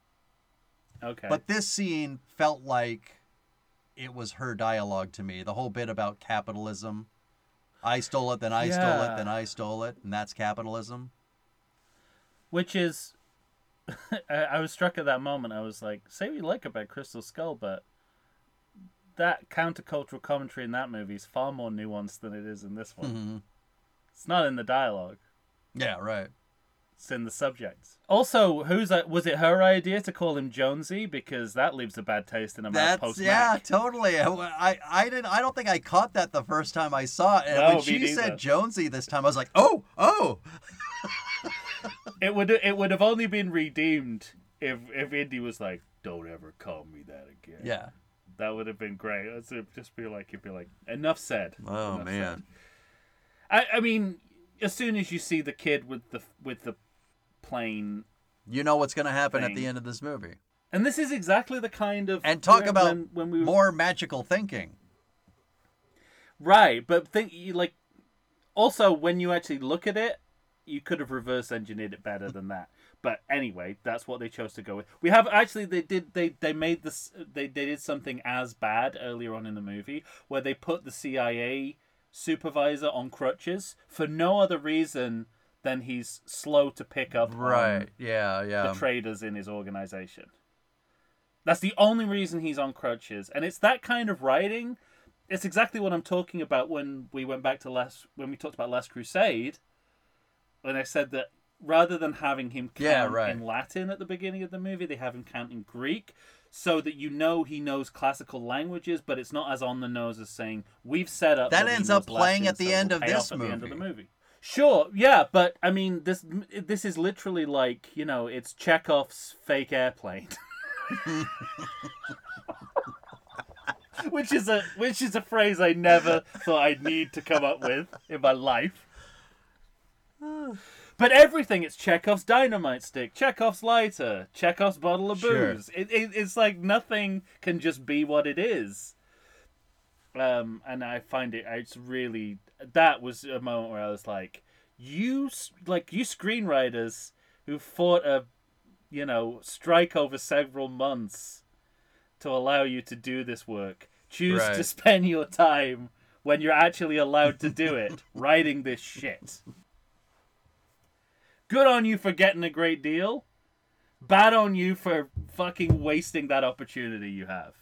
okay. But this scene felt like it was her dialogue to me. The whole bit about capitalism. I stole it, then I stole it, then I stole it, and that's capitalism. which is I, I was struck at that moment i was like say what you like about crystal skull but that countercultural commentary in that movie is far more nuanced than it is in this one Mhm. it's not in the dialogue Yeah, right. it's in the subjects also who's that was it her idea to call him jonesy because that leaves a bad taste in a mouth That's post yeah, totally. I, I I didn't. I don't think I caught that the first time I saw it. And No, when she neither. said Jonesy this time, I was like, oh, oh. it would it would have only been redeemed if if indy was like don't ever call me that again Yeah. that would have been great it'd just be like you'd be like enough said Oh Enough man. said. I, I mean, as soon as you see the kid with the with the plane, You know what's going to happen at the end of this movie. and this is exactly the kind of And talk about when, when we more magical thinking. right, but think like also when you actually look at it, you could have reverse engineered it better than that. But anyway, that's what they chose to go with. We have actually they did they they made this they they did something as bad earlier on in the movie where they put the CIA supervisor on crutches for no other reason than he's slow to pick up Right. Yeah, yeah. the traders in his organization. That's the only reason he's on crutches, and it's that kind of writing. It's exactly what I'm talking about when we went back to last when we talked about Last Crusade, when I said that rather than having him count Yeah, right. in Latin at the beginning of the movie, they have him count in Greek, so that you know he knows classical languages, but it's not as on the nose as saying we've set up. That he ends up playing Latin, at the so end of this off at the end of the movie. movie. Sure, yeah, but I mean, this this is literally like you know, it's Chekhov's fake airplane, which is a which is a phrase I never thought I'd need to come up with in my life. But everything, it's Chekhov's dynamite stick, Chekhov's lighter, Chekhov's bottle of Sure. booze. It, it, it's like nothing can just be what it is. Um, and I find it, it's really, that was a moment where I was like, you, s- like, you screenwriters who fought a, you know, strike over several months to allow you to do this work, choose to Right. spend your time when you're actually allowed to do it, writing this shit. Good on you for getting a great deal. Bad on you for fucking wasting that opportunity you have.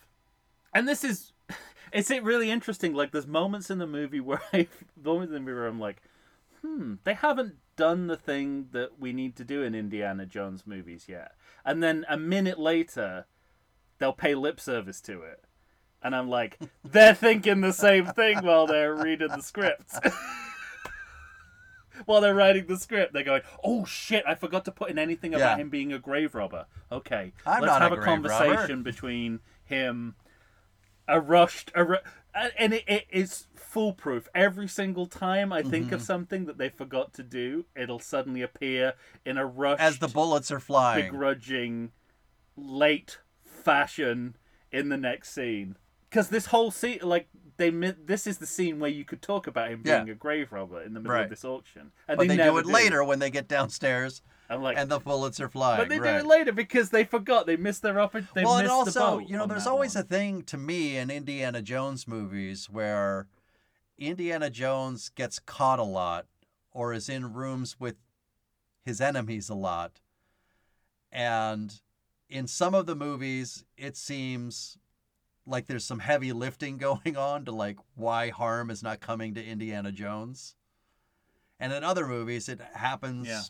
And this is, it's it really interesting. Like there's moments in the movie where I, moments in the movie where I'm like, hmm, they haven't done the thing that we need to do in Indiana Jones movies yet. And then a minute later, they'll pay lip service to it. And I'm like, they're thinking the same thing while they're reading the script. While they're writing the script, they're going, "Oh shit, I forgot to put in anything about Yeah. him being a grave robber." Okay, I'm let's not have a, grave conversation robber. between him, a rushed, a ru- and it, it is foolproof. Every single time I think Mm-hmm. of something that they forgot to do, it'll suddenly appear in a rushed, As the bullets are flying. begrudging, late fashion in the next scene. Because this whole scene, like they, this is the scene where you could talk about him Yeah. being a grave robber in the middle Right. of this auction, and But they, do never it later when they get downstairs I'm like, and the bullets are flying. but they right. do it later because they forgot, they missed their opportunity. They well, missed and the also, boat you know, there's always one. a thing to me in Indiana Jones movies where Indiana Jones gets caught a lot or is in rooms with his enemies a lot. And in some of the movies, it seems like there's some heavy lifting going on to like why harm is not coming to Indiana Jones. And in other movies, it happens Yeah.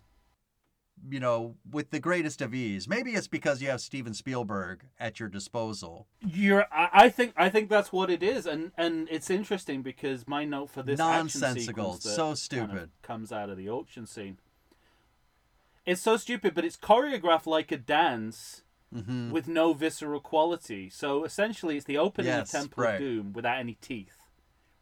you know, with the greatest of ease. Maybe it's because you have Steven Spielberg at your disposal. You're, I, I think, I think that's what it is, and and it's interesting because my note for this action Nonsensical, sequence that so kind of stupid. comes out of the auction scene. It's so stupid, but it's choreographed like a dance hmm with no visceral quality. So essentially, it's the opening Yes, of Temple right. of Doom without any teeth,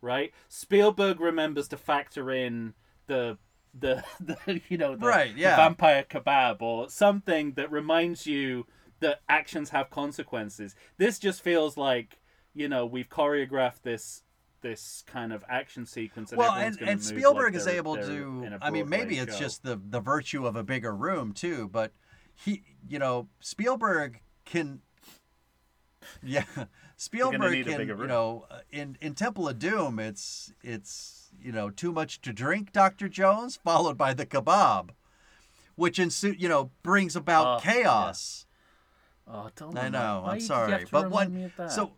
right? Spielberg remembers to factor in the the, the you know the, Right, the vampire kebab or something that reminds you that actions have consequences. This just feels like you know we've choreographed this this kind of action sequence. And Well, and, and Spielberg like is able to. I mean, maybe it's show. just the the virtue of a bigger room too. But he, you know, Spielberg can. Yeah, Spielberg can. You know, uh, in in Temple of Doom, it's it's you know too much to drink, Doctor Jones, followed by the kebab, which ensu- you know brings about Oh, yeah. chaos. Oh, don't I know. I'm sorry, but when me of that? so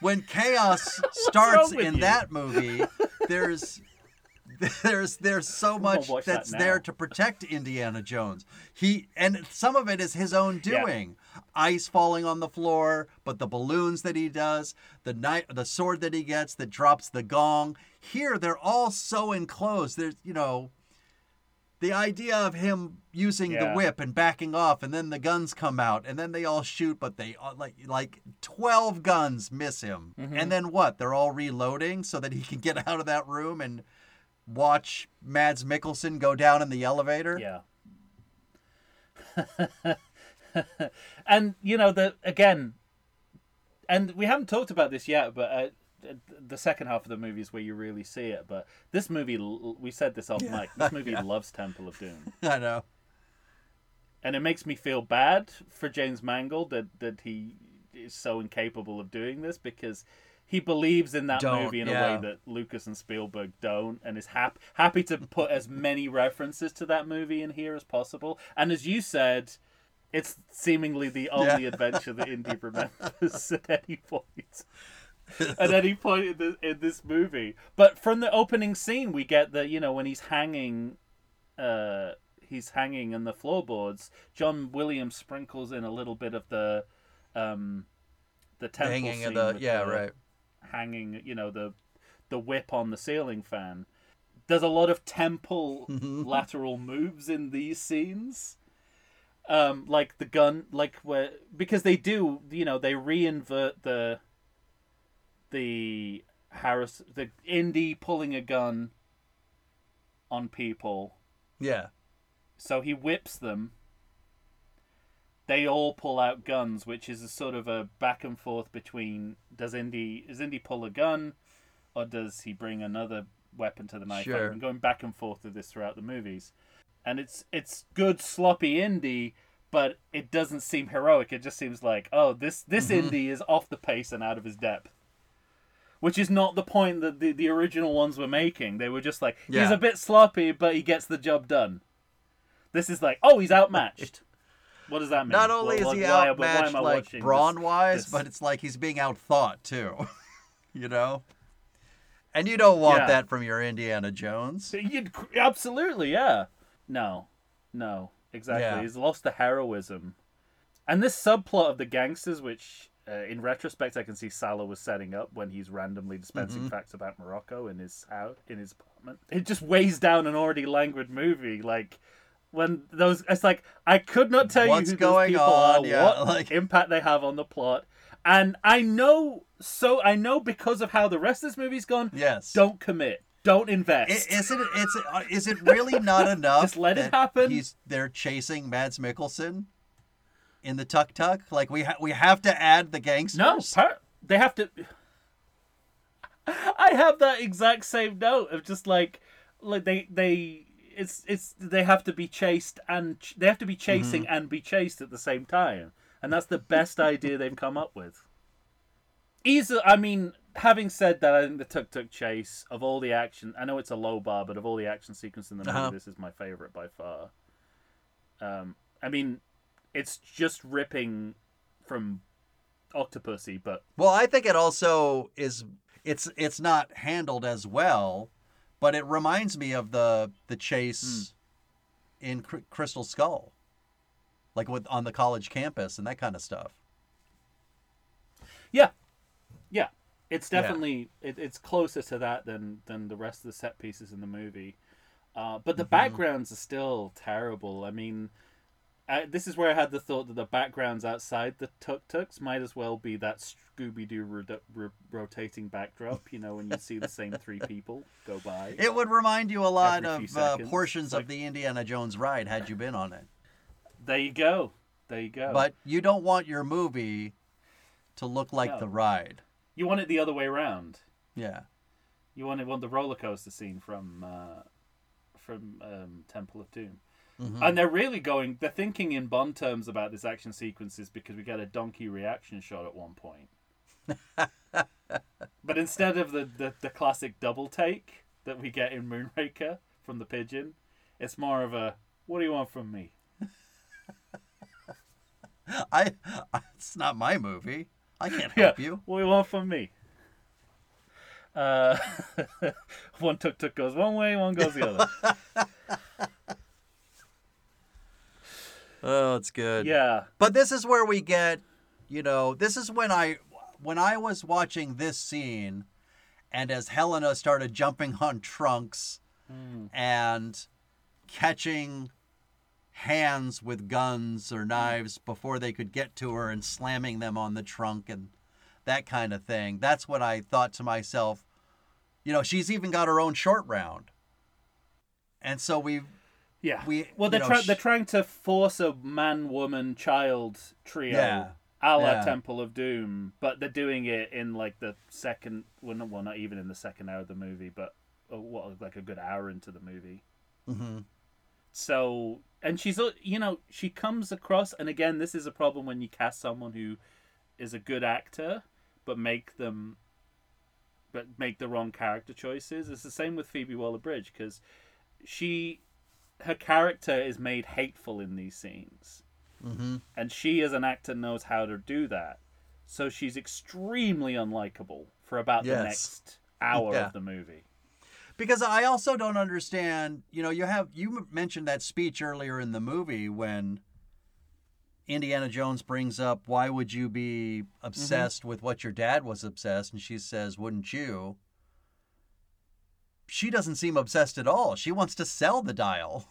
when chaos starts in that movie, there's there's there's so much watch that that's there to protect Indiana Jones. He and some of it is his own Yeah. doing. Ice falling on the floor, but the balloons that he does, the knife, the sword that he gets that drops the gong. Here they're all so enclosed. There's you know the idea of him using the whip and backing off and then the guns come out and then they all shoot but they like like 12 guns miss him Mm-hmm. and then what they're all reloading so that he can get out of that room and watch Mads Mikkelsen go down in the elevator Yeah. and you know the again, and we haven't talked about this yet, but uh, the second half of the movie is where you really see it. But this movie, we said this off mic. This movie loves Temple of Doom, I know and it makes me feel bad for James Mangold that that he is so incapable of doing this because. He believes in that Don't, movie in a way that Lucas and Spielberg don't, and is hap- happy to put as many references to that movie in here as possible. And as you said, it's seemingly the only Yeah. adventure that Indy remembers at any point. at any point in, the, in this movie. But from the opening scene, we get that you know when he's hanging, uh, he's hanging in the floorboards. John Williams sprinkles in a little bit of the, um, the temple hanging scene of the yeah the- right hanging, you know, the the whip on the ceiling fan. There's a lot of temple lateral moves in these scenes. Um, like the gun, like where because they do, you know, they reinvert the the Harris, the Indy pulling a gun on people yeah So he whips them. They all pull out guns, which is a sort of a back and forth between does Indy does Indy pull a gun, or does he bring another weapon to the knife? Sure. Been going back and forth with this throughout the movies, and it's it's good sloppy Indy, but it doesn't seem heroic. It just seems like oh this this Mm-hmm. Indy is off the pace and out of his depth. Which is not the point that the, the original ones were making. They were just like, he's a bit sloppy, but he gets the job done. This is like, oh, he's outmatched. What does that mean? Not only What- is he why- outmatched like brawn wise, but it's like he's being outthought too. you know? And you don't want Yeah. that from your Indiana Jones. You'd, absolutely, yeah. No, no, exactly. Yeah. He's lost the heroism, and this subplot of the gangsters, which uh, in retrospect I can see Sallah was setting up when he's randomly dispensing Mm-hmm. facts about Morocco in his house, in his apartment. It just weighs down an already languid movie, like. When those, it's like I could not tell What's you who those people on, are, yeah, what like- impact they have on the plot, and I know so I know because of how the rest of this movie's gone. Yes. Don't commit. Don't invest. Isn't it? It's uh, is it really not enough? Just let it happen? He's they're chasing Mads Mikkelsen in the tuk tuk. Like we ha- we have to add the gangsters. No, per- they have to. I have that exact same note of just like, like they they it's it's they have to be chased and ch- they have to be chasing and be chased at the same time, and that's the best idea they've come up with. Easy, I mean, having said that, I think the tuk tuk chase of all the action, I know it's a low bar, but of all the action sequences in the movie, Uh-huh. this is my favorite by far. Um, I mean, it's just ripping from Octopussy, but Well, I think it also is. It's it's not handled as well, but it reminds me of the the chase in Cr- Crystal Skull, like with on the college campus and that kind of stuff. Yeah, yeah, it's Yeah. definitely it, it's closer to that than than the rest of the set pieces in the movie. Uh, but Mm-hmm. the backgrounds are still terrible. I mean, I, this is where I had the thought that the backgrounds outside the tuk tuks might as well be that Scooby Doo ro- ro- rotating backdrop. You know, when you see the same three people go by. It would remind you a lot of uh, portions like- of the Indiana Jones ride had you been on it. There you go. There you go. But you don't want your movie to look like No. the ride. you want it the other way around. Yeah. You want it want the roller coaster scene from uh, from um, Temple of Doom. Mm-hmm. And they're really going. They're thinking in Bond terms about this action sequences because we get a donkey reaction shot at one point. but instead of the, the the classic double take that we get in Moonraker from the pigeon, it's more of a "What do you want from me?" I. It's not my movie. I can't help you. What do you want from me? Uh, one tuk tuk goes one way, one goes the other. Oh, it's good. yeah. But this is where we get, you know, this is when I when I was watching this scene and as Helena started jumping on trunks hmm. and catching hands with guns or knives before they could get to her and slamming them on the trunk and that kind of thing. That's when I thought to myself, you know, she's even got her own short round. And so we Yeah. We- well, they're know, trying. sh- they're trying to force a man, woman, child trio, Yeah. a la Yeah. Temple of Doom, but they're doing it in like the second. Well, not, well, not even in the second hour of the movie, but uh, what, like a good hour into the movie. Mhm. So, and she's, uh, you know, she comes across, and again, this is a problem when you cast someone who is a good actor, but make them, but make the wrong character choices. It's the same with Phoebe Waller-Bridge because she, her character is made hateful in these scenes, Mhm. and she as an actor knows how to do that. So she's extremely unlikable for about the next hour Yeah. of the movie. because I also don't understand. You know, you have you mentioned that speech earlier in the movie when Indiana Jones brings up, "Why would you be obsessed with what your dad was obsessed?" and she says, "Wouldn't you?" She doesn't seem obsessed at all. She wants to sell the dial.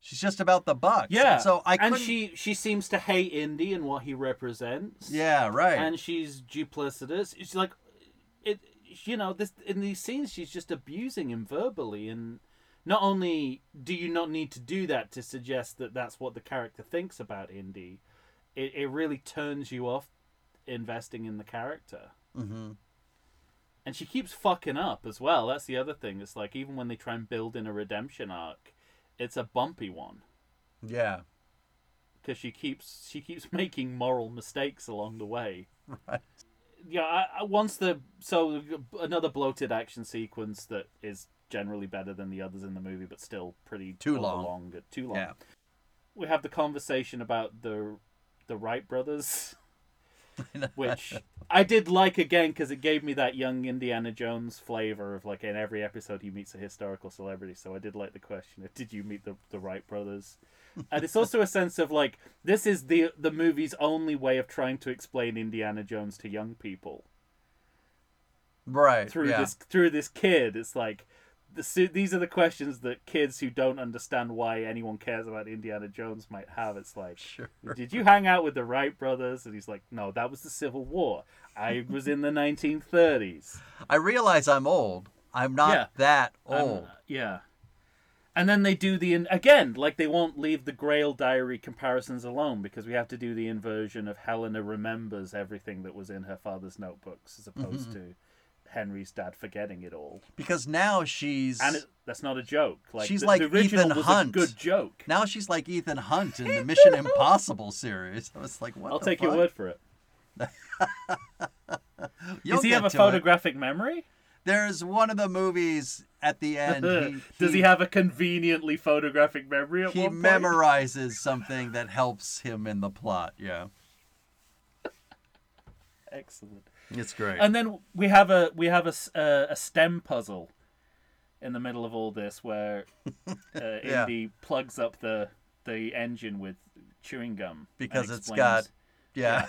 She's just about the bucks. Yeah. So I and couldn't. she she seems to hate Indy and what he represents. yeah. Right. And she's duplicitous. She's like, it. You know, this in these scenes, she's just abusing him verbally, and not only do you not need to do that to suggest that that's what the character thinks about Indy, it, it really turns you off investing in the character. Mm-hmm. And she keeps fucking up as well. That's the other thing. It's like even when they try and build in a redemption arc, it's a bumpy one Yeah. because she keeps she keeps making moral mistakes along the way. Right. Yeah, I, I, once the so another bloated action sequence that is generally better than the others in the movie, but still pretty Too long. overlong, too long. Yeah. We have the conversation about the the Wright brothers, which I did like again because it gave me that young Indiana Jones flavor of like in every episode he meets a historical celebrity. So I did like the question of did you meet the the Wright brothers? and it's also a sense of like this is the the movie's only way of trying to explain Indiana Jones to young people right. through yeah. this through this kid. It's like the, these are the questions that kids who don't understand why anyone cares about Indiana Jones might have. It's like, Sure. did you hang out with the Wright brothers? And he's like, no, that was the Civil War. I was in the 1930s. I realize I'm old. I'm not Yeah. that Um, old. yeah. And then they do the in- again, like they won't leave the Grail Diary comparisons alone because we have to do the inversion of Helena remembers everything that was in her father's notebooks as opposed Mm-hmm. to Henry's dad forgetting it all. because now she's And it, that's not a joke. Like She's the, like the original Ethan was Hunt. a good joke. now she's like Ethan Hunt in the Mission Impossible series. I was like, what? I'll take your word for it. Does he have a to it. photographic memory? There's one of the movies at the end. He, Does he have a conveniently photographic memory at He one point? memorizes something that helps him in the plot. Yeah, Excellent. It's great. And then we have a we have a, a stem puzzle in the middle of all this where uh, Yeah. Indy plugs up the the engine with chewing gum Because it's got- yeah.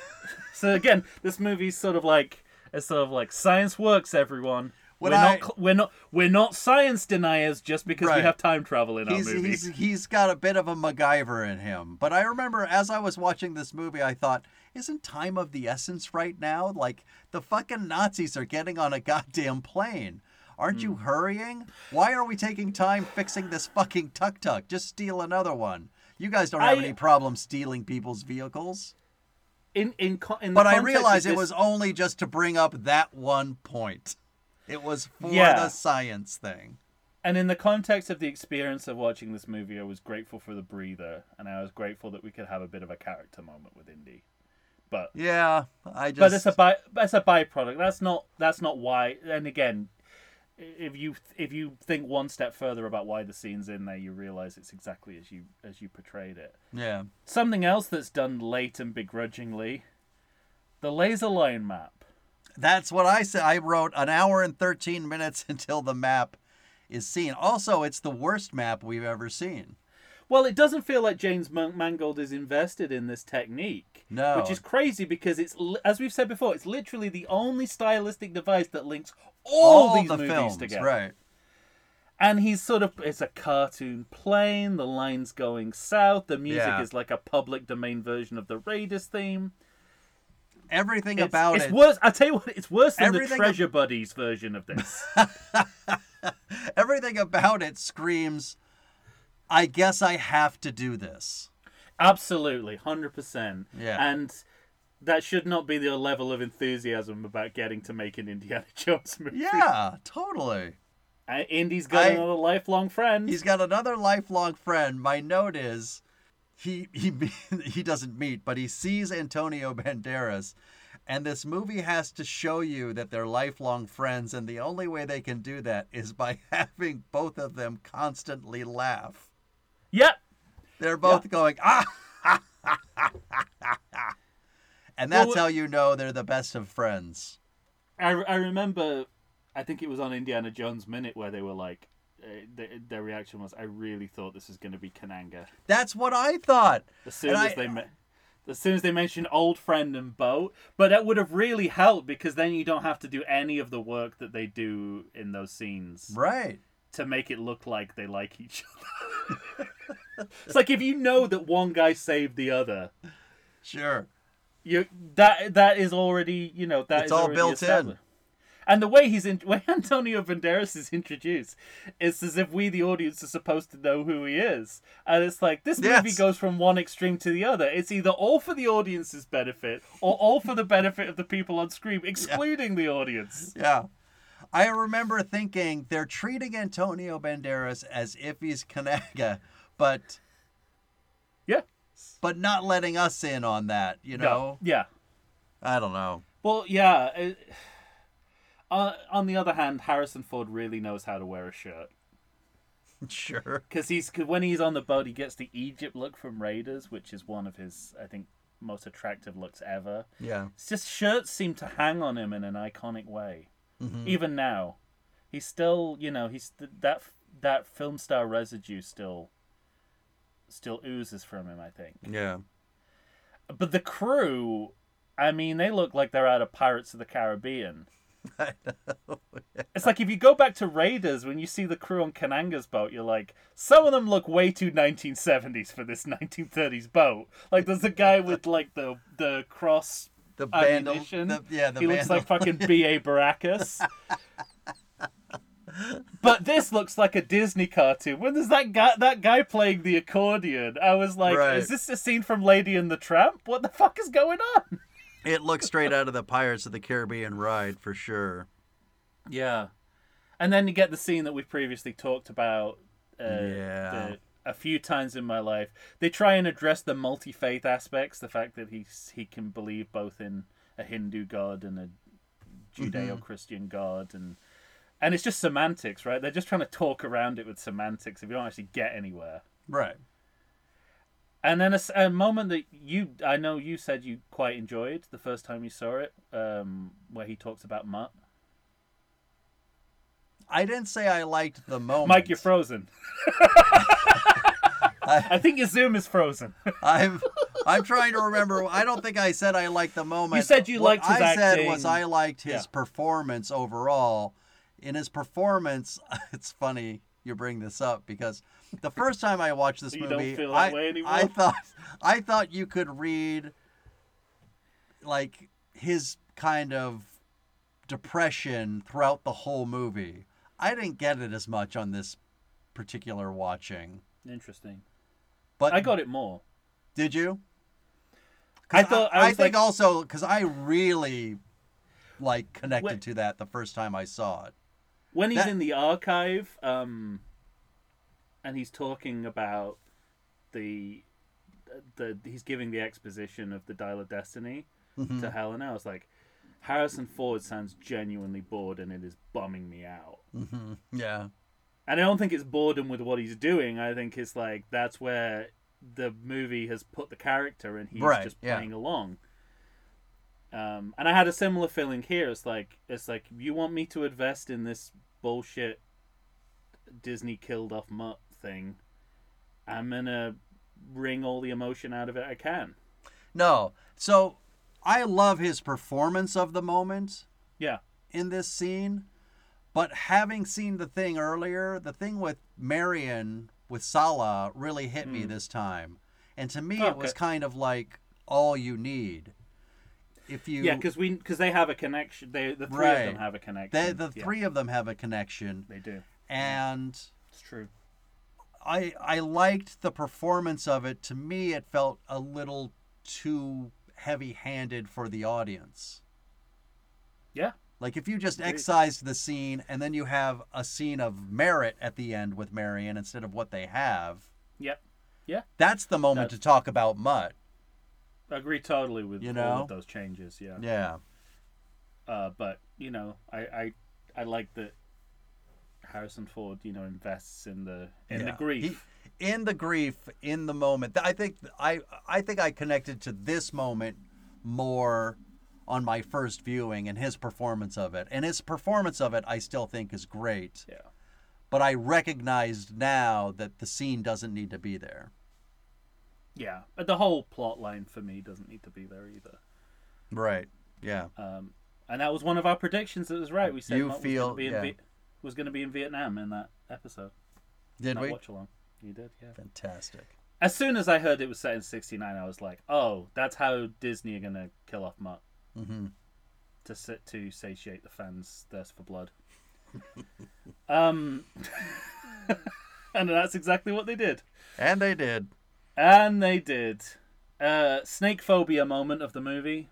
So again, this movie's sort of like it's sort of like science works, everyone. When we're I- not we're not we're not science deniers just because we have time travel in he's our movie. he's he's got a bit of a MacGyver in him. But I remember as I was watching this movie, I thought, isn't time of the essence right now? Like the fucking Nazis are getting on a goddamn plane. Aren't you Hmm. hurrying? Why are we taking time fixing this fucking tuk tuk? Just steal another one. You guys don't have I- any problem stealing people's vehicles. in in in the But I realize it was only just to bring up that one point. It was for Yeah. the science thing. And in the context of the experience of watching this movie, I was grateful for the breather, and I was grateful that we could have a bit of a character moment with Indy. But Yeah, I just. but it's a by it's a byproduct. That's not that's not why. And again, if you if you think one step further about why the scene's in there, you realize it's exactly as you as you portrayed it. yeah. Something else that's done late and begrudgingly, the laser line map. That's what I said. I wrote an hour and 13 minutes until the map is seen. Also, it's the worst map we've ever seen. Well, it doesn't feel like James Mangold is invested in this technique. No. Which is crazy because it's, as we've said before, it's literally the only stylistic device that links all, these the movies films, together. right? And he's sort of, it's a cartoon plane, the line's going south, the music Yeah. is like a public domain version of the Raiders theme. Everything It's, about it's it. worse, I tell you what, it's worse than the ab- Treasure Buddies version of this. Everything about it screams. I guess I have to do this. Absolutely, 100%. Yeah. And that should not be the level of enthusiasm about getting to make an Indiana Jones movie. Yeah, totally. Uh, Indy's got I- another lifelong friend. He's got another lifelong friend. My note is he he he doesn't meet, but he sees Antonio Banderas, and this movie has to show you that they're lifelong friends, and the only way they can do that is by having both of them constantly laugh. Yep. They're both going ah. And that's Well, how you know they're the best of friends. I, I remember, I think it was on Indiana Jones Minute where they were like, uh, th their reaction was, "I really thought this was going to be Katanga." That's what I thought. As soon And as I- they met, as soon as they mentioned old friend and boat, but that would have really helped because then you don't have to do any of the work that they do in those scenes Right. To make it look like they like each other. it's like if you know that one guy saved the other, Sure. you that that is already you know that It's is all built in. And the way he's in, way Antonio Banderas is introduced, it's as if we, the audience, are supposed to know who he is. And it's like this movie Yes. goes from one extreme to the other. It's either all for the audience's benefit or all for the benefit of the people on screen, excluding the audience. Yeah. I remember thinking they're treating Antonio Banderas as if he's Katanga, but Yeah. but not letting us in on that, you know? Yeah. I don't know. Well, yeah. It, uh, on the other hand, Harrison Ford really knows how to wear a shirt. Sure. because he's 'cause when he's on the boat, he gets the Egypt look from Raiders, which is one of his, I think, most attractive looks ever. Yeah. It's just shirts seem to hang on him in an iconic way, Mm-hmm. even now. He's still, you know, he's that that film star residue still still oozes from him. I think, Yeah. but the crew, I mean, they look like they're out of Pirates of the Caribbean. I know. It's like if you go back to Raiders, when you see the crew on Katanga's boat, you're like, some of them look way too 1970s for this 1930s boat. Like there's a guy with like the the cross The vandal. ammunition. The, yeah, the he looks like fucking B.A. Baracus. but this looks like a Disney cartoon. When there's that guy that guy playing the accordion, I was like, Right. is this a scene from Lady and the Tramp? What the fuck is going on? It looks straight out of the Pirates of the Caribbean ride for sure. Yeah, and then you get the scene that we've previously talked about. Uh, Yeah. the- a few times in my life, they try and address the multi faith aspects. The fact that he's he can believe both in a Hindu god and a Judeo Christian god, and and it's just semantics, right? They're just trying to talk around it with semantics if you don't actually get anywhere. Right. And then a moment that you, I know you said you quite enjoyed the first time you saw it, um, where he talks about Mutt. I didn't say I liked the moment. Mike, you're frozen. I think your Zoom is frozen. I'm I'm trying to remember. I don't think I said I liked the moment. You said you what liked his I said was. I liked his Yeah. performance overall. In his performance, it's funny you bring this up because the first time I watched this You movie, I? I thought I thought you could read like his kind of depression throughout the whole movie. I didn't get it as much on this particular watching. Interesting. But I got it more. did you? I thought I, was think like, also because I really like connected When- to that the first time I saw it. when he's that- in the archive, um, and he's talking about the the he's giving the exposition of the Dial of Destiny Mm-hmm. to Helena. I was like, Harrison Ford sounds genuinely bored, and it is bumming me out. hmm Yeah, And I don't think it's boredom with what he's doing. I think it's like that's where the movie has put the character, and he's Right, just yeah. playing along. Um, and I had a similar feeling here. It's like it's like you want me to invest in this bullshit Disney killed off mutt thing. I'm gonna wring all the emotion out of it I can. no. So I love his performance of the moment Yeah, in this scene, but having seen the thing earlier, the thing with Marion with Sallah really hit me hmm. this time, and to me it was Okay. kind of like all you need. If you yeah, because we because they have a connection. They the three Right. of them have a connection. the, the Yeah, three of them have a connection, they do. and It's true. I I liked the performance of it. To me, it felt a little too heavy-handed for the audience. Yeah. Like if you just excised the scene and then you have a scene of merit at the end with Marion instead of what they have, Yep. Yeah. that's the moment That's- to talk about Mutt. I agree totally with You all know? of those changes. Yeah. Yeah. Uh, but you know, I, I I like that Harrison Ford, you know, invests in the in the grief. He- in the grief, in the moment. I think I I think I connected to this moment more on my first viewing and his performance of it. And his performance of it I still think is great. yeah. But I recognized now that the scene doesn't need to be there. Yeah. But the whole plot line for me doesn't need to be there either. Right. Yeah. Um, and that was one of our predictions that was right. We said You Mutt feel- was going to be in yeah. To be in Vietnam in that episode. Did that we? watch along. You did, yeah. Fantastic. As soon as I heard it was set in '69, I was like, "Oh, that's how Disney are going to kill off Mutt." Hmm to sit to satiate the fans' thirst for blood. um, and that's exactly what they did. And they did. And they did. Uh, snake phobia moment of the movie,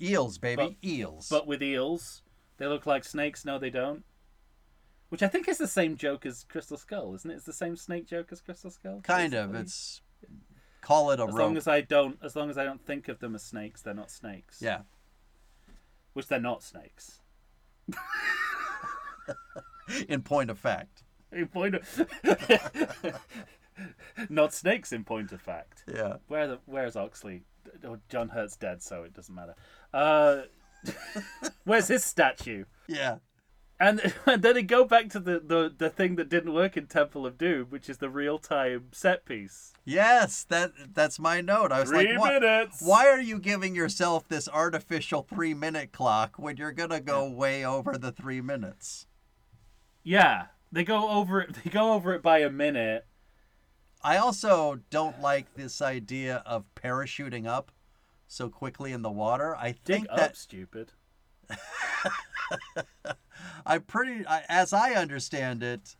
Eels, baby. But- Eels. but with eels. They look like snakes. No, they don't. Which I think is the same joke as Crystal Skull, isn't it? It's the same snake joke as Crystal Skull. kind of. It's call it a as rope. long as I don't, as long as I don't think of them as snakes, they're not snakes. Yeah. Which they're not snakes. In point of fact. In point of, not snakes. In point of fact. Yeah. Where the where's Oxley? Oh, John Hurt's dead, so it doesn't matter. Uh, where's his statue? Yeah. And, and then they go back to the, the, the thing that didn't work in Temple of Doom, which is the real time set piece. Yes, that that's my note. I was Three like, what? minutes. Why are you giving yourself this artificial three minute clock when you're gonna go way over the three minutes? Yeah, they go over it. They go over it by a minute. I also don't like this idea of parachuting up so quickly in the water. I Dig think up, that stupid. I'm pretty, I, as I understand it,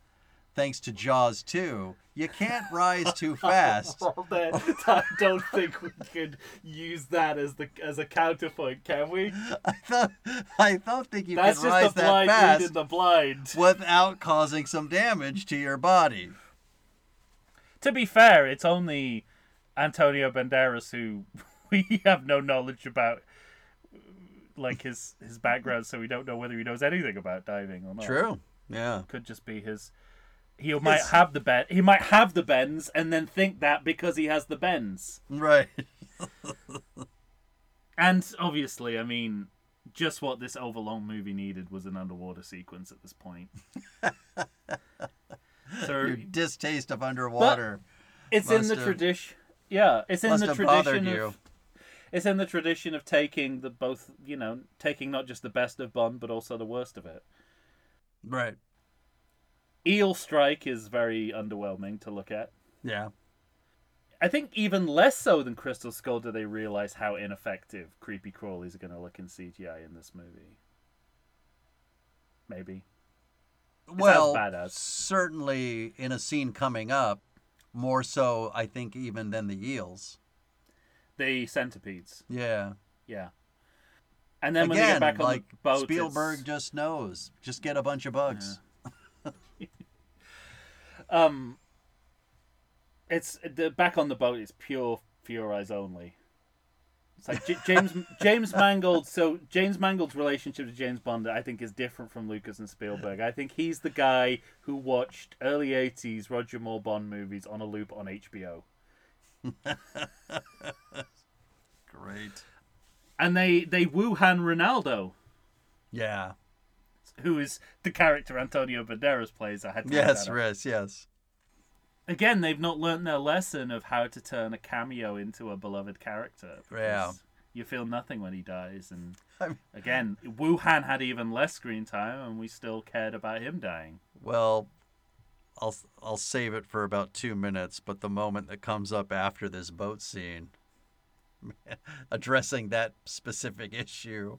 thanks to Jaws 2, you can't rise too fast. Well, then, I don't think we could use that as the as a counterpoint, can we? I thought, I don't think you That's can just rise the that blind fast reading the blind. without causing some damage to your body. To be fair, it's only Antonio Banderas who we have no knowledge about, like his his background, so we don't know whether he knows anything about diving or not. True. Yeah. Could just be his. He might have the bend. He might have the bends and then think that because he has the bends. Right. And obviously, I mean, just what this overlong movie needed was an underwater sequence at this point. so Your distaste of underwater it's in the tradition. Yeah, it's in the tradition of. It's in the tradition of taking the both, you know, taking not just the best of Bond, but also the worst of it. Right. Eel Strike is very underwhelming to look at. Yeah. I think even less so than Crystal Skull do they realize how ineffective creepy crawlies are going to look in CGI in this movie. Maybe. well, bad as. certainly in a scene coming up, more so, I think, even than the eels. The centipedes, Yeah. yeah. And then when they Again, get back on like the boat, Spielberg it's- just knows. Just get a bunch of bugs. um, it's the back on the boat is pure For Your Eyes Only. It's like J- James James Mangold. So James Mangold's relationship to James Bond, I think, is different from Lucas and Spielberg. I think he's the guy who watched early '80s Roger Moore Bond movies on a loop on HBO, Great. and they they Wuhan Renaldo, Yeah. who is the character Antonio Banderas plays. I had to Yes, yes, yes. again, they've not learnt their lesson of how to turn a cameo into a beloved character. Yeah. You feel nothing when he dies, and I mean- again, Wu Han had even less screen time, and we still cared about him dying. Well, I'll I'll save it for about two minutes. But the moment that comes up after this boat scene, addressing that specific issue,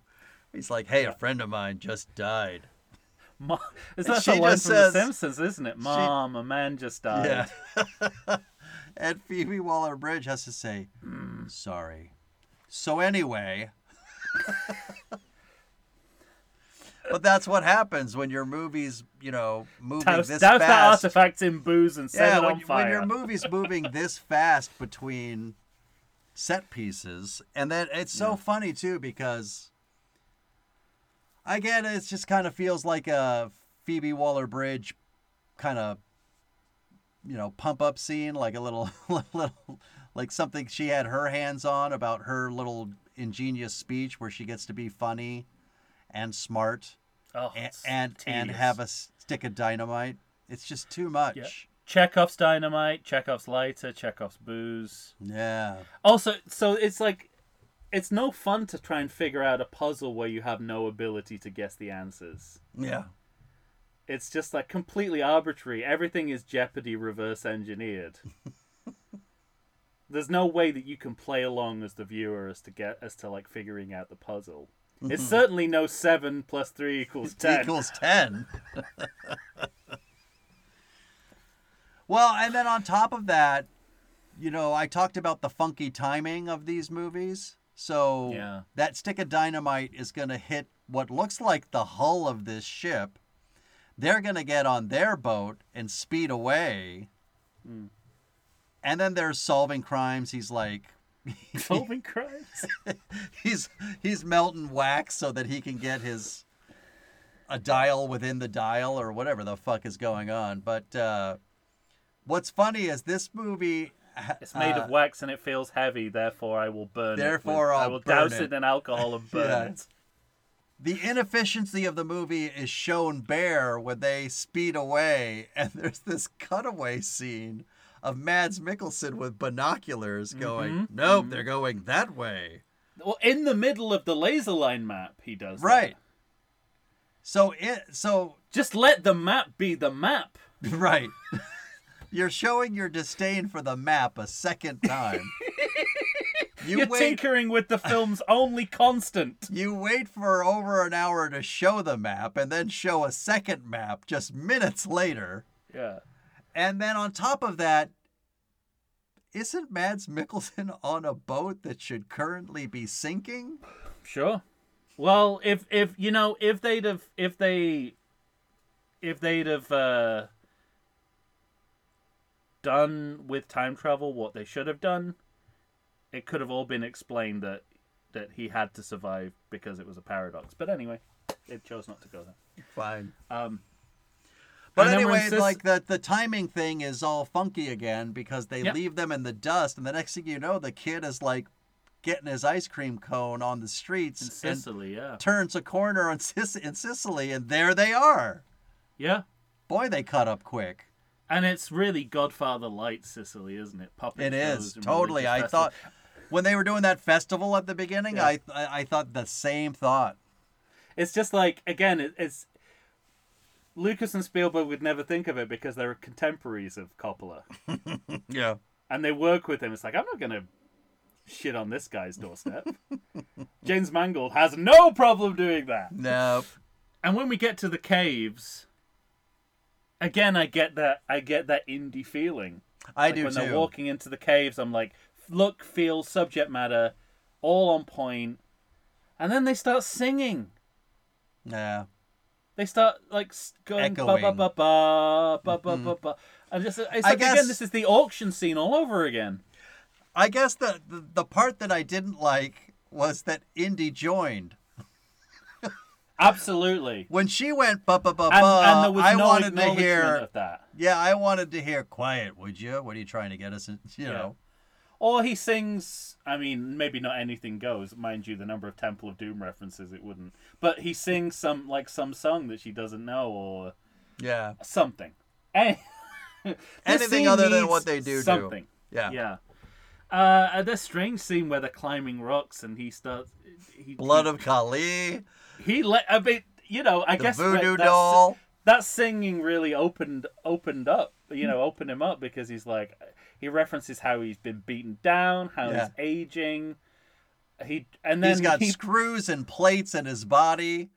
he's like, "Hey, a friend of mine just died." Ma- is that the line from says- The Simpsons, isn't it? Mom, a man just died. Yeah. and Phoebe Waller-Bridge has to say, hmm. "Sorry." So anyway. But that's what happens when your movie's, you know, moving this douse that fast. artifact in booze and set yeah, it when, on when fire. your movie's moving this fast between set pieces, and then it's so funny too because I get it, it just kind of feels like a Phoebe Waller-Bridge kind of you know pump up scene, like a little little like something she had her hands on about her little ingenious speech where she gets to be funny and smart oh, and and, and have a stick of dynamite. It's just too much. Chekhov's dynamite, Chekhov's lighter, Chekhov's booze. Yeah. Also, so it's like it's no fun to try and figure out a puzzle where you have no ability to guess the answers. Yeah. It's just like completely arbitrary. Everything is Jeopardy reverse engineered. There's no way that you can play along as the viewer as to get as to like figuring out the puzzle. It's certainly no seven plus three equals ten. equals 10. well, and then on top of that, you know, I talked about the funky timing of these movies. So Yeah. that stick of dynamite is going to hit what looks like the hull of this ship. They're going to get on their boat and speed away. Hmm. And then they're solving crimes. He's like, Solving crimes. he's he's melting wax so that he can get his a dial within the dial or whatever the fuck is going on. But uh, what's funny is this movie. It's made uh, of wax and it feels heavy, therefore I will burn it. Therefore I I'll douse it. it in alcohol and burn Yeah. it. the inefficiency of the movie is shown bare when they speed away, and there's this cutaway scene of Mads Mikkelsen with binoculars going, Mhm, "Nope, they're going that way." Well, in the middle of the laser line map, he does. that. Right. So it so Just let the map be the map. Right. You're showing your disdain for the map a second time. You You're wait. tinkering with the film's only constant. You wait for over an hour to show the map, and then show a second map just minutes later. Yeah. And then on top of that, isn't Mads Mikkelsen on a boat that should currently be sinking? Sure. Well, if if you know if they'd have if they if they'd have uh, done with time travel what they should have done, it could have all been explained that that he had to survive because it was a paradox. But anyway, it chose not to go there. Fine. Um, But And anyway, like the the timing thing is all funky again because they Yep. leave them in the dust, and the next thing you know, the kid is like getting his ice cream cone on the streets in and Sicily, yeah, turns a corner in, Sic- in Sicily, and there they are. yeah. Boy, they cut up quick. And it's really Godfather light Sicily, isn't it? It Puppet is shows and totally. I festivals. thought when they were doing that festival at the beginning, Yeah. I, I I thought the same thought. It's just like again, it, it's Lucas and Spielberg would never think of it because they're contemporaries of Coppola, Yeah. and they work with him. It's like I'm not gonna shit on this guy's doorstep. James Mangold has no problem doing that. Nope. And when we get to the caves, again, I get that I get that Indy feeling. I Like do when too. they're walking into the caves, I'm like, look, feel, subject matter, all on point. And then they start singing. Yeah. They start like going ba ba ba ba ba ba ba ba. And just it's I like guess- again, this is the auction scene all over again. I guess the, the the part that I didn't like was that Indy joined. Absolutely. When she went ba ba ba ba, And, and there was I no wanted to hear. of that. Yeah, I wanted to hear quiet. Would you? What are you trying to get us? In, you Yeah. know. Or he sings. I mean, maybe not anything goes. Mind you, the number of Temple of Doom references, it wouldn't. But he sings some like some song that she doesn't know or Yeah. something. Any- Anything other than what they do do. Something. Yeah. Yeah. Uh, this strange scene where they're climbing rocks and he starts. He, Blood he, of Kali, he let. I mean, you know, I the guess voodoo that, doll. that singing really opened opened up. You know, opened him up because he's like he references how he's been beaten down, how Yeah. he's aging. He and then He's got he, screws and plates in his body,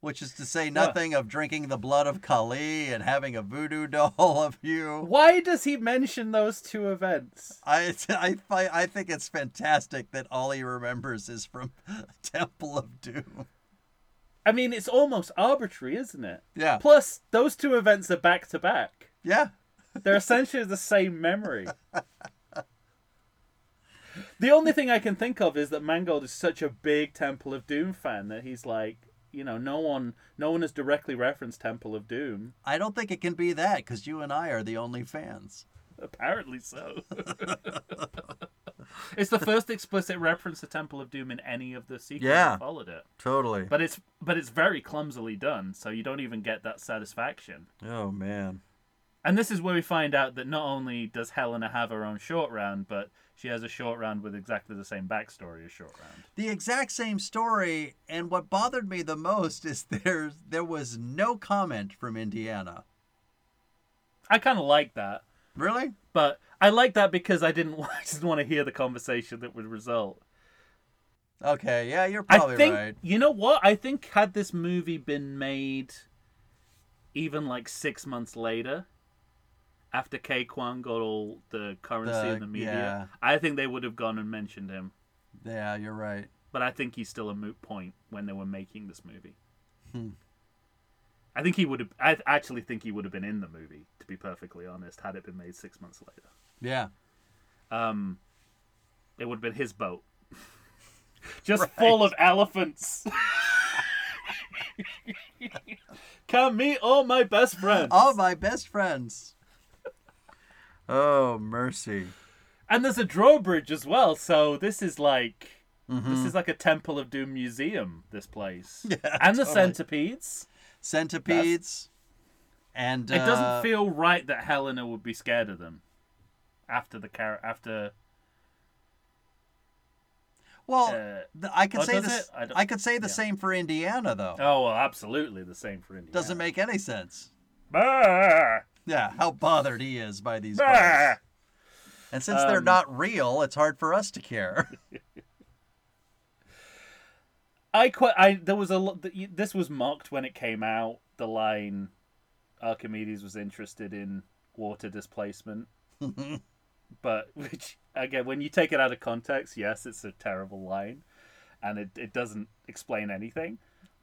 which is to say nothing of drinking the blood of Kali and having a voodoo doll of you. Why does he mention those two events? I, I, I think it's fantastic that all he remembers is from Temple of Doom. I mean, it's almost arbitrary, isn't it? Yeah. Plus, those two events are back to back. Yeah. They're essentially the same memory. The only thing I can think of is that Mangold is such a big Temple of Doom fan that he's like, you know, no one, no one has directly referenced Temple of Doom. I don't think it can be that because you and I are the only fans. Apparently so. it's the first explicit reference to Temple of Doom in any of the sequels Yeah. that followed it. Totally. But it's but it's very clumsily done, so you don't even get that satisfaction. Oh, man. And this is where we find out that not only does Helena have her own short round, but she has a short round with exactly the same backstory as short round. The exact same story, and what bothered me the most is there there was no comment from Indiana. I kind of like that, Really? but I like that because I didn't I didn't want to hear the conversation that would result. Okay, yeah, you're I probably think right. you know what? I think had this movie been made even like six months later, after Ke Quan got all the currency The- in the media, yeah. I think they would have gone and mentioned him. Yeah, you're right. But I think he's still a moot point when they were making this movie. Hmm. I think he would have. I actually think he would have been in the movie, to be perfectly honest, had it been made six months later. Yeah. Um, it would have been his boat, just Right. full of elephants. Come meet all my best friends. All my best friends. Oh, mercy. And there's a drawbridge as well, so this is like Mhm. this is like a Temple of Doom museum. This place, Yeah, and the totally. centipedes. Centipedes. And It uh, doesn't feel right that Helena would be scared of them after the car after. Well, uh, I could oh, say this. I I could say the yeah. same for Indiana, though. Oh well, absolutely the same for Indiana. Doesn't make any sense. Bah! Yeah, how bothered he is by these bugs. And since they're Um, not real, it's hard for us to care. I quite. I there was a lot. This was mocked when it came out. The line, Archimedes was interested in water displacement, but which again, when you take it out of context, yes, it's a terrible line, and it it doesn't explain anything.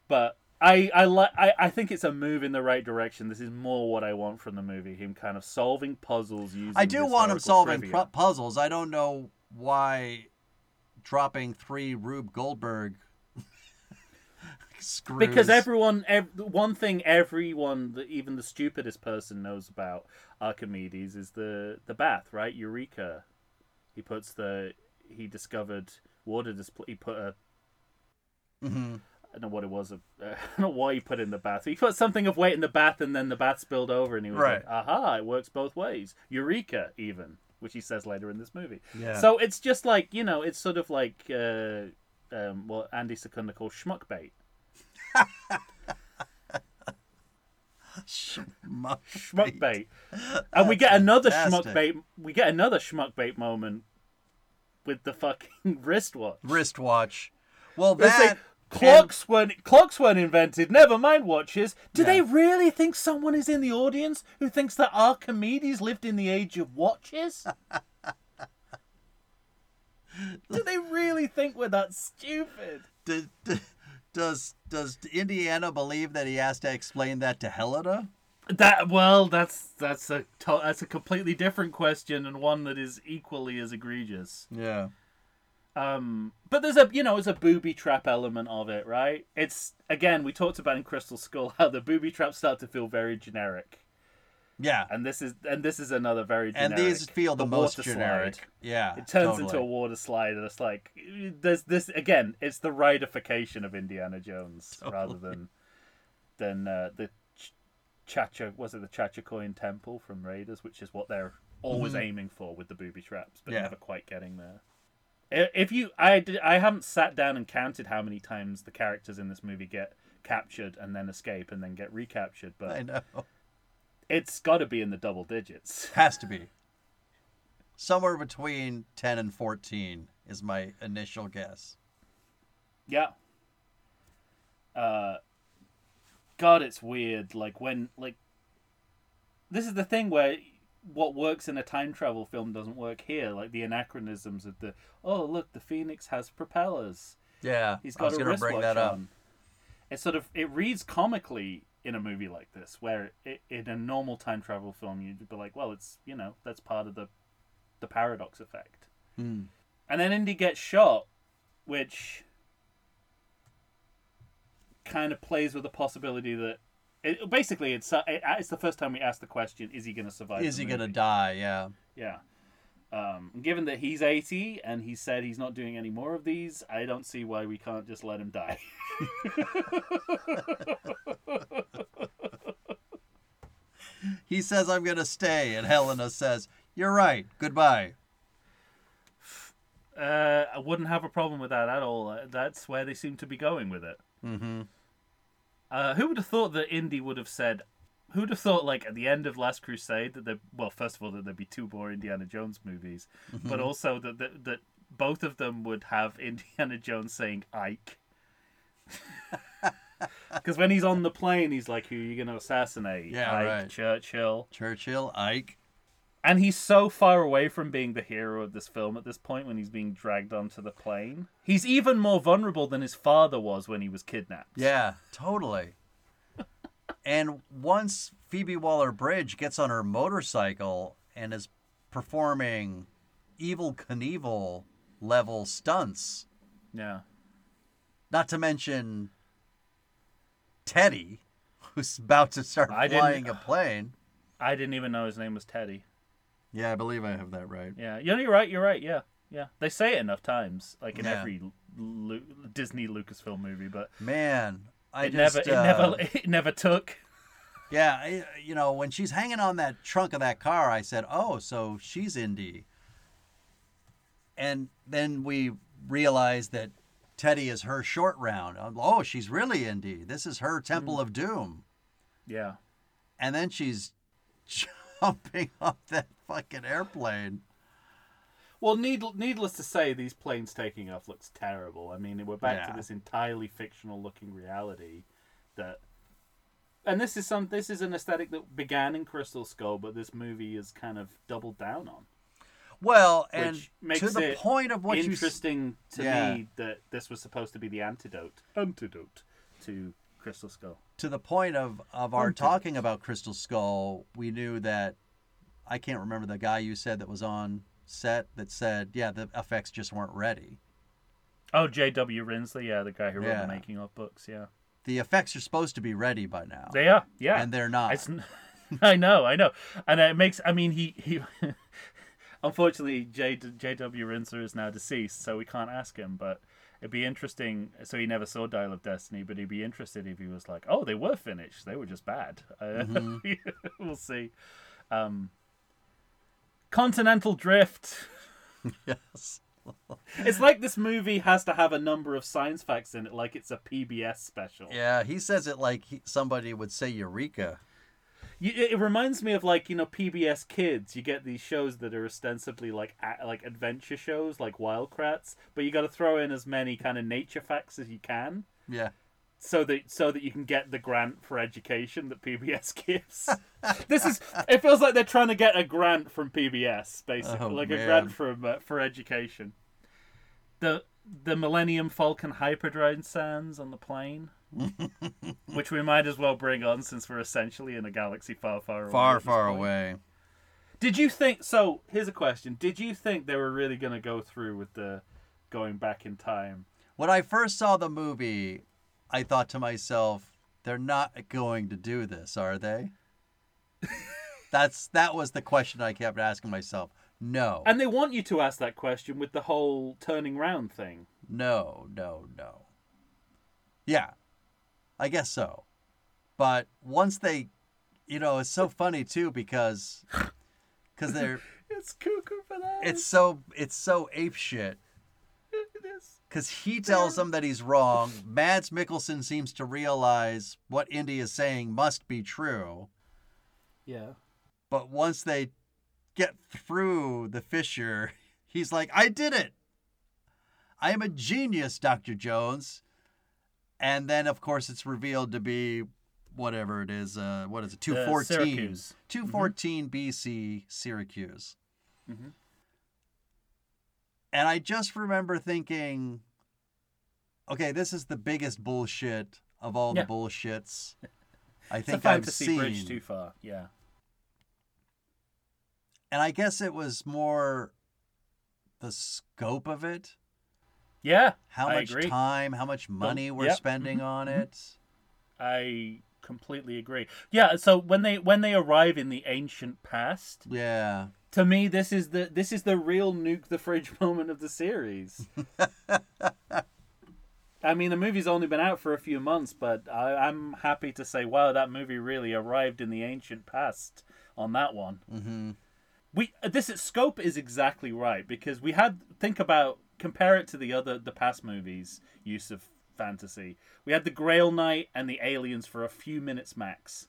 But I I like. I, I think it's a move in the right direction. This is more what I want from the movie. Him kind of solving puzzles using. I do want him solving pu- puzzles. I don't know why dropping three Rube Goldberg screws. Because everyone, ev- one thing everyone, even the stupidest person knows about Archimedes is the the bath, right? Eureka. He puts the he discovered water display. He put a Mhm. I don't know what it was. A, uh, I don't know why he put in the bath. He put something of weight in the bath, and then the bath spilled over, and he was Right. like, "Aha! It works both ways." Eureka, even, which he says later in this movie. Yeah. So it's just like you know, it's sort of like uh, um, what Andy Secunda calls schmuck bait. Schmuck schmuck bait. And we get another fantastic. schmuck bait. We get another schmuck bait moment with the fucking wristwatch. wristwatch. Well, that like, clocks weren't clocks weren't invented. Never mind watches. Do Yeah. they really think someone is in the audience who thinks that Archimedes lived in the age of watches? Do they really think we're that stupid? d- d- does does Indiana believe that he has to explain that to Helena? That well, that's that's a to- that's a completely different question and one that is equally as egregious. Yeah. Um, but there's a you know, there's a booby trap element of it, right? It's again, we talked about in Crystal Skull how the booby traps start to feel very generic, Yeah. and this is and this is another very generic. And these feel the, most generic. slide. Yeah. It turns totally. into a water slide, and it's like there's this again. It's the ridification of Indiana Jones rather than than uh, the Ch- Chacha was it the Chachapoyan Temple from Raiders, which is what they're always aiming for with the booby traps, but Mm-hmm. Yeah. never quite getting there. I- If you, I, did, I haven't sat down and counted how many times the characters in this movie get captured and then escape and then get recaptured, but I know. it's got to be in the double digits. Has to be. Somewhere between 10 and 14 is my initial guess. Yeah. Uh God, it's weird. Like when like this is the thing where what works in a time travel film doesn't work here. Like the anachronisms of the oh look, the Phoenix has propellers. Yeah. he's got was a going to wristwatch bring that up. on. It sort of it reads comically in a movie like this, where it, in a normal time travel film you'd be like, well, it's you know that's part of the the paradox effect. Hmm. And then Indy gets shot, which kind of plays with the possibility that it, basically it's uh, it, it's the first time we ask the question: Is he going to survive? Is he going to die? Yeah. Yeah. Um, given that he's 80 and he said he's not doing any more of these, I don't see why we can't just let him die. He says, I'm going to stay. And Helena says, You're right. Goodbye. uh, I wouldn't have a problem with that at all. Uh, That's where they seem to be going with it. Mm-hmm. Uh, who would have thought that Indy would have said? Who'd have thought, like at the end of Last Crusade, that there? Well, first of all, that there'd be two more Indiana Jones movies, but also that that, that both of them would have Indiana Jones saying Ike. Because when he's on the plane, he's like, "Who are you going to assassinate?" Yeah, Ike, right. Churchill. Churchill, Ike. And he's so far away from being the hero of this film at this point when he's being dragged onto the plane. He's even more vulnerable than his father was when he was kidnapped. Yeah, totally. and once Phoebe Waller-Bridge gets on her motorcycle and is performing Evel Knievel level stunts, Yeah. not to mention Teddy, who's about to start I flying a plane. I didn't even know his name was Teddy. Yeah, I believe I have that right. Yeah. You know, you're right. You're right. Yeah. Yeah. They say it enough times, like in Yeah. every Lu- Disney Lucasfilm movie, but Man, I it just never, it uh, never, it never took. Yeah, I, you know, when she's hanging on that trunk of that car, I said, "Oh, so she's Indy." And then we realized that Teddy is her short round. Oh, she's really Indy. This is her Temple of Doom. Yeah. And then she's jumping off that fucking airplane. Well, need, needless to say, these planes taking off looks terrible. I mean, we're back Yeah. to this entirely fictional-looking reality that, and this is some, this is an aesthetic that began in Crystal Skull, but this movie is kind of doubled down on. Well, and Which makes to the it point of what you Interesting to Yeah. me that this was supposed to be the antidote, antidote to Crystal Skull. to the point of of our Hunted. talking about Crystal Skull, we knew that I can't remember the guy you said that was on set that said, yeah, the effects just weren't ready. Oh, J.W. Rinzler, yeah, the guy who wrote Yeah. the making of books, yeah. The effects are supposed to be ready by now, They are, yeah. and they're not. It's, I know, I know, and it makes. I mean, he he. unfortunately, J J.W. Rinzler is now deceased, so we can't ask him. But it'd be interesting. So he never saw Dial of Destiny, but he'd be interested if he was like, "Oh, they were finished. They were just bad." Uh, we'll see. Um, Continental Drift. yes. It's like this movie has to have a number of science facts in it, like it's a PBS special. Yeah, he says it like he, somebody would say Eureka. You, it reminds me of like you know PBS Kids. You get these shows that are ostensibly like a, like adventure shows, like Wild Kratts, but you got to throw in as many kind of nature facts as you can, Yeah. so that so that you can get the grant for education that PBS gives. this is it feels like they're trying to get a grant from PBS, basically, Oh, like a grant from uh, for education. The the Millennium Falcon hyperdrive sounds on the plane. Which we might as well bring on since we're essentially in a galaxy far, far away. Far, far point. away. Did you think? So here's a question: Did you think they were really going to go through with the going back in time? When I first saw the movie, I thought to myself, they're not going to do this, are they? That's that was the question I kept asking myself. No. And they want you to ask that question with the whole turning round thing. No, no, no. Yeah, I guess so. But once they, you know, it's so funny too because, because they're, It's cuckoo for that. it's so, it's so ape shit. it is. Because he tells them that he's wrong. Mads Mikkelsen seems to realize what Indy is saying must be true. Yeah. But once they get through the fissure, he's like, I did it. I am a genius, Dr. Jones. And then, of course, it's revealed to be whatever it is. Uh, what is it? 214. Syracuse. 214 BC, Syracuse. Mhm. And I just remember thinking, okay, this is the biggest bullshit of all Yeah. the bullshits I It's a think I've seen. bridge too far. Yeah. and I guess it was more the scope of it. Yeah. How I much agree. time, how much money we're yep, spending mhm, on mhm. it. I completely agree. Yeah. So when they when they arrive in the ancient past, Yeah. to me this is the this is the real nuke the fridge moment of the series. I mean, the movie's only been out for a few months, but I, I'm happy to say, wow, that movie really arrived in the ancient past on that one. Mm-hmm. We this is, scope is exactly right because we had think about compare it to the other the past movies use of fantasy. We had the Grail Knight and the aliens for a few minutes max.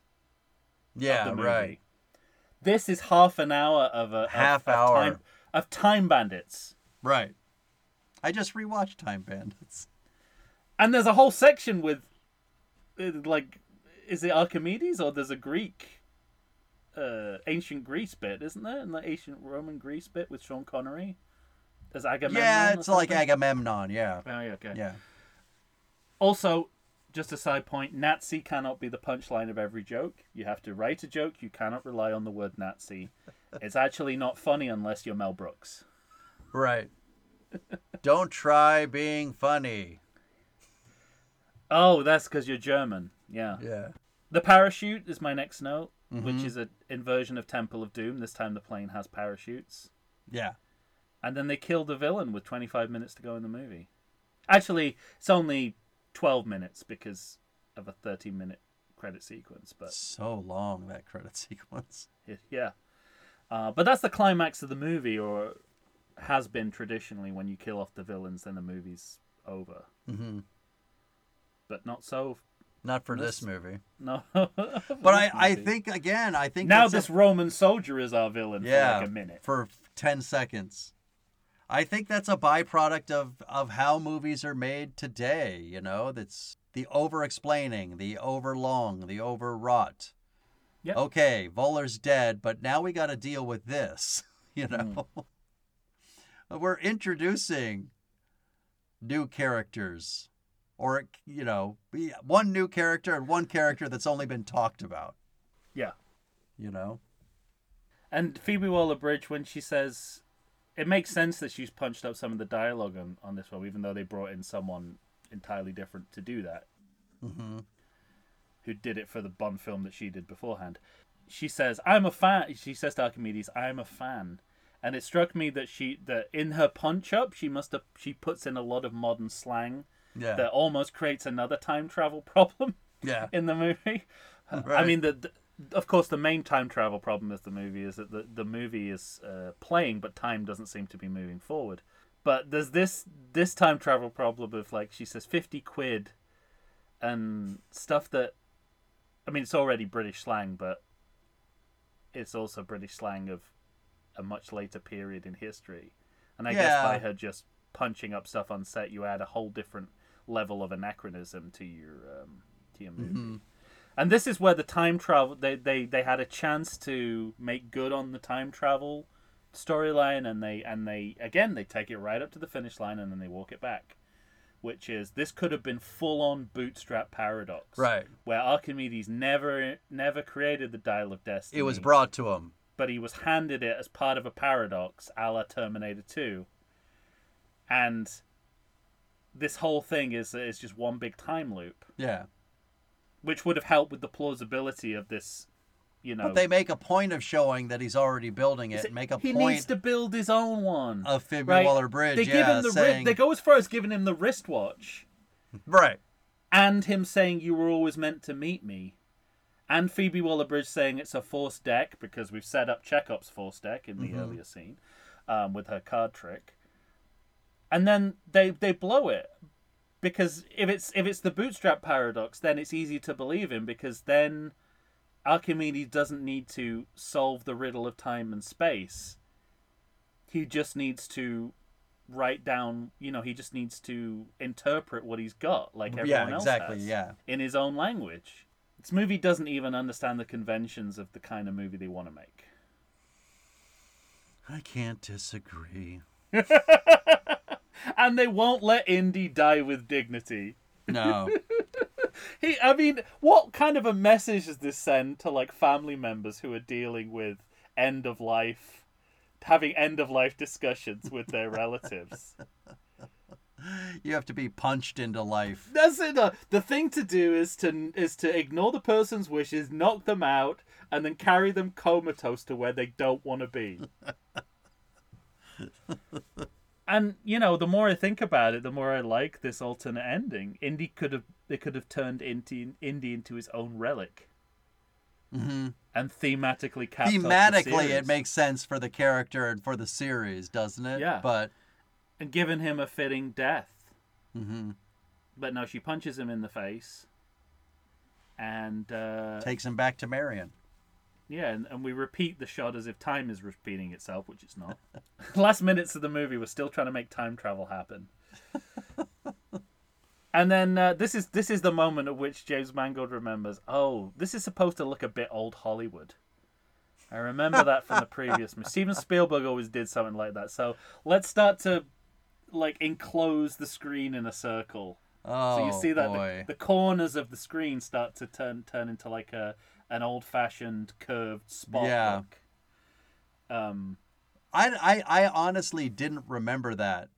Yeah, of right. This is half an hour of a Half of hour. time, of time bandits. Right. I just rewatched Time Bandits. And there's a whole section with, uh, like, is it Archimedes or there's a Greek, uh, ancient Greece bit, isn't there? In the ancient Roman Greece bit with Sean Connery, there's Agamemnon. Yeah, it's like? Agamemnon. Yeah, Oh, yeah, okay. yeah. Also, just a side point: Nazi cannot be the punchline of every joke. You have to write a joke. You cannot rely on the word Nazi. it's actually not funny unless you're Mel Brooks. Right. Don't try being funny. Oh, that's because you're German. Yeah. Yeah. The parachute is my next note, which Mhm. is an inversion of Temple of Doom. This time the plane has parachutes. Yeah. And then they kill the villain with 25 minutes to go in the movie. Actually, it's only 12 minutes because of a 13 minute credit sequence, but So long that credit sequence. yeah. Uh, but that's the climax of the movie, or has been traditionally when you kill off the villains, then the movie's over. hmm But not so. Not for this This- movie. No. But I, I think again, I think now it's a- this Roman soldier is our villain yeah for like a minute. for ten seconds. I think that's a byproduct of of how movies are made today. You know, that's the over explaining, the over long, the overwrought. Yep. Okay, Voller's dead, but now we got to deal with this. You hmm. know, we're introducing new characters, or you know, one new character and one character that's only been talked about. Yeah. You know. And Phoebe Waller-Bridge, when she says, it makes sense that she's punched up some of the dialogue on, on this one, even though they brought in someone entirely different to do that, hmm who did it for the Bond film that she did beforehand. She says, "I'm a fan." She says to Archimedes, "I'm a fan," and it struck me that she that in her punch up, she must have she puts in a lot of modern slang Yeah. that almost creates another time travel problem. yeah. in the movie. I mean, the, the of course the main time travel problem with the movie is that the the movie is uh, playing, but time doesn't seem to be moving forward. But there's this this time travel problem of like she says fifty quid, and stuff that, I mean, it's already British slang, but it's also British slang of a much later period in history, and I guess by her just punching up stuff on set, you add a whole different level of anachronism to your um, to your movie. Mhm. And this is where the time travel they, they they had a chance to make good on the time travel storyline and they and they again they take it right up to the finish line and then they walk it back. Which is this could have been full on bootstrap paradox. Right. Where Archimedes never never created the dial of destiny. It was brought to him. but he was handed it as part of a paradox, a la Terminator 2. And this whole thing is is just one big time loop Yeah. Which would have helped with the plausibility of this. You know, But they make a point of showing that he's already building it. It- make a he point needs to build his own one. of Phoebe right? Waller-Bridge. They yeah, give him the saying. They go as far as giving him the wristwatch, right. and him saying you were always meant to meet me, and Phoebe Waller-Bridge saying it's a force deck because we've set up Chekhov's force deck in the Mhm. earlier scene, um, with her card trick, and then they they blow it. Because if it's if it's the bootstrap paradox, then it's easy to believe in because then Archimedes doesn't need to solve the riddle of time and space. He just needs to write down, you know, he just needs to interpret what he's got, like everyone Yeah, else exactly. has, Yeah. in his own language. This movie doesn't even understand the conventions of the kind of movie they want to make. I can't disagree. And they won't let Indy die with dignity. No. He, I mean, what kind of a message does this send to like family members who are dealing with end of life, having end of life discussions with their relatives? you have to be punched into life. That's it. uh, The thing to do is to is to ignore the person's wishes, knock them out, and then carry them comatose to where they don't want to be. and you know, the more I think about it, the more I like this alternate ending. Indy could have they could have turned Indy, Indy into his own relic hmm and thematically Thematically, it makes sense for the character and for the series, doesn't it? Yeah. But. and given him a fitting death. hmm But no, she punches him in the face, and uh, Takes him back to Marion. Yeah, and, and we repeat the shot as if time is repeating itself, which it's not. Last minutes of the movie, we're still trying to make time travel happen. and then uh, this is this is the moment at which James Mangold remembers. Oh, this is supposed to look a bit old Hollywood. I remember that from the previous. movie. Steven Spielberg always did something like that. So let's start to like enclose the screen in a circle. Oh, So you see that the, the corners of the screen start to turn turn into like a an old fashioned curved spot Yeah. look. Um, I, I I honestly didn't remember that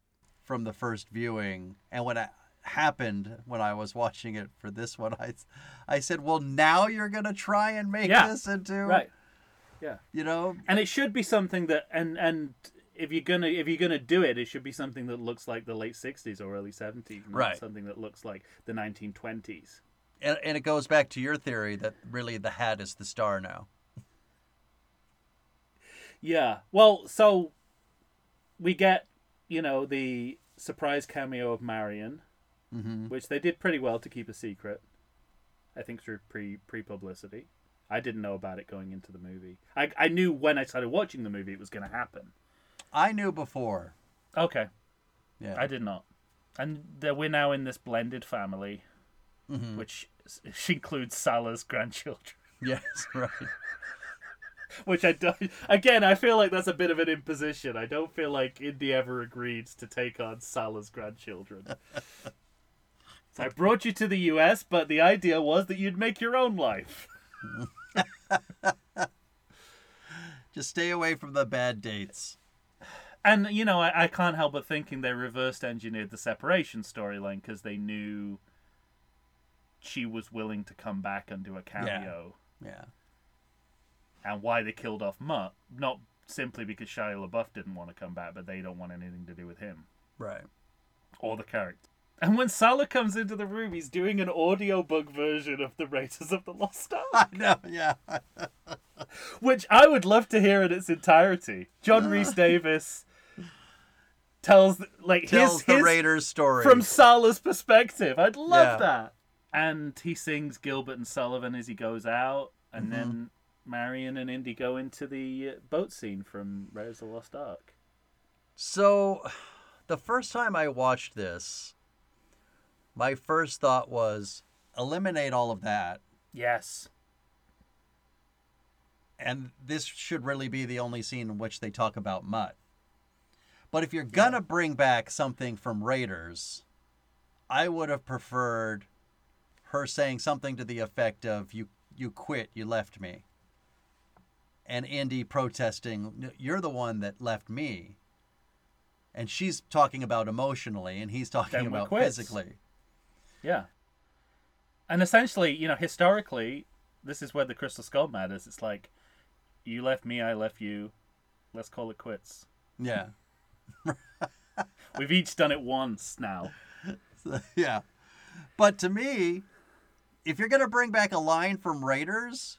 from the first viewing, and when it happened when I was watching it for this one, I I said, "Well, now you're gonna try and make Yeah. this into right. Yeah. You know." And it should be something that and and if you're gonna if you're gonna do it, it should be something that looks like the late '60s or early '70s, not Right. something that looks like the 1920s. And, and it goes back to your theory that really the hat is the star now. Yeah. Well, so we get you know the surprise cameo of Marion. Mm-hmm. which they did pretty well to keep a secret. I think through pre pre publicity. I didn't know about it going into the movie. I I knew when I started watching the movie it was going to happen. I knew before. Okay, Yeah. I did not. And we're now in this blended family, Mhm. which includes Sallah's grandchildren. Yes, right. Which I don't. Again, I feel like that's a bit of an imposition. I don't feel like Indy ever agreed to take on Sallah's grandchildren. so I brought you to the U.S., but the idea was that you'd make your own life. Just stay away from the bad dates. And you know, I, I can't help but thinking they reversed engineered the separation storyline because they knew she was willing to come back and do a cameo, Yeah. and why they killed off Mutt, not simply because Shia LaBeouf didn't want to come back, but they don't want anything to do with him Right. or the character. And when Sallah comes into the room, he's doing an audiobook version of the Raiders of the Lost Ark, I know. Yeah. which I would love to hear in its entirety. John Rhys Davis tells like Tells his, the his Raiders story. from Sallah's perspective. I'd love Yeah. that. And he sings Gilbert and Sullivan as he goes out, and Mm-hmm. then Marion and Indy go into the uh, boat scene from Raiders of the Lost Ark. So, the first time I watched this, my first thought was eliminate all of that, Yes. and this should really be the only scene in which they talk about Mutt. But if you're gonna bring back something from Raiders, I would have preferred her saying something to the effect of "You you quit, you left me," and Indy protesting, "You're the one that left me." And she's talking about emotionally, and he's talking about quits. physically. Yeah. And essentially, you know, historically, this is where the Crystal Skull matters. It's like, you left me, I left you. Let's call it quits. Yeah, We've each done it once now. yeah. But to me, if you're gonna bring back a line from Raiders,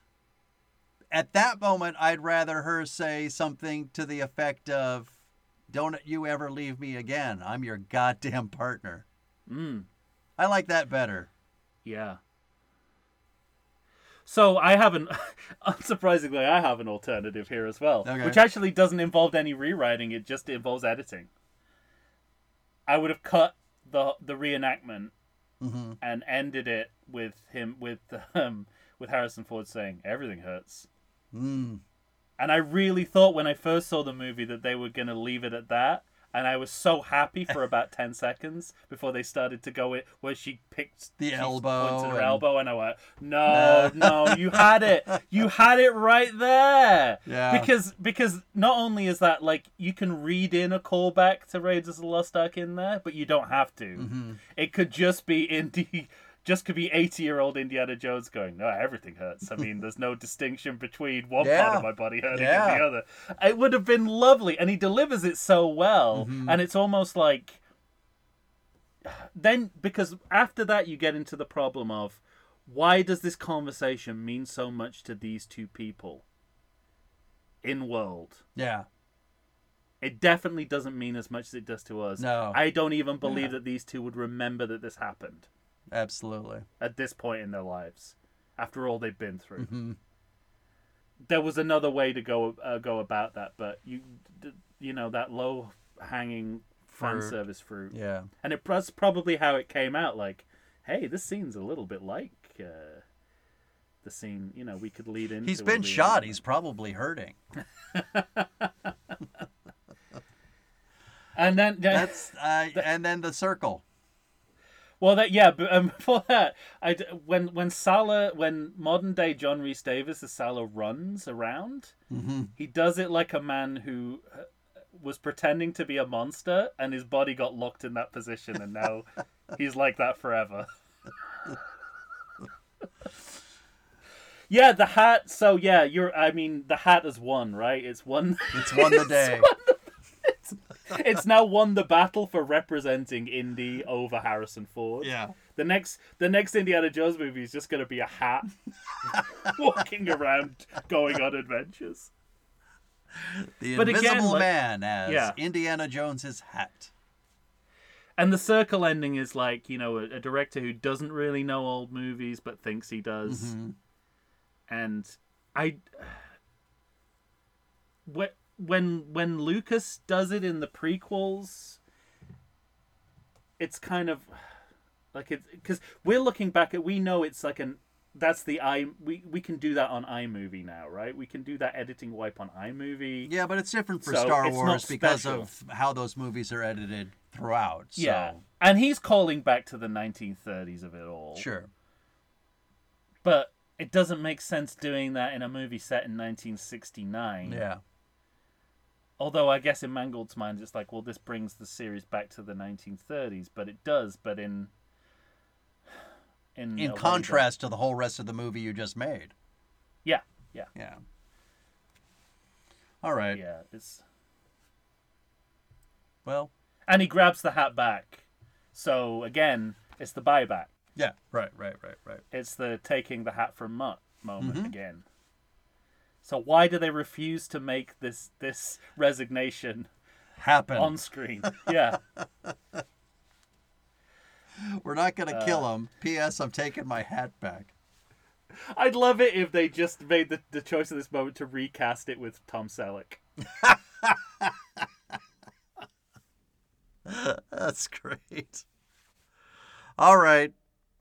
at that moment, I'd rather her say something to the effect of, "Don't you ever leave me again. I'm your goddamn partner." Mm. I like that better. Yeah. So I have an, unsurprisingly, I have an alternative here as well, Okay. which actually doesn't involve any rewriting. It just involves editing. I would have cut the the reenactment hmm and ended it with him with um with Harrison Ford saying everything hurts. Mm. And I really thought when I first saw the movie that they were going to leave it at that. And I was so happy for about 10 seconds before they started to go it where she picked The she elbow pointed her and- elbow and I went, "No, no, you had it. You had it right there." Yeah. Because because not only is that like you can read in a callback to Raiders of the Lost Ark in there, but you don't have to. Mm-hmm. It could just be Indy just could be 80 year old Indiana Jones going, no, everything hurts. I mean, there's no distinction between one part of my body hurting Yeah. and the other. It would have been lovely. And he delivers it so well. Mm-hmm. And it's almost like. Then, because after that, you get into the problem of why does this conversation mean so much to these two people in world? Yeah. It definitely doesn't mean as much as it does to us. No. I don't even believe Yeah. that these two would remember that this happened Absolutely. at this point in their lives after all they've been through. hmm there was another way to go uh, go about that, but you you know that low hanging fan service fruit, Yeah. and it that's probably how it came out. Like, hey, this scene's a little bit like uh, the scene. You know, we could lead into. He's been shot. He's probably hurting. and then That's uh, and then the circle. Well, that yeah, but um, before that, I when when Sallah when modern day John Rhys Davis as Sallah runs around, Mm-hmm. he does it like a man who uh, was pretending to be a monster, and his body got locked in that position, and now he's like that forever. yeah, the hat. So yeah, you're. I mean, the hat is won, right? It's won. It's won the day. It's now won the battle for representing Indy over Harrison Ford. Yeah. The next the next Indiana Jones movie is just gonna be a hat walking around going on adventures. The But again, Invisible like- Man as Yeah. Indiana Jones's hat. And the circle ending is like, you know, a, a director who doesn't really know old movies but thinks he does. Mm-hmm. And I when when when Lucas does it in the prequels it's kind of like it because we're looking back at we know it's like an that's the i we we can do that on iMovie now, right? We can do that editing wipe on iMovie. Yeah, but it's different for So, Star Wars because of how those movies are edited throughout. So, Yeah. And he's calling back to the 1930s of it all. Sure. But it doesn't make sense doing that in a movie set in 1969. Yeah. Although I guess in Mangold's mind, it's like, well, this brings the series back to the 1930s, but it does. But in in In that- contrast to the whole rest of the movie you just made. yeah, yeah, Yeah. All right. yeah. It's Well, and he grabs the hat back. So again, it's the buyback. yeah. Right, right, right, right. It's the taking the hat from Mutt moment Mm-hmm. again. So why do they refuse to make this this resignation Happen. on screen? Yeah. We're not going to Uh, kill him. P.S. I'm taking my hat back. I'd love it if they just made the, the choice at this moment to recast it with Tom Selleck. That's great. All right.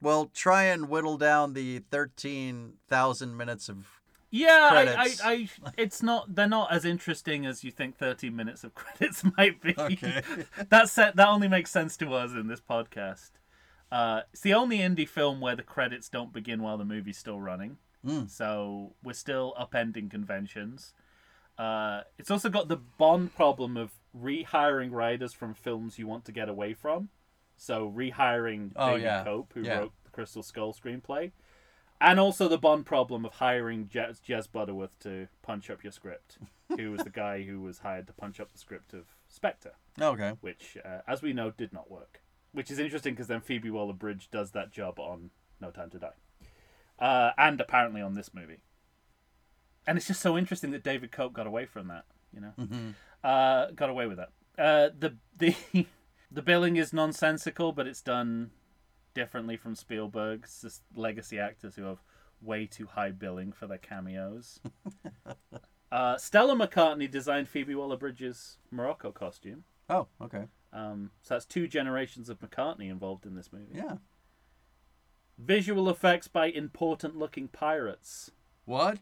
Well, try and whittle down the 13,000 minutes of. Yeah, I, I, I, it's not. They're not as interesting as you think. Thirteen minutes of credits might be. Okay. that set that only makes sense to us in this podcast. Uh, it's the only Indy film where the credits don't begin while the movie's still running. Mm. So we're still upending conventions. Uh, it's also got the Bond problem of rehiring writers from films you want to get away from. So rehiring Oh, David yeah. Koepp, who Yeah. wrote the Crystal Skull screenplay, and also the Bond problem of hiring Jez, Jez Butterworth to punch up your script, who was the guy who was hired to punch up the script of Spectre, Okay. which, uh, as we know, did not work. Which is interesting because then Phoebe Waller-Bridge does that job on No Time to Die, uh, and apparently on this movie. And it's just so interesting that David Koepp got away from that. You know, hmm uh, got away with that. Uh, the the the billing is nonsensical, but it's done differently from Spielberg's just legacy actors who have way too high billing for their cameos. uh, Stella McCartney designed Phoebe Waller-Bridge's Morocco costume. Oh, okay. Um, so that's two generations of McCartney involved in this movie. Yeah. Visual effects by important-looking pirates. What?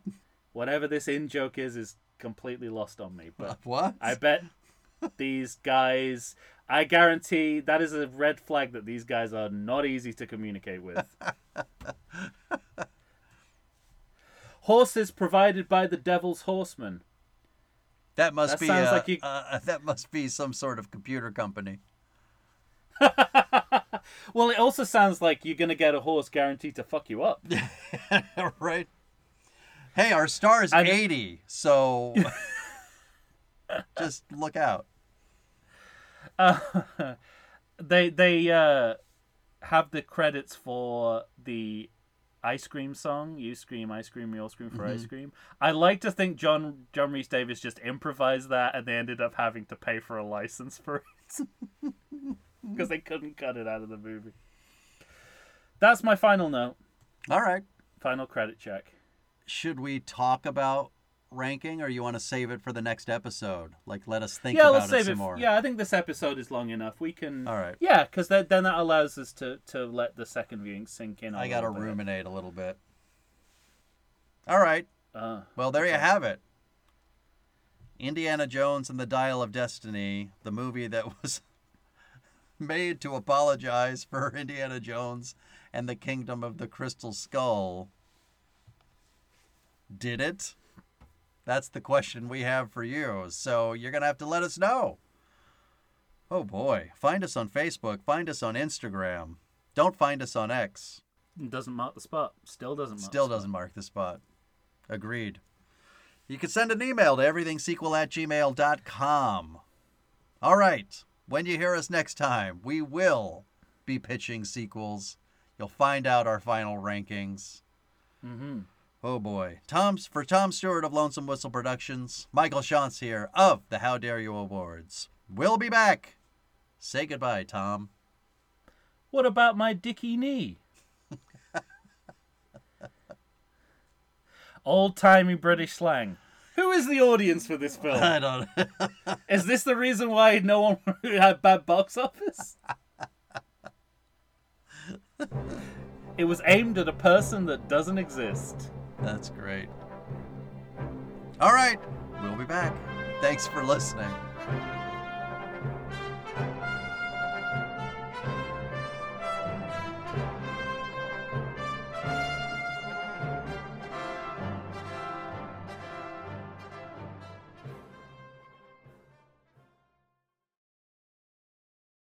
Whatever this in joke is, is completely lost on me. But What? I bet these guys. I guarantee that is a red flag that these guys are not easy to communicate with. Horses provided by the Devil's Horseman. That must That be uh, like you- uh, that must be some sort of computer company. Well, it also sounds like you're gonna get a horse guaranteed to fuck you up. right. Hey, our star is And- 80, so just look out. Uh, they they uh, have the credits for the ice cream song. You scream, ice cream, we all scream for ice cream. I like to think John John Rhys Davis just improvised that, and they ended up having to pay for a license for it because they couldn't cut it out of the movie. That's my final note. All right. Final credit check. Should we talk about ranking, or you want to save it for the next episode? Like, let us think yeah, about let's it save some it. more. Yeah, I think this episode is long enough. We can. All right. Yeah, because then then that allows us to to let the second viewing sink in. I I got to ruminate a little bit. All right. Uh, Well, there you have it. Indiana Jones and the Dial of Destiny, the movie that was made to apologize for Indiana Jones and the Kingdom of the Crystal Skull. Did it? That's the question we have for you. So you're going to have to let us know. Oh boy. Find us on Facebook. Find us on Instagram. Don't find us on X. doesn't mark the spot. Still doesn't. Mark Still the doesn't mark the spot. Agreed. You can send an email to everythingsequel at gmail.com. All right. When you hear us next time, we will be pitching sequels. You'll find out our final rankings. Mm-hmm. Oh boy. Tom's for Tom Stewart of Lonesome Whistle Productions, Michael Shantz here of the How Dare You Awards. We'll be back. Say goodbye, Tom. What about my dicky knee? Old timey British slang. Who is the audience for this film? I don't Is this the reason why no one had bad box office? it was aimed at a person that doesn't exist. That's great. All right. We'll be back. Thanks for listening.